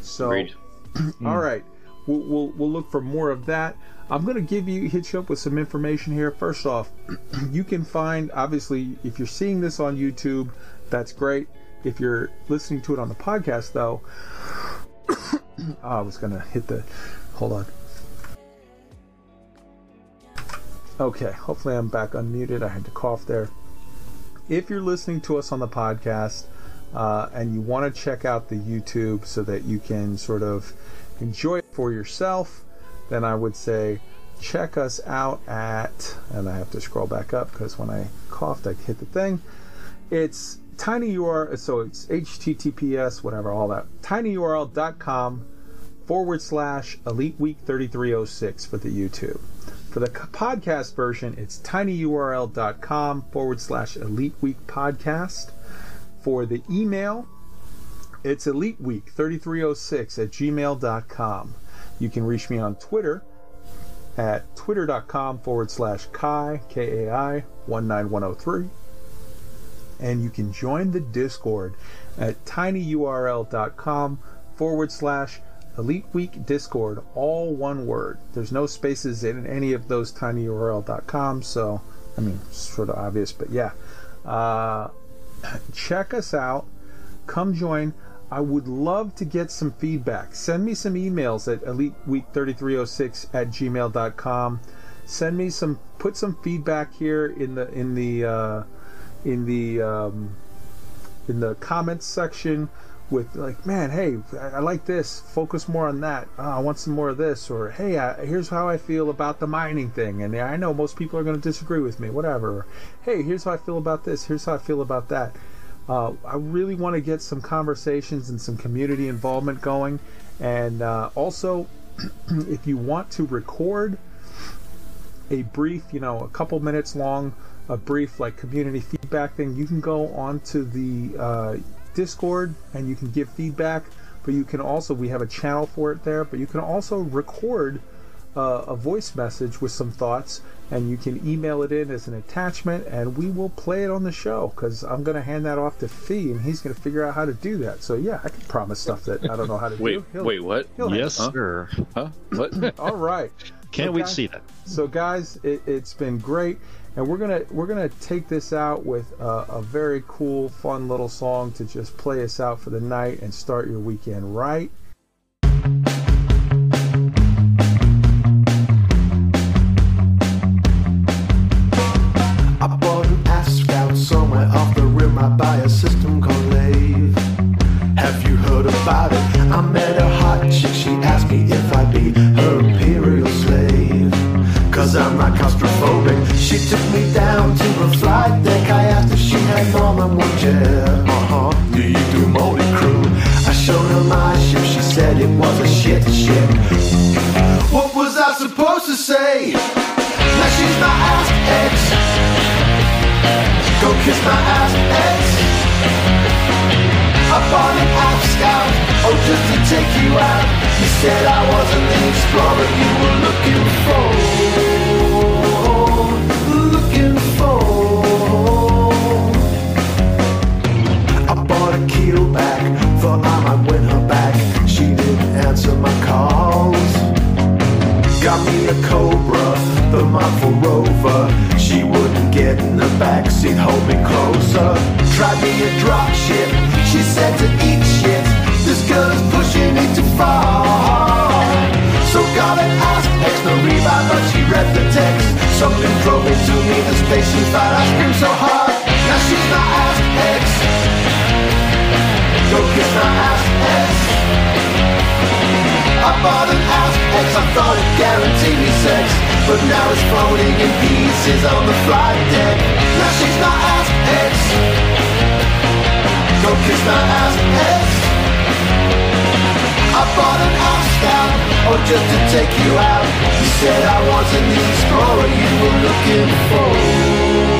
So, Agreed. all right. We'll, we'll, we'll look for more of that. I'm going to give you, hit you up with some information here. First off, you can find, obviously, if you're seeing this on YouTube, that's great. If you're listening to it on the podcast, though, oh, I was to hit the, hold on. Okay, hopefully I'm back unmuted. I had to cough there. If you're listening to us on the podcast uh, and you want to check out the YouTube so that you can sort of enjoy it for yourself, then I would say check us out at, and I have to scroll back up because when I coughed, I hit the thing. It's tinyurl, so it's https, whatever, all that. tinyurl.com forward slash elite week 3306 for the YouTube. For the podcast version, it's tinyurl.com forward slash elite week podcast. For the email, it's elite week 3306 at gmail.com. You can reach me on Twitter at twitter.com forward slash Kai, K A I 19103. And you can join the Discord at tinyurl.com forward slash Elite Week Discord, all one word. There's no spaces in any of those tinyurl.com, so I mean, sort of obvious, but yeah. Uh, check us out. Come join. I would love to get some feedback. Send me some emails at eliteweek3306 at gmail.com. Send me some, put some feedback here in the, in the, uh, in the, um, in the comments section with like, man, hey, I, I like this. Focus more on that. Oh, I want some more of this. Or hey, I, here's how I feel about the mining thing. And I know most people are going to disagree with me. Whatever. Or, hey, here's how I feel about this. Here's how I feel about that. Uh, I really want to get some conversations and some community involvement going. And uh, also, if you want to record a brief, you know, a couple minutes long, a brief like community feedback thing, you can go onto the uh, Discord and you can give feedback. But you can also, we have a channel for it there, but you can also record uh, a voice message with some thoughts and you can email it in as an attachment and we will play it on the show because I'm going to hand that off to Fee and he's going to figure out how to do that. So, yeah, I can promise stuff that I don't know how to Wait, do. He'll- wait, what? Yes, Huh? sir. Huh? What? All right. Can't wait Okay. to see that. So guys, it, it's been great, and we're gonna we're gonna take this out with a, a very cool, fun little song to just play us out for the night and start your weekend right. I bought an Asp Scout somewhere off the rim. I buy a system called Lave. Have you heard about it? I met a hot chick. She asked me if I'd be her imperial slave. Cause I'm not claustrophobic. She took me down to the flight deck. I asked if she had more than one chair. Uh huh. Do you do multi crew? I showed her my ship. She said it was a shit ship. What was I supposed to say? Now she's my ass ex. Go kiss my ass ex. I bought an Asp Scout, oh just to take you out. You said I wasn't the explorer you were looking for. Me a Cobra, the mindful rover. She wouldn't get in the backseat, hold me closer. Tried me a drop ship, she said to eat shit. This girl is pushing me too far. So got an ass X, no revive, but she read the text. Something drove into me, the space she thought I screamed so hard. Now she's my ass X. Go kiss my ass X. I bought an ass X, I thought it guaranteed me sex. But now it's floating in pieces on the flight deck. Now she's my ass X Go kiss my ass X I bought an ass scout, oh just to take you out. You said I wasn't the explorer you were looking for